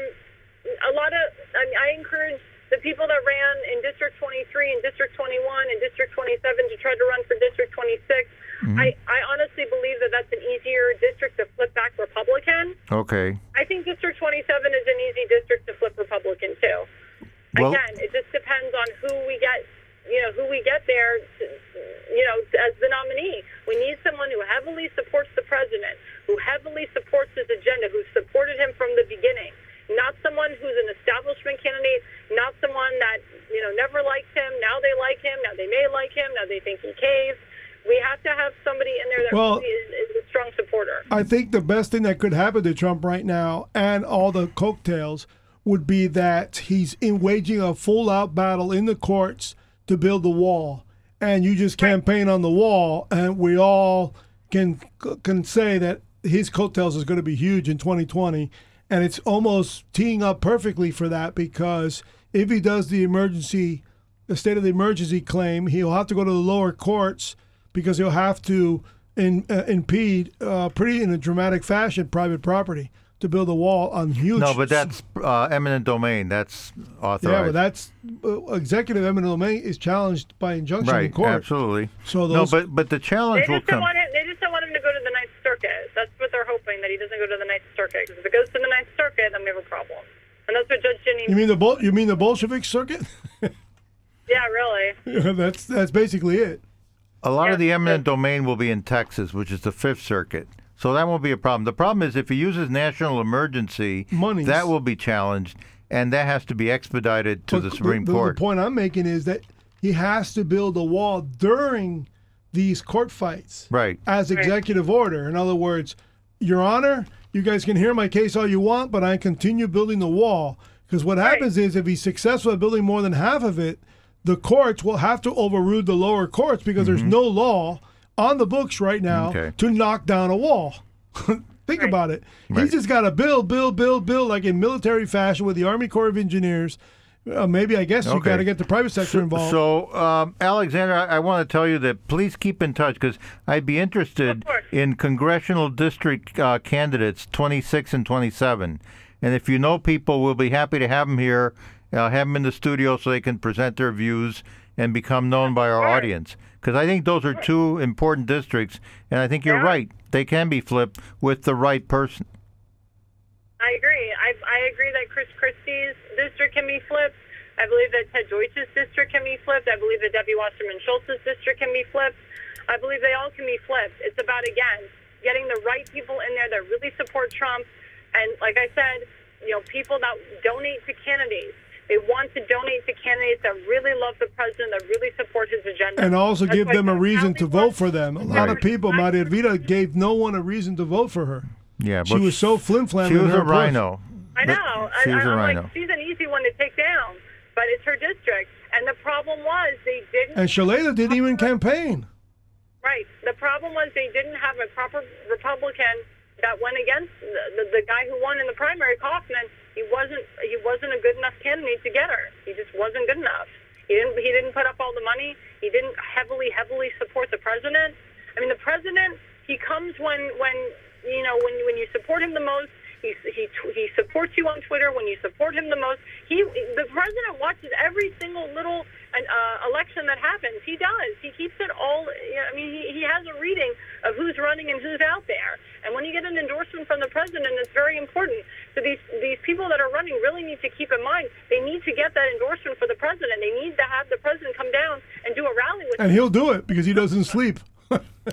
[SPEAKER 5] a lot of, I, mean, I encourage the people that ran in District 23 and District 21 and District 27 to try to run for District 26. I, I honestly believe that that's an easier district to flip back Republican.
[SPEAKER 2] Okay.
[SPEAKER 5] I think District 27 is an easy district to flip Republican too.
[SPEAKER 2] Well-
[SPEAKER 5] Again, it just depends on who we get, you know, who we get there, to, you know, as the nominee. We need someone who heavily supports the president, who heavily supports his agenda, who supported him from the beginning. Not someone who's an establishment candidate, not someone that, you know, never liked him. Now they like him. Now they may like him. Now they think he caves. We have to have somebody in there that
[SPEAKER 3] Well-
[SPEAKER 5] really is, is a strong supporter.
[SPEAKER 3] I think the best thing that could happen to Trump right now and all the coattails would be that he's in waging a full out battle in the courts to build the wall. And you just campaign on the wall, and we all can can say that his coattails is going to be huge in 2020. And it's almost teeing up perfectly for that because if he does the emergency, the state of the emergency claim, he'll have to go to the lower courts because he'll have to in, uh, impede uh, pretty in a dramatic fashion private property to build a wall on huge.
[SPEAKER 2] No, but that's uh, eminent domain. That's authorized.
[SPEAKER 3] yeah, but that's uh, executive eminent domain is challenged by injunction in
[SPEAKER 2] right.
[SPEAKER 3] court.
[SPEAKER 2] Absolutely.
[SPEAKER 3] So those, no,
[SPEAKER 2] but but the
[SPEAKER 5] They
[SPEAKER 2] challenge will
[SPEAKER 5] just don't
[SPEAKER 2] come.
[SPEAKER 5] want him. They just don't want him to go to the Ninth Circuit. That's what they're hoping that he doesn't go to the Ninth Circuit. Because if it goes to the Ninth Circuit, then we have a problem. And that's what Judge Ginny.
[SPEAKER 3] You mean the Bol- you mean the Bolshevik circuit?
[SPEAKER 5] yeah, really.
[SPEAKER 3] that's that's basically it.
[SPEAKER 2] A lot of the eminent domain will be in Texas, which is the Fifth Circuit. So that won't be a problem. The problem is if he uses national emergency,
[SPEAKER 3] Monies.
[SPEAKER 2] that will be challenged, and that has to be expedited to
[SPEAKER 3] But
[SPEAKER 2] the Supreme
[SPEAKER 3] the,
[SPEAKER 2] Court.
[SPEAKER 3] The point I'm making is that he has to build a wall during these court fights.
[SPEAKER 2] Right.
[SPEAKER 3] As executive order. In other words, Your Honor, you guys can hear my case all you want, but I continue building the wall. Because what happens is if he's successful at building more than half of it, the courts will have to overrule the lower courts because there's no law on the books right now
[SPEAKER 2] Mm-hmm. Okay.
[SPEAKER 3] to knock down a wall. Think about it.
[SPEAKER 2] Right.
[SPEAKER 3] He's just got to build, build, build, build, like in military fashion with the Army Corps of Engineers. Uh, maybe I guess you got to get the private sector involved.
[SPEAKER 2] So, um, Alexander, I, I want to tell you that please keep in touch because I'd be interested in congressional district uh, candidates 26 and 27. And if you know people, we'll be happy to have them here, uh, have them in the studio so they can present their views and become known by our audience. Because I think those are two important districts, and I think you're
[SPEAKER 5] Yeah.
[SPEAKER 2] right. They can be flipped with the right person.
[SPEAKER 5] I agree. I, I agree that Chris Christie's district can be flipped. I believe that Ted Deutch's district can be flipped. I believe that Debbie Wasserman Schultz's district can be flipped. I believe they all can be flipped. It's about, again, getting the right people in there that really support Trump. And like I said, you know, people that donate to candidates. They want to donate to candidates that really love the president, that really support his agenda.
[SPEAKER 3] and also
[SPEAKER 5] That's
[SPEAKER 3] give them a reason to vote for them. A lot of people, Maria Elvira gave no one a reason to vote for her.
[SPEAKER 2] Yeah,
[SPEAKER 3] She was so flim-flam
[SPEAKER 2] She
[SPEAKER 3] in
[SPEAKER 2] was
[SPEAKER 3] her
[SPEAKER 2] a
[SPEAKER 3] approach.
[SPEAKER 2] rhino.
[SPEAKER 5] I know.
[SPEAKER 2] She
[SPEAKER 5] I,
[SPEAKER 2] was a
[SPEAKER 5] I'm
[SPEAKER 2] rhino.
[SPEAKER 5] like, she's an easy one to take down, but it's her district. And the problem was they didn't.
[SPEAKER 3] And Shalala didn't even campaign.
[SPEAKER 5] Right. The problem was they didn't have a proper Republican that went against the, the, the guy who won in the primary, Kaufman. He wasn't. He wasn't a good enough candidate to get her. He just wasn't good enough. He didn't. He didn't put up all the money. He didn't heavily, heavily support the president. I mean, the president. He comes when when you know when when you support him the most. He he he supports you on Twitter when you support him the most. He the president watches every single little uh, election that happens. He does. He keeps it all. I mean, he, he has a reading of who's running and who's out there. And when you get an endorsement from the president, it's very important. So these these people that are running really need to keep in mind they need to get that endorsement for the president. They need to have the president come down and do a rally with
[SPEAKER 3] And he'll do it because he doesn't sleep.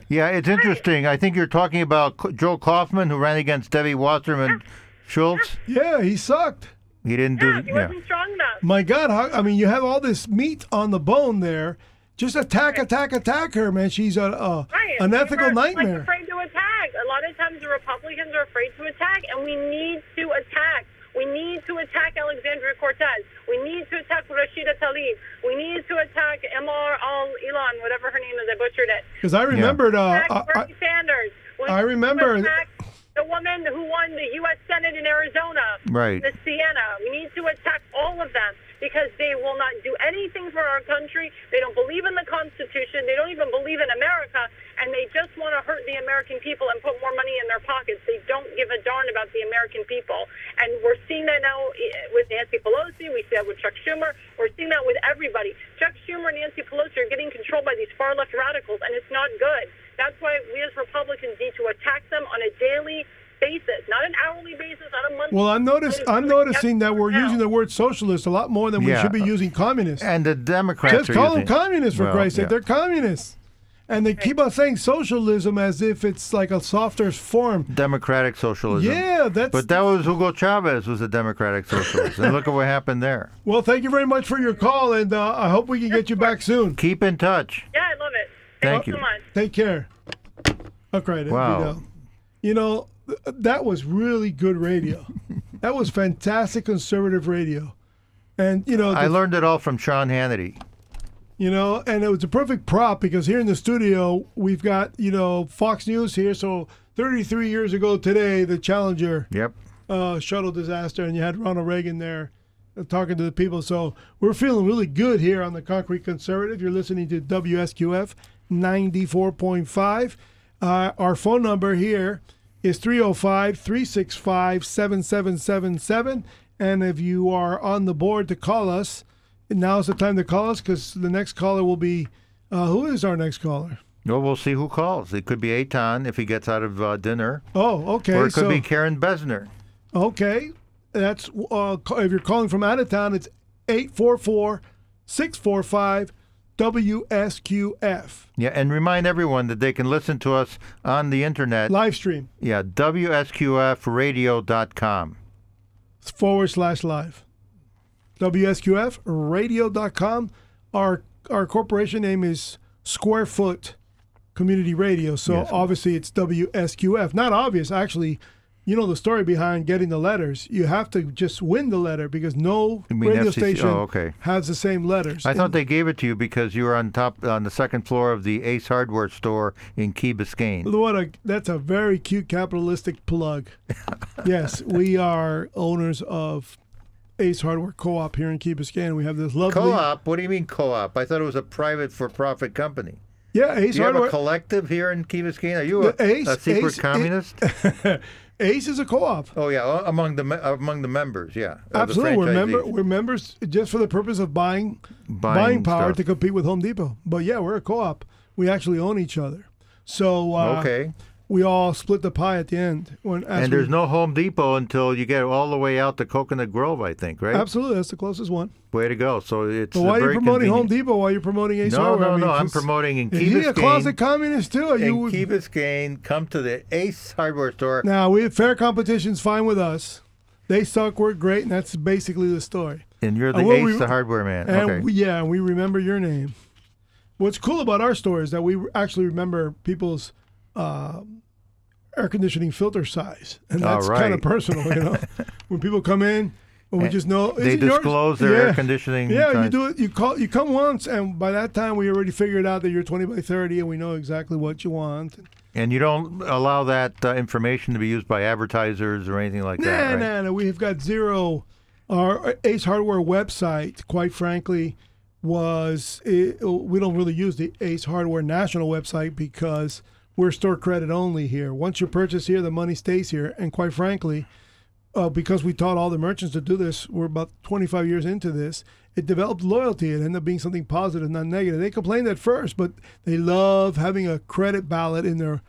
[SPEAKER 2] Yeah, it's interesting. I think you're talking about K- Joe Kaufman, who ran against Debbie Wasserman Schultz.
[SPEAKER 3] yeah, he sucked.
[SPEAKER 2] He didn't
[SPEAKER 5] Yeah,
[SPEAKER 2] do.
[SPEAKER 5] he
[SPEAKER 2] Yeah.
[SPEAKER 5] wasn't strong enough.
[SPEAKER 3] My God, how, I mean, you have all this meat on the bone there. Just attack, attack, attack her, man. She's a, a
[SPEAKER 5] Right.
[SPEAKER 3] an
[SPEAKER 5] we
[SPEAKER 3] ethical
[SPEAKER 5] were, Like, afraid to attack. A lot of times the Republicans are afraid to attack, and we need to attack. We need to attack Alexandria Cortez. We need to attack Rashida Tlaib. We need to attack Emar Al Ilan, whatever her name is. I butchered it.
[SPEAKER 3] Because I remembered, uh,
[SPEAKER 5] Attack
[SPEAKER 3] I, I,
[SPEAKER 5] Sanders. We
[SPEAKER 3] I remember-
[SPEAKER 5] attack the woman who won the U.S. Senate in Arizona.
[SPEAKER 2] Right.
[SPEAKER 5] The Sinema. We need to attack all of them because they will not do anything for our country. They don't believe in the Constitution. They don't even believe in America. And they just want to hurt the American people and put more money in their pockets. They don't give a darn about the American people. And we're seeing that now with Nancy Pelosi. We see that with Chuck Schumer. We're seeing that with everybody. Chuck Schumer and Nancy Pelosi are getting controlled by these far left radicals, and it's not good. That's why we as Republicans need to attack them on a daily basis, not an hourly basis, not a monthly.
[SPEAKER 3] Well, I'm notice, I'm noticing that we're
[SPEAKER 5] Now.
[SPEAKER 3] using the word socialist a lot more than we
[SPEAKER 2] Yeah.
[SPEAKER 3] should be using communist.
[SPEAKER 2] And the Democrats
[SPEAKER 3] Just
[SPEAKER 2] are
[SPEAKER 3] call them
[SPEAKER 2] using-
[SPEAKER 3] communists for
[SPEAKER 2] Well,
[SPEAKER 3] Christ's sake.
[SPEAKER 2] yeah.
[SPEAKER 3] They're communists. And they keep on saying socialism as if it's like a softer form.
[SPEAKER 2] Democratic socialism.
[SPEAKER 3] Yeah, that's.
[SPEAKER 2] But that was Hugo Chavez was a democratic socialist, and look at what happened there.
[SPEAKER 3] well, thank you very much for your call, and uh, I hope we can get you back soon.
[SPEAKER 2] Keep in touch.
[SPEAKER 5] Yeah, I love it.
[SPEAKER 2] Thank
[SPEAKER 5] Thank
[SPEAKER 2] you.
[SPEAKER 5] so much.
[SPEAKER 3] Take care. Okay, there
[SPEAKER 2] Wow.
[SPEAKER 3] we go. You know, th- that was really good radio. that was fantastic conservative radio. And, you know,
[SPEAKER 2] I learned it all from Sean Hannity.
[SPEAKER 3] you know, and it was a perfect prop because here in the studio, we've got, you know, Fox News here. So 33 years ago today, the Challenger
[SPEAKER 2] Yep.
[SPEAKER 3] uh, shuttle disaster, and you had Ronald Reagan there uh, talking to the people. So we're feeling really good here on the Concrete Conservative. You're listening to WSQF 94.5. Uh, our phone number here is 305 365 7777. And if you are on the board to call us, now's the time to call us because the next caller will be. Uh, who is our next caller?
[SPEAKER 2] Well, we'll see who calls. It could be Eitan if he gets out of uh, dinner,
[SPEAKER 3] Oh, okay.
[SPEAKER 2] or it could
[SPEAKER 3] so,
[SPEAKER 2] be Karen Besner.
[SPEAKER 3] Okay, that's uh, if you're calling from out of town, it's 844-645 WSQF
[SPEAKER 2] Yeah, and remind everyone that they can listen to us on the internet.
[SPEAKER 3] live stream
[SPEAKER 2] Yeah, WSQFradio.com.
[SPEAKER 3] forward slash live. WSQF radio.com. Our our corporation name is Square Foot Community Radio. So
[SPEAKER 2] Yes.
[SPEAKER 3] obviously it's WSQF. Not obvious, actually. You know the story behind getting the letters. You have to just win the letter because no radio
[SPEAKER 2] FCC?
[SPEAKER 3] Oh, station
[SPEAKER 2] Oh, okay.
[SPEAKER 3] has the same letters.
[SPEAKER 2] I thought they gave it to you because you were on top on the second floor of the Ace Hardware store in Key Biscayne.
[SPEAKER 3] What a that's a very cute capitalistic plug. yes, we are owners of Ace Hardware Co-op here in Key Biscayne. We have this lovely
[SPEAKER 2] Co-op? What do you mean co-op? I thought it was a private for-profit company.
[SPEAKER 3] Yeah, Ace
[SPEAKER 2] Do you have a collective here in Key Biscayne? Are you a,
[SPEAKER 3] Ace-
[SPEAKER 2] a secret
[SPEAKER 3] Ace-
[SPEAKER 2] communist?
[SPEAKER 3] Ace is a co-op.
[SPEAKER 2] oh yeah, among the me- among the members, yeah.
[SPEAKER 3] Absolutely, we're member, we're members just for the purpose of buying
[SPEAKER 2] Buying
[SPEAKER 3] buying, power
[SPEAKER 2] stuff.
[SPEAKER 3] to compete with Home Depot. But yeah, we're a co-op. We actually own each other. So uh,
[SPEAKER 2] Okay.
[SPEAKER 3] We all split the pie at the end. When
[SPEAKER 2] And
[SPEAKER 3] we-
[SPEAKER 2] there's no Home Depot until you get all the way out to Coconut Grove, I think, right?
[SPEAKER 3] absolutely that's the closest one.
[SPEAKER 2] Way to go. So it's
[SPEAKER 3] But why are you promoting Home
[SPEAKER 2] convenient.
[SPEAKER 3] Depot while you're promoting Ace
[SPEAKER 2] No,
[SPEAKER 3] Hardware?
[SPEAKER 2] no,
[SPEAKER 3] I mean,
[SPEAKER 2] no. I'm promoting in Key
[SPEAKER 3] he a closet communist too? Are
[SPEAKER 2] In
[SPEAKER 3] you
[SPEAKER 2] Key Biscayne, come to the Ace Hardware store.
[SPEAKER 3] now we fair competition's fine with us. They suck. We're great, and that's basically the story.
[SPEAKER 2] And you're the
[SPEAKER 3] Uh,
[SPEAKER 2] Ace,
[SPEAKER 3] we-
[SPEAKER 2] the hardware man.
[SPEAKER 3] And
[SPEAKER 2] okay.
[SPEAKER 3] we, yeah, we remember your name. What's cool about our store is that we actually remember people's uh, air conditioning filter size, and that's kind of personal. You know, when people come in, well, we just know
[SPEAKER 2] they
[SPEAKER 3] "Is it yours?"
[SPEAKER 2] disclose their air
[SPEAKER 3] Yeah.
[SPEAKER 2] conditioning
[SPEAKER 3] Yeah, you do it. You call. You come once, and by that time, we already figured out that you're 20 by 30, and we know exactly what you want.
[SPEAKER 2] And you don't allow that uh, information to be used by advertisers or anything like
[SPEAKER 3] Nah,
[SPEAKER 2] that, right?
[SPEAKER 3] nah, nah. We've got zero. Our Ace Hardware website, quite frankly, was it, we don't really use the Ace Hardware national website because we're store credit only here. Once you purchase here, the money stays here, and quite frankly, uh, because we taught all the merchants to do this, we're about 25 years into this. It developed loyalty. It ended up being something positive, not negative. They complained at first, but they love having a credit ballot in their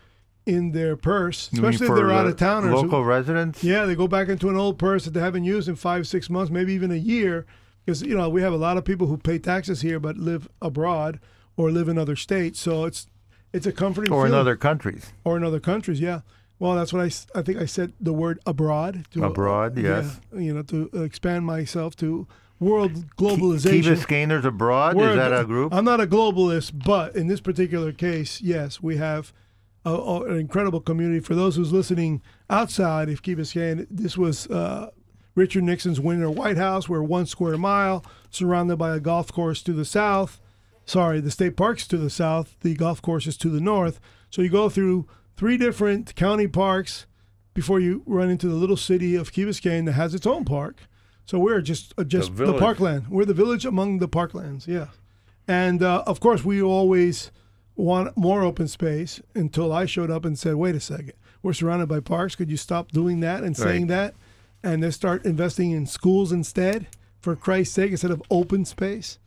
[SPEAKER 3] in their purse, especially if they're out of towners.
[SPEAKER 2] Local residents?
[SPEAKER 3] yeah, they go back into an old purse that they haven't used in five, six months, maybe even a year. Because you know we have a lot of people who pay taxes here but live abroad or live in other states, so it's it's a comforting
[SPEAKER 2] Or in other countries.
[SPEAKER 3] or in other countries. Yeah, well, that's what I, I think I said the word abroad. To,
[SPEAKER 2] Abroad,
[SPEAKER 3] yeah,
[SPEAKER 2] yes.
[SPEAKER 3] you know, to expand myself to world
[SPEAKER 2] Key
[SPEAKER 3] globalization.
[SPEAKER 2] Biscayner's abroad.
[SPEAKER 3] We're
[SPEAKER 2] Is that a group?
[SPEAKER 3] I'm not a globalist, but in this particular case, yes, we have a, a- an incredible community. For those who's listening outside of Key Biscayne, this was uh, Richard Nixon's Winter White House. We're one square mile surrounded by a golf course to the south. Sorry, the state parks to the south. The golf course is to the north. So you go through three different county parks before you run into the little city of Key Biscayne that has its own park. So we're just uh, just the,
[SPEAKER 2] village.
[SPEAKER 3] parkland. We're the village among the parklands. Yeah, and uh, of course we always want more open space until I showed up and said, "Wait a second, we're surrounded by parks. Could you stop doing that and saying that, and then start investing in schools instead, for Christ's sake, instead of open space?"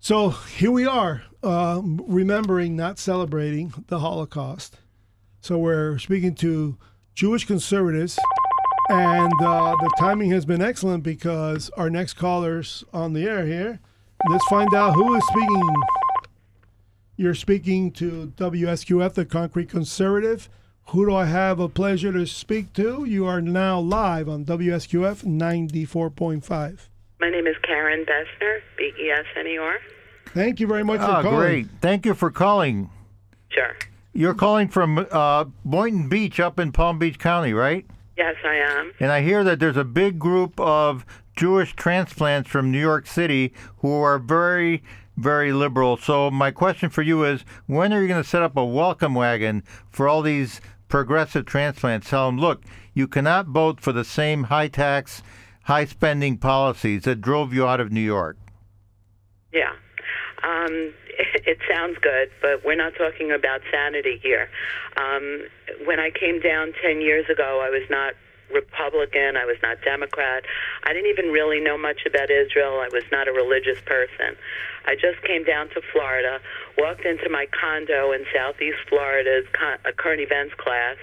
[SPEAKER 3] So here we are, uh, remembering, not celebrating the Holocaust. So we're speaking to Jewish conservatives, and uh, the timing has been excellent because our next caller's on the air here. Let's find out who is speaking. You're speaking to WSQF, the Concrete Conservative. Who do I have a pleasure to speak to? You are now live on WSQF 94.5.
[SPEAKER 7] My name is Karen Besner, B E S N E R.
[SPEAKER 3] Thank you very much for
[SPEAKER 2] Ah,
[SPEAKER 3] calling.
[SPEAKER 2] great. Thank you for calling.
[SPEAKER 7] Sure.
[SPEAKER 2] You're calling from uh, Boynton Beach up in Palm Beach County, right?
[SPEAKER 7] Yes, I am.
[SPEAKER 2] And I hear that there's a big group of Jewish transplants from New York City who are very, very liberal. So my question for you is, when are you going to set up a welcome wagon for all these progressive transplants? Tell them, look, you cannot vote for the same high tax, high spending policies that drove you out of New York.
[SPEAKER 7] Yeah. Um, it sounds good, but we're not talking about sanity here. Um, when I came down 10 years ago, I was not Republican, I was not Democrat. I didn't even really know much about Israel. I was not a religious person. I just came down to Florida, walked into my condo in Southeast Florida's con- a current events class,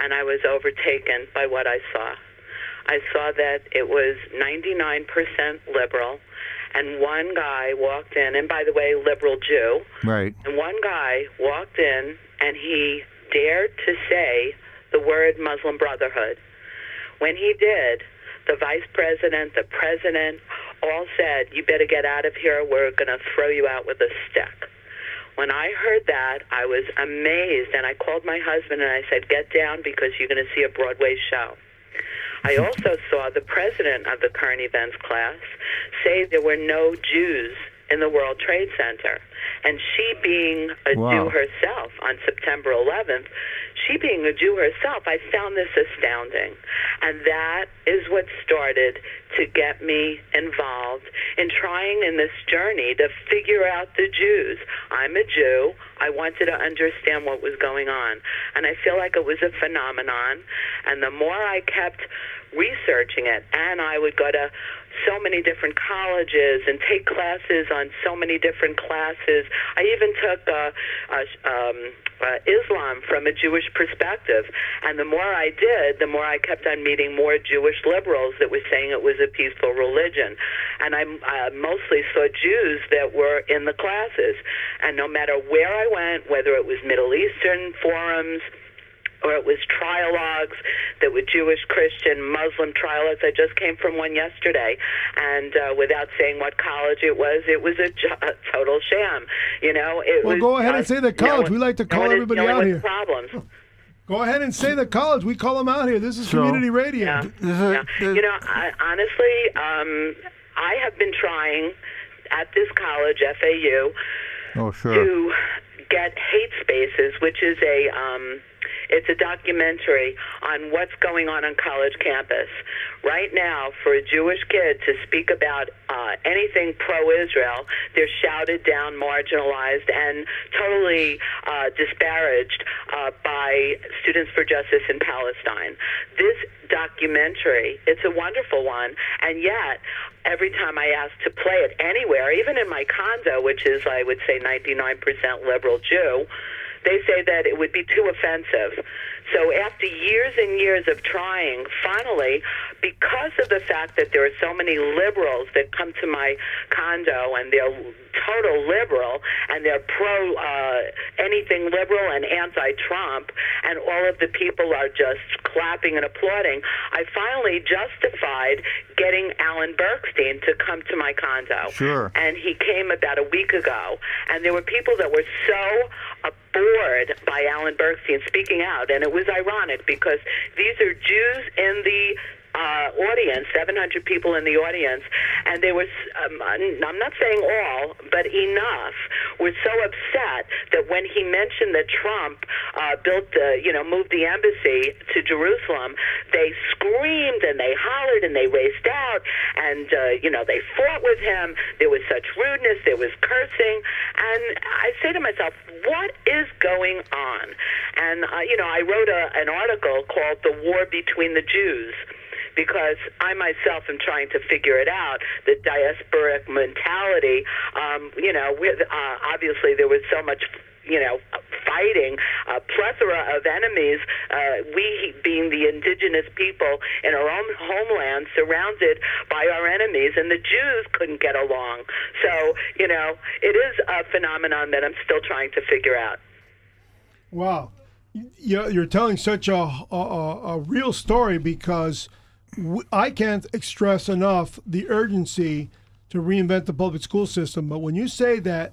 [SPEAKER 7] and I was overtaken by what I saw. I saw that it was 99% liberal, and one guy walked in, and by the way, liberal Jew,
[SPEAKER 2] Right.
[SPEAKER 7] and one guy walked in and he dared to say the word Muslim Brotherhood. When he did, the vice president, the president, all said, You better get out of here. We're going to throw you out with a stick. When I heard that, I was amazed, and I called my husband and I said, Get down because you're going to see a Broadway show. I also saw the president of the current events class say there were no Jews in the World Trade Center. And she being a
[SPEAKER 2] Wow.
[SPEAKER 7] Jew herself on September 11th, she being a Jew herself, I found this astounding. And that is what started to get me involved in trying in this journey to figure out the Jews. I'm a Jew. I wanted to understand what was going on. And I feel like it was a phenomenon. And the more I kept researching it, and I would go to so many different colleges and take classes on so many different classes. I even took uh, uh, um, uh, Islam from a Jewish perspective. And the more I did, the more I kept on meeting more Jewish liberals that were saying it was a peaceful religion. And I uh, mostly saw Jews that were in the classes. And no matter where I went, whether it was Middle Eastern forums, or it was trialogues that were Jewish, Christian, Muslim trialogues. I just came from one yesterday, and uh, without saying what college it was, it was a, jo- a total sham. You know, it
[SPEAKER 3] Well,
[SPEAKER 7] was.
[SPEAKER 3] go ahead and say the
[SPEAKER 7] no
[SPEAKER 3] college.
[SPEAKER 7] one-
[SPEAKER 3] We like to
[SPEAKER 7] no
[SPEAKER 3] call
[SPEAKER 7] one is
[SPEAKER 3] everybody
[SPEAKER 7] dealing
[SPEAKER 3] out here.
[SPEAKER 7] Problems.
[SPEAKER 3] Go ahead and say the college. We call them out here. This is
[SPEAKER 2] So-
[SPEAKER 3] community radio.
[SPEAKER 7] Yeah.
[SPEAKER 2] This is a-
[SPEAKER 7] yeah. You know, I, honestly, um, I have been trying at this college, FAU,
[SPEAKER 2] Oh, sure.
[SPEAKER 7] to get hate spaces, which is a um, it's a documentary on what's going on on college campus right now. For a Jewish kid to speak about uh, anything pro-Israel, they're shouted down, marginalized, and totally uh, disparaged uh, by Students for Justice in Palestine. This documentary, it's a wonderful one, and yet every time I ask to play it anywhere, even in my condo, which is, I would say, 99% liberal Jew, they say that it would be too offensive. So after years and years of trying, finally, because of the fact that there are so many liberals that come to my condo and they're total liberal and they're pro uh, anything liberal and anti-Trump, and all of the people are just clapping and applauding. I finally justified getting Alan Bergstein to come to my condo.
[SPEAKER 2] Sure.
[SPEAKER 7] And he came about a week ago, and there were people that were so bored by Alan Bergstein speaking out, and it was ironic because these are Jews in the uh, audience, 700 people in the audience, and they were, um, I'm not saying all, but enough, were so upset that when he mentioned that Trump uh, built, the, you know, moved the embassy to Jerusalem, they screamed and they hollered and they raced out, and, uh, you know, they fought with him. There was such rudeness, there was cursing, and I say to myself, what is going on? And, uh, you know, I wrote a, an article called The War Between the Jews because I myself am trying to figure it out. The diasporic mentality, um, you know, with, uh, obviously there was so much you know, fighting a plethora of enemies. Uh, we being the indigenous people in our own homeland, surrounded by our enemies, and the Jews couldn't get along. So, you know, it is a phenomenon that I'm still trying to figure out.
[SPEAKER 3] Wow, you're, telling such a, a a real story because I can't stress enough the urgency to reinvent the public school system. But when you say that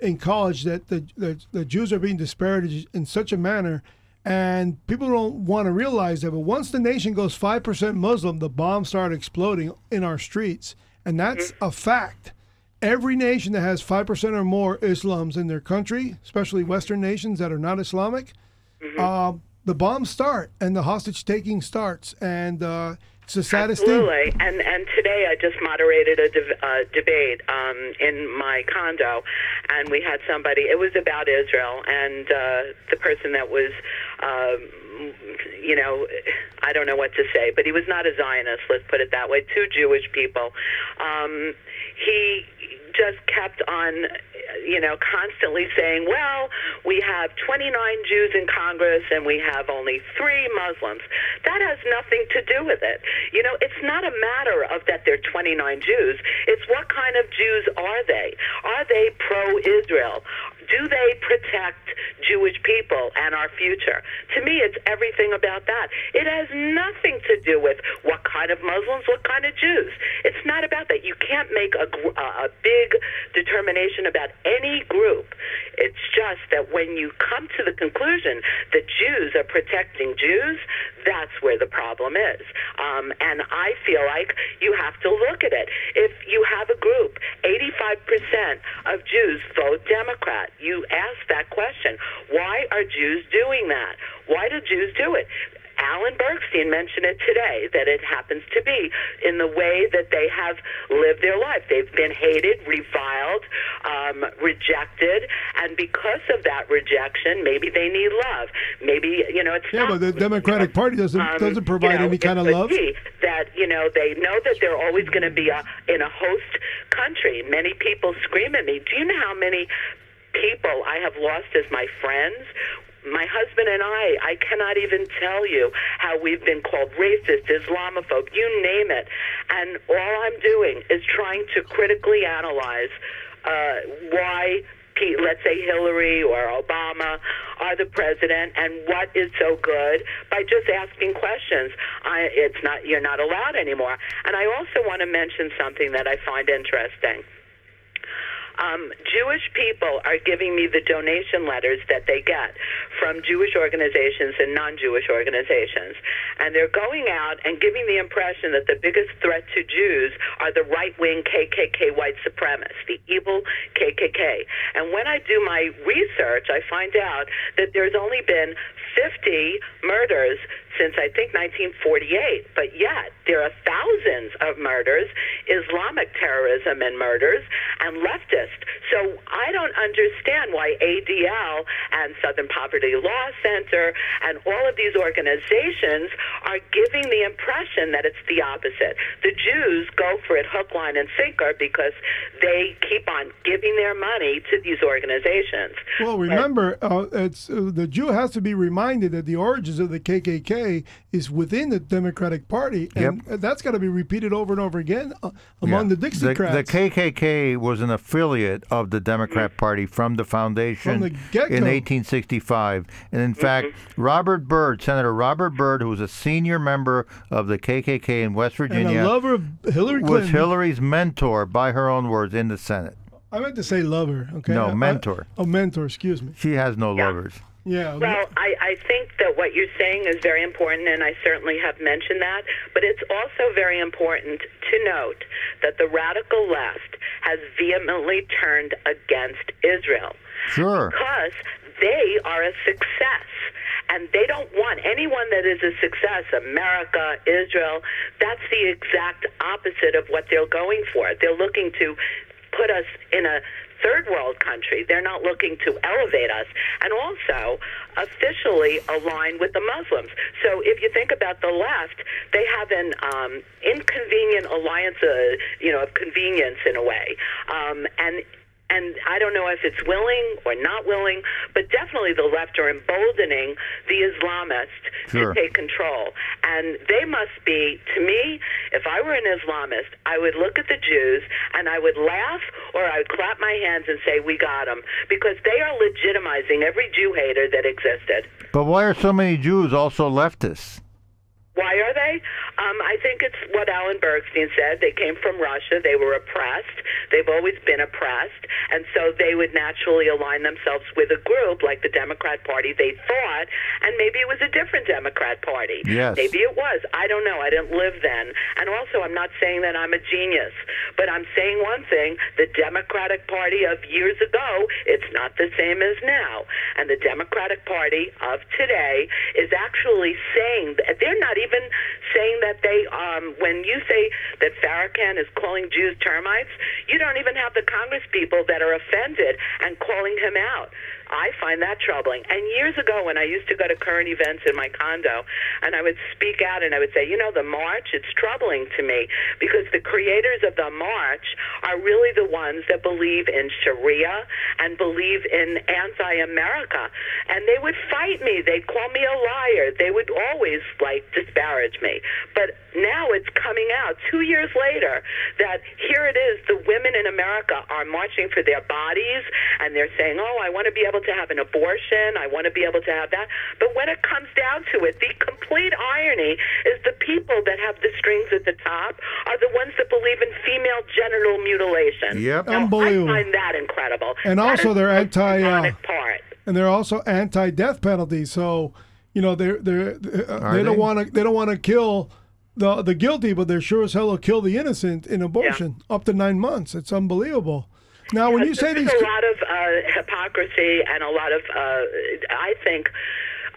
[SPEAKER 3] in college that the, the, the Jews are being disparaged in such a manner, and people don't want to realize that, but once the nation goes 5% Muslim, the bombs start exploding in our streets. And that's a fact. Every nation that has 5% or more Islams in their country, especially Western nations that are not Islamic, uh, the bombs start and the hostage taking starts. And uh, it's the saddest
[SPEAKER 7] Absolutely.
[SPEAKER 3] thing.
[SPEAKER 7] And and today I just moderated a de- uh, debate um, in my condo, and we had somebody. It was about Israel, and uh, the person that was. Um, you know, I don't know what to say, but he was not a Zionist. Let's put it that way. Two Jewish people. Um, he just kept on you know, constantly saying, well, we have 29 Jews in Congress and we have only three Muslims. That has nothing to do with it. You know, it's not a matter of that there are 29 Jews. It's what kind of Jews are they? Are they pro Israel? Do they protect Jewish people and our future? To me, it's everything about that. It has nothing to do with what kind of Muslims, what kind of Jews. It's not about that. You can't make a, a big determination about any group. It's just that when you come to the conclusion that Jews are protecting Jews, that's where the problem is. Um, and I feel like you have to look at it. If you have a group, 85% of Jews vote Democrat, you ask that question why are Jews doing that? Why do Jews do it? Alan Bergstein mentioned it today that it happens to be in the way that they have lived their life. They've been hated, reviled, um, rejected, and because of that rejection, maybe they need love. Maybe you know it's
[SPEAKER 3] yeah,
[SPEAKER 7] not,
[SPEAKER 3] but the Democratic
[SPEAKER 7] you know,
[SPEAKER 3] Party doesn't
[SPEAKER 7] um,
[SPEAKER 3] doesn't provide
[SPEAKER 7] you know,
[SPEAKER 3] any kind of love.
[SPEAKER 7] That you know they know that they're always going to be a, in a host country. Many people scream at me. Do you know how many people I have lost as my friends my husband and I, I cannot even tell you how we've been called racist, Islamophobe, you name it. And all I'm doing is trying to critically analyze uh, why let's say Hillary or Obama are the president and what is so good by just asking questions. I, it's not you're not allowed anymore. And I also want to mention something that I find interesting. Um, Jewish people are giving me the donation letters that they get from Jewish organizations and non Jewish organizations. And they're going out and giving the impression that the biggest threat to Jews are the right wing KKK white supremacists, the evil KKK. And when I do my research, I find out that there's only been 50 murders since I think 1948, but yet there are thousands of murders Islamic terrorism and murders and leftist. So I don't understand why ADL and Southern Poverty Law Center and all of these organizations are giving the impression that it's the opposite. The Jews go for it hook, line, and sinker because they keep on giving their money to these organizations.
[SPEAKER 3] Well, remember, uh, it's uh, the Jew has to be reminded that the origins of the KKK is within the Democratic Party, and that's got to be repeated over and over again uh, among the
[SPEAKER 2] The,
[SPEAKER 3] Dixiecrats.
[SPEAKER 2] the KKK was an affiliate of the Democrat Party from the foundation
[SPEAKER 3] From the
[SPEAKER 2] in 1865. And in fact, Robert Byrd, Senator Robert Byrd, who was a senior member of the KKK in West
[SPEAKER 3] and
[SPEAKER 2] Virginia,
[SPEAKER 3] a lover of Hillary
[SPEAKER 2] was Hillary's mentor, by her own words, in the Senate.
[SPEAKER 3] I meant to say lover. Okay.
[SPEAKER 2] No,
[SPEAKER 3] I-
[SPEAKER 2] mentor.
[SPEAKER 3] oh, mentor. Excuse me.
[SPEAKER 2] She has no lovers.
[SPEAKER 3] Yeah.
[SPEAKER 7] Well, I, I think that what you're saying is very important, and I certainly have mentioned that. But it's also very important to note that the radical left has vehemently turned against Israel
[SPEAKER 2] Sure.
[SPEAKER 7] because they are a success. And they don't want anyone that is a success, America, Israel, that's the exact opposite of what they're going for. They're looking to put us in a third world country. They're not looking to elevate us and also officially align with the Muslims. So if you think about the left, they have an um, inconvenient alliance, uh, you know, of convenience in a way. Um, and and I don't know if it's willing or not willing, but definitely the left are emboldening the Islamists
[SPEAKER 2] Sure.
[SPEAKER 7] to take control. And they must be, to me, if I were an Islamist, I would look at the Jews and I would laugh or I would clap my hands and say, we got them. Because they are legitimizing every Jew hater that existed.
[SPEAKER 2] But why are so many Jews also leftists?
[SPEAKER 7] Why are they? Um, I think it's what Alan Bergstein said. They came from Russia. They were oppressed. They've always been oppressed. And so they would naturally align themselves with a group like the Democrat Party, they thought. And maybe it was a different Democrat Party.
[SPEAKER 2] Yes.
[SPEAKER 7] Maybe it was. I don't know. I didn't live then. And also, I'm not saying that I'm a genius. But I'm saying one thing the Democratic Party of years ago, it's not the same as now. And the Democratic Party of today is actually saying that they're not even saying that they, um, when you say that Farrakhan is calling Jews termites, you don't even have the Congress people that are offended and calling him out. I find that troubling. And years ago, when I used to go to current events in my condo, and I would speak out and I would say, you know, the march, it's troubling to me because the creators of the march are really the ones that believe in Sharia and believe in anti America. And they would fight me. They'd call me a liar. They would always, like, disparage me. But now it's coming out two years later that here it is the women in America are marching for their bodies and they're saying, oh, I want to be able to have an abortion. I want to be able to have that. But when it comes down to it, the complete irony is the people that have the strings at the top are the ones that believe in female genital mutilation.
[SPEAKER 2] Yep.
[SPEAKER 7] Now,
[SPEAKER 3] Unbelievable.
[SPEAKER 7] I find that incredible.
[SPEAKER 3] And
[SPEAKER 7] That
[SPEAKER 3] also they're
[SPEAKER 7] the
[SPEAKER 3] anti, uh,
[SPEAKER 7] part.
[SPEAKER 3] and they're also anti-death penalty. So, you know, they're they're, uh,
[SPEAKER 2] Are
[SPEAKER 3] they don't want to they don't want to kill the the guilty, but they're sure as hell will kill the innocent in abortion up to nine months. It's unbelievable. Now, when you say
[SPEAKER 7] There's
[SPEAKER 3] these,
[SPEAKER 7] a lot of uh, hypocrisy and a lot of, uh, I think,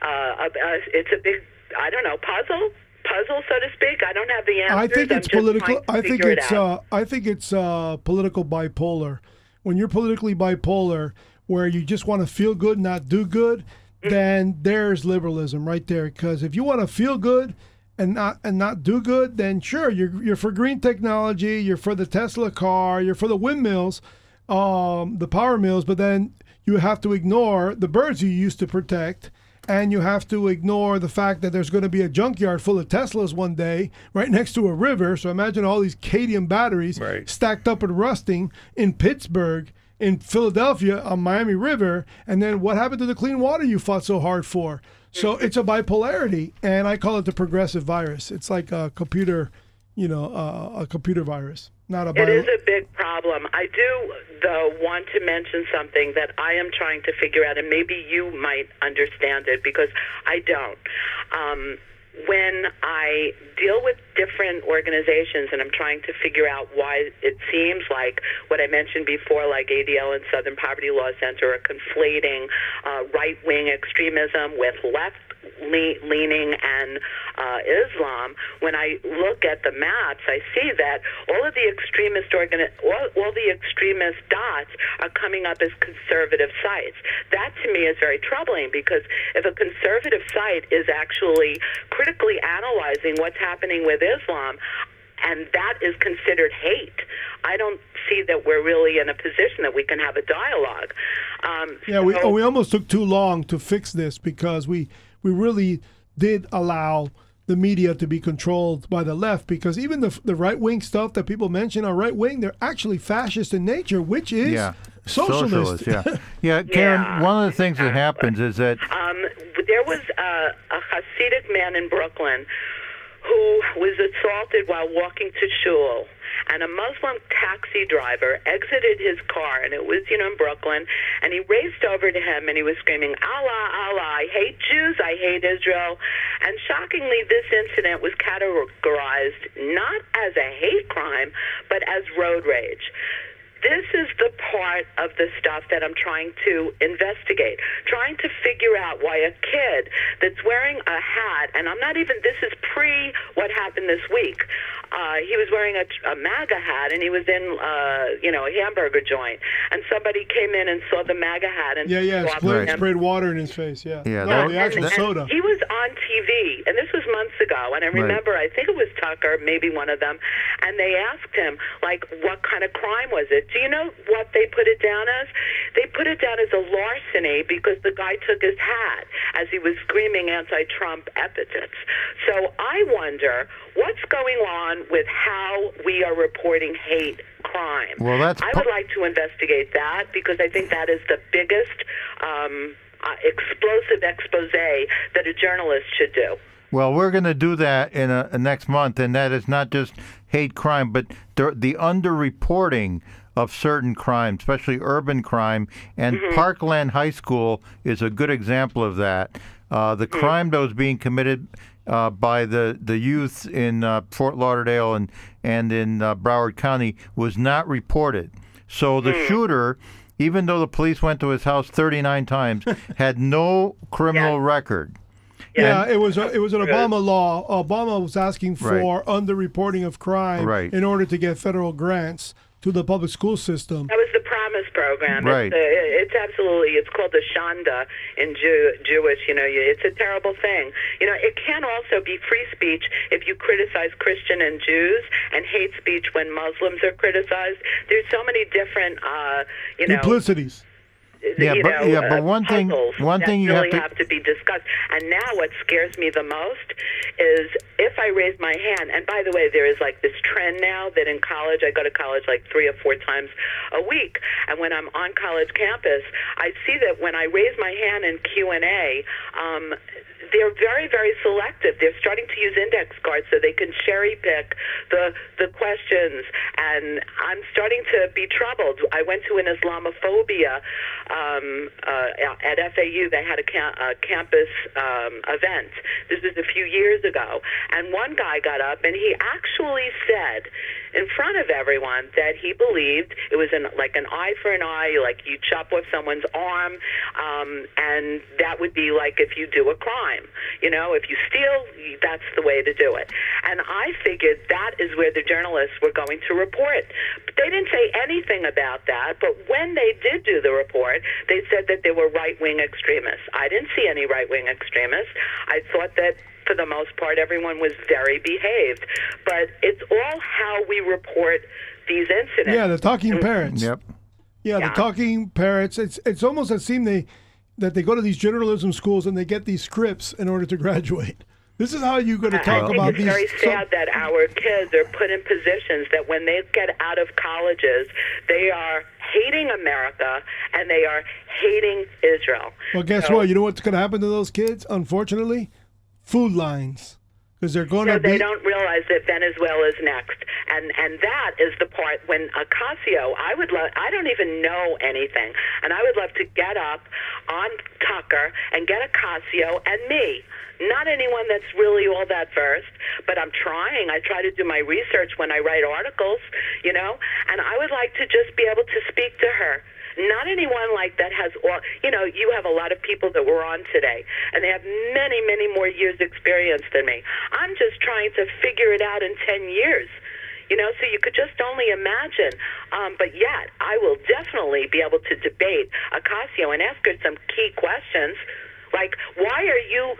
[SPEAKER 7] uh, uh, it's a big, I don't know, puzzle, puzzle, so to speak. I don't have the answers.
[SPEAKER 3] I think it's political. I think
[SPEAKER 7] it
[SPEAKER 3] it's uh, I think it's uh, political bipolar. When you're politically bipolar, where you just want to feel good, not do good,
[SPEAKER 7] Mm-hmm.
[SPEAKER 3] then there's liberalism right there. Because if you want to feel good and not and not do good, then sure you're you're for green technology, you're for the Tesla car, you're for the windmills, um, the power mills, but then you have to ignore the birds you used to protect and you have to ignore the fact that there's going to be a junkyard full of Teslas one day right next to a river. So imagine all these cadmium batteries
[SPEAKER 2] Right.
[SPEAKER 3] stacked up and rusting in Pittsburgh, in Philadelphia, on Miami River, and then what happened to the clean water you fought so hard for? So it's a bipolarity, and I call it the progressive virus. It's like a computer, you know, uh, a computer virus, not a
[SPEAKER 7] It
[SPEAKER 3] bio.
[SPEAKER 7] is a big problem. I do, though, want to mention something that I am trying to figure out, and maybe you might understand it because I don't. Um, when I deal with different organizations and I'm trying to figure out why it seems like what I mentioned before, like ADL and Southern Poverty Law Center, are conflating uh, right wing extremism with left leaning and uh, Islam, when I look at the maps, I see that all of the extremist organi- all, all the extremist dots are coming up as conservative sites. That to me is very troubling because if a conservative site is actually critically analyzing what's happening with Islam, and that is considered hate. I don't see that we're really in a position that we can have a dialogue. Um,
[SPEAKER 3] Yeah, we
[SPEAKER 7] so-
[SPEAKER 3] we almost took too long to fix this because we we really did allow the media to be controlled by the left because even the the right wing stuff that people mention are right wing, they're actually fascist in nature, which is
[SPEAKER 2] Yeah.
[SPEAKER 3] Socialist.
[SPEAKER 2] yeah. Yeah, Karen,
[SPEAKER 7] Yeah.
[SPEAKER 2] one of the things that happens is that
[SPEAKER 7] Um, there was a, a Hasidic man in Brooklyn who was assaulted while walking to shul. And a Muslim taxi driver exited his car, and it was, you know, in Brooklyn. And he raced over to him and he was screaming, Allah, Allah, I hate Jews, I hate Israel. And shockingly, this incident was categorized not as a hate crime, but as road rage this is the part of the stuff that I'm trying to investigate, trying to figure out why a kid that's wearing a hat, and I'm not even, this is pre what happened this week. Uh, he was wearing a, a MAGA hat and he was in, uh, you know, a hamburger joint. And somebody came in and saw the MAGA hat and
[SPEAKER 3] Yeah, yeah, sprayed,
[SPEAKER 7] him.
[SPEAKER 3] sprayed water in his face. Yeah,
[SPEAKER 2] Yeah,
[SPEAKER 3] no,
[SPEAKER 2] that-
[SPEAKER 3] the actual
[SPEAKER 2] that-
[SPEAKER 3] soda.
[SPEAKER 7] He was on TV, and this was months ago. And I remember, I think it was Tucker, maybe one of them, and they asked him, like, what kind of crime was it? Do you know what they put it down as? They put it down as a larceny because the guy took his hat as he was screaming anti-Trump epithets. So I wonder what's going on with how we are reporting hate crime.
[SPEAKER 2] Well, that's
[SPEAKER 7] I would like to investigate that because I think that is the biggest um, uh, explosive expose that a journalist should do.
[SPEAKER 2] Well, we're going to do that in a, a next month, and that is not just hate crime, but the, the underreporting of certain crimes, especially urban crime. And Parkland High School is a good example of that. Uh, the crime that was being committed uh, by the, the youth in uh, Fort Lauderdale and, and in uh, Broward County was not reported. So the shooter, even though the police went to his house 39 times, had no criminal record.
[SPEAKER 3] Yeah, it was a, it was an Obama law. Obama was asking for
[SPEAKER 2] Right.
[SPEAKER 3] underreporting of crime
[SPEAKER 2] Right.
[SPEAKER 3] in order to get federal grants to the public school system.
[SPEAKER 7] That was the Promise program.
[SPEAKER 2] Right.
[SPEAKER 7] It's, uh, it's absolutely. It's called the Shanda in Jew, Jewish. You know, it's a terrible thing. You know, it can also be free speech if you criticize Christian and Jews, and hate speech when Muslims are criticized. There's so many different. Uh, you know.
[SPEAKER 3] Duplicities.
[SPEAKER 2] Yeah,
[SPEAKER 7] you
[SPEAKER 2] but-
[SPEAKER 7] know,
[SPEAKER 2] yeah, but
[SPEAKER 7] uh,
[SPEAKER 2] one thing- one thing you
[SPEAKER 7] really
[SPEAKER 2] have to-
[SPEAKER 7] be discussed. And now, what scares me the most is if I raise my hand. And by the way, there is like this trend now that in college, I go to college like three or four times a week, and when I'm on college campus, I see that when I raise my hand in Q and A. Um, they're very, very selective. They're starting to use index cards so they can cherry pick the the questions, and I'm starting to be troubled. I went to an Islamophobia um, uh, at FAU. They had a, ca- a campus um, event. This was a few years ago, and one guy got up and he actually said in front of everyone that he believed it was an, like an eye for an eye, like you chop off someone's arm, um, and that would be like if you do a crime. You know, if you steal, that's the way to do it. And I figured that is where the journalists were going to report. But they didn't say anything about that. But when they did do the report, they said that there were right wing extremists. I didn't see any right wing extremists. I thought that for the most part, everyone was very behaved. But it's all how we report these incidents.
[SPEAKER 3] Yeah, the talking mm-hmm. parents.
[SPEAKER 2] Yep.
[SPEAKER 3] Yeah,
[SPEAKER 7] Yeah.
[SPEAKER 3] the talking parrots. It's it's almost as seem they that they go to these journalism schools and they get these scripts in order to graduate. This is how you're going to
[SPEAKER 7] I
[SPEAKER 3] talk
[SPEAKER 7] think
[SPEAKER 3] about
[SPEAKER 7] it's
[SPEAKER 3] these.
[SPEAKER 7] very
[SPEAKER 3] some-
[SPEAKER 7] sad that our kids are put in positions that when they get out of colleges, they are hating America and they are hating Israel.
[SPEAKER 3] well, guess
[SPEAKER 7] So-
[SPEAKER 3] what? You know what's going to happen to those kids? Unfortunately, food lines. because they're going
[SPEAKER 7] No,
[SPEAKER 3] to be.
[SPEAKER 7] they don't realize that Venezuela is next, and and that is the part when Ocasio. I would love. I don't even know anything, and I would love to get up on Tucker and get Ocasio and me. Not anyone that's really all that versed, but I'm trying. I try to do my research when I write articles, you know, and I would like to just be able to speak to her. Not anyone like that has all, you know, you have a lot of people that were on today, and they have many, many more years' experience than me. I'm just trying to figure it out in 10 years. You know, so you could just only imagine. Um, but yet, I will definitely be able to debate Ocasio and ask her some key questions, like why are you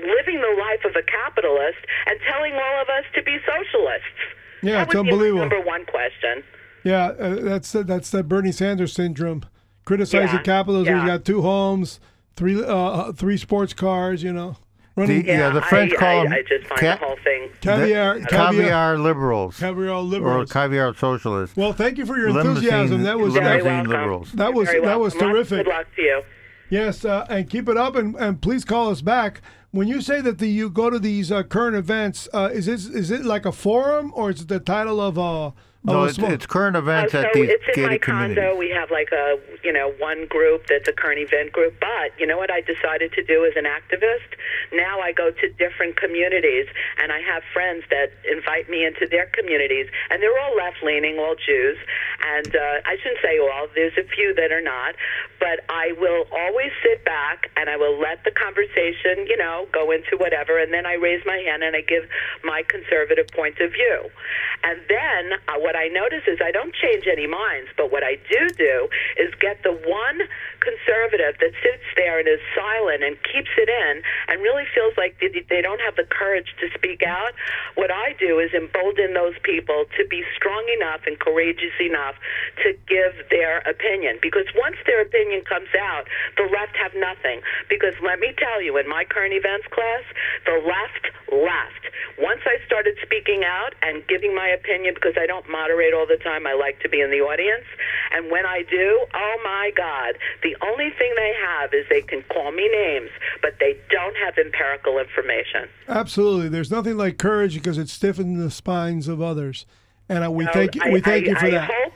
[SPEAKER 7] living the life of a capitalist and telling all of us to be socialists?
[SPEAKER 3] Yeah,
[SPEAKER 7] that
[SPEAKER 3] it's
[SPEAKER 7] would
[SPEAKER 3] unbelievable.
[SPEAKER 7] number one question.
[SPEAKER 3] Yeah, uh, that's that's the Bernie Sanders syndrome. Criticizing
[SPEAKER 7] Yeah,
[SPEAKER 3] capitalism. He's got two homes, three uh, three sports cars. You know, running
[SPEAKER 2] The- Yeah, the French
[SPEAKER 7] I,
[SPEAKER 2] call
[SPEAKER 7] I,
[SPEAKER 2] 'em
[SPEAKER 7] I just find
[SPEAKER 2] ca-
[SPEAKER 7] the whole thing.
[SPEAKER 3] caviar,
[SPEAKER 2] The-
[SPEAKER 3] caviar,
[SPEAKER 2] caviar liberals
[SPEAKER 3] caviar liberals,
[SPEAKER 2] or
[SPEAKER 3] liberals.
[SPEAKER 2] caviar socialists.
[SPEAKER 3] well, thank you for your
[SPEAKER 2] Limousine-
[SPEAKER 3] enthusiasm. That was
[SPEAKER 7] Very
[SPEAKER 2] limousine
[SPEAKER 3] that,
[SPEAKER 7] welcome.
[SPEAKER 2] liberals.
[SPEAKER 3] that was that was
[SPEAKER 7] welcome. Lots of
[SPEAKER 3] terrific.
[SPEAKER 7] Good luck to you.
[SPEAKER 3] Yes, uh, and keep it up, and, and please call us back when you say that the you go to these uh, current events. Uh, is this is it like a forum or is it the title of uh, of
[SPEAKER 2] No,
[SPEAKER 3] a
[SPEAKER 2] it's,
[SPEAKER 3] small-
[SPEAKER 2] it's current
[SPEAKER 7] Uh,
[SPEAKER 2] events
[SPEAKER 7] so
[SPEAKER 2] at these
[SPEAKER 7] it's in my condo.
[SPEAKER 2] communities.
[SPEAKER 7] We have like a you know one group that's a current event group. But you know what I decided to do as an activist? Now I go to different communities, and I have friends that invite me into their communities, and they're all left leaning, all Jews. And uh, I shouldn't say all. There's a few that are not, but I will always sit back and I will let the conversation, you know, go into whatever, and then I raise my hand and I give my conservative point of view. And then uh, what I notice is I don't change any minds, but what I do do is get the one conservative that sits there and is silent and keeps it in and really feels like they, don't have the courage to speak out. What I do is embolden those people to be strong enough and courageous enough to give their opinion. Because once their opinion comes out, the left have nothing. Because let me tell you, in my current events class, the left left. Once I started speaking out and giving my opinion, because I don't moderate all the time, I like to be in the audience. And when I do, oh my God, the only thing they have is they can call me names, but they don't have empirical information.
[SPEAKER 3] Absolutely. There's nothing like courage because it stiffens the spines of others. And uh, we
[SPEAKER 7] So
[SPEAKER 3] thank you,
[SPEAKER 7] I,
[SPEAKER 3] we thank
[SPEAKER 7] I,
[SPEAKER 3] you for
[SPEAKER 7] I
[SPEAKER 3] that.
[SPEAKER 7] hope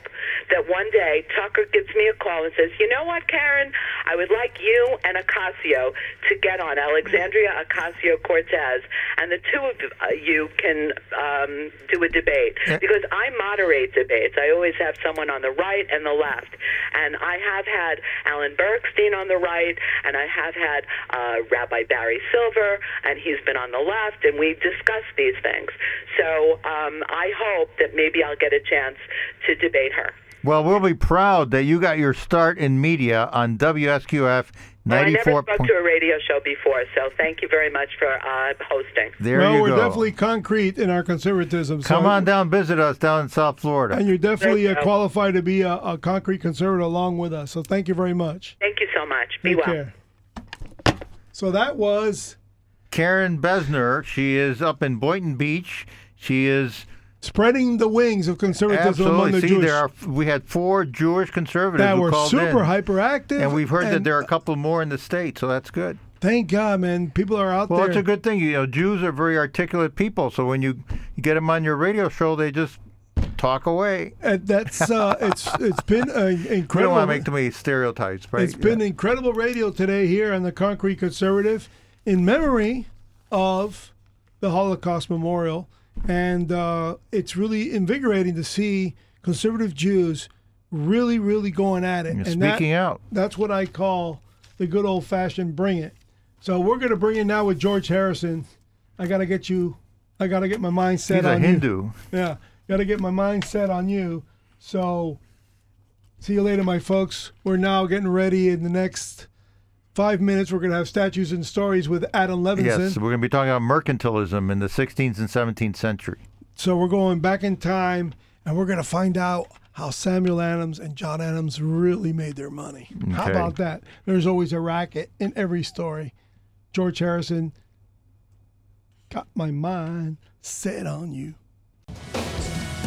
[SPEAKER 7] that one day Tucker gives me a call and says, "You know what, Karen? I would like you and Ocasio to get on Alexandria Ocasio Cortez, and the two of you can um, do a debate because I moderate debates. I always have someone on the right and the left, and I have had Alan Bergstein on the right, and I have had uh, Rabbi Barry Silver, and he's been on the left, and we discussed these things. So um, I hope that maybe I'll get a chance to debate her.
[SPEAKER 2] Well, we'll be proud that you got your start in media on WSQF
[SPEAKER 7] Well, I never spoke
[SPEAKER 2] point-
[SPEAKER 7] to a radio show before, so thank you very much for uh, hosting.
[SPEAKER 2] there
[SPEAKER 3] well,
[SPEAKER 2] you
[SPEAKER 3] we're
[SPEAKER 2] go.
[SPEAKER 3] definitely concrete in our conservatism. so-
[SPEAKER 2] Come on down, visit us down in South Florida.
[SPEAKER 3] And you're definitely uh, qualified to be a, a concrete conservative along with us. So thank you very much.
[SPEAKER 7] Thank you so much. Be
[SPEAKER 3] Take
[SPEAKER 7] well.
[SPEAKER 3] care. So that was
[SPEAKER 2] Karen Besner, she is up in Boynton Beach. She is
[SPEAKER 3] spreading the wings of conservatism among
[SPEAKER 2] absolutely.
[SPEAKER 3] the
[SPEAKER 2] See,
[SPEAKER 3] Jewish
[SPEAKER 2] there are we had four Jewish conservatives
[SPEAKER 3] that were super
[SPEAKER 2] in,
[SPEAKER 3] hyperactive.
[SPEAKER 2] and we've heard that there are a couple more in the state, so that's good.
[SPEAKER 3] Thank God, man. People are out
[SPEAKER 2] Well,
[SPEAKER 3] there.
[SPEAKER 2] it's a good thing. You know, Jews are very articulate people, so when you, you get them on your radio show, they just talk away.
[SPEAKER 3] And that's uh, it's it's been uh,
[SPEAKER 2] We don't want to make too many stereotypes, right?
[SPEAKER 3] It's been incredible radio today here on the Concrete Conservative in memory of the Holocaust Memorial. And uh, it's really invigorating to see conservative Jews really, really going at it.
[SPEAKER 2] Yeah,
[SPEAKER 3] and that-
[SPEAKER 2] speaking out.
[SPEAKER 3] That's what I call the good old fashioned bring it. So we're going to bring it now with George Harrison. I got to get you, I got to get my mind set
[SPEAKER 2] He's a
[SPEAKER 3] on you.
[SPEAKER 2] Hindu.
[SPEAKER 3] Yeah, got to get my mind set on you. So, see you later, my folks. We're now getting ready in the next five minutes. We're going to have statues and stories with Adam Levinson.
[SPEAKER 2] Yes, we're going to be talking about mercantilism in the 16th and 17th century.
[SPEAKER 3] So we're going back in time, and we're going to find out how Samuel Adams and John Adams really made their money. How about that? There's always a racket in every story. George Harrison got my mind set on you.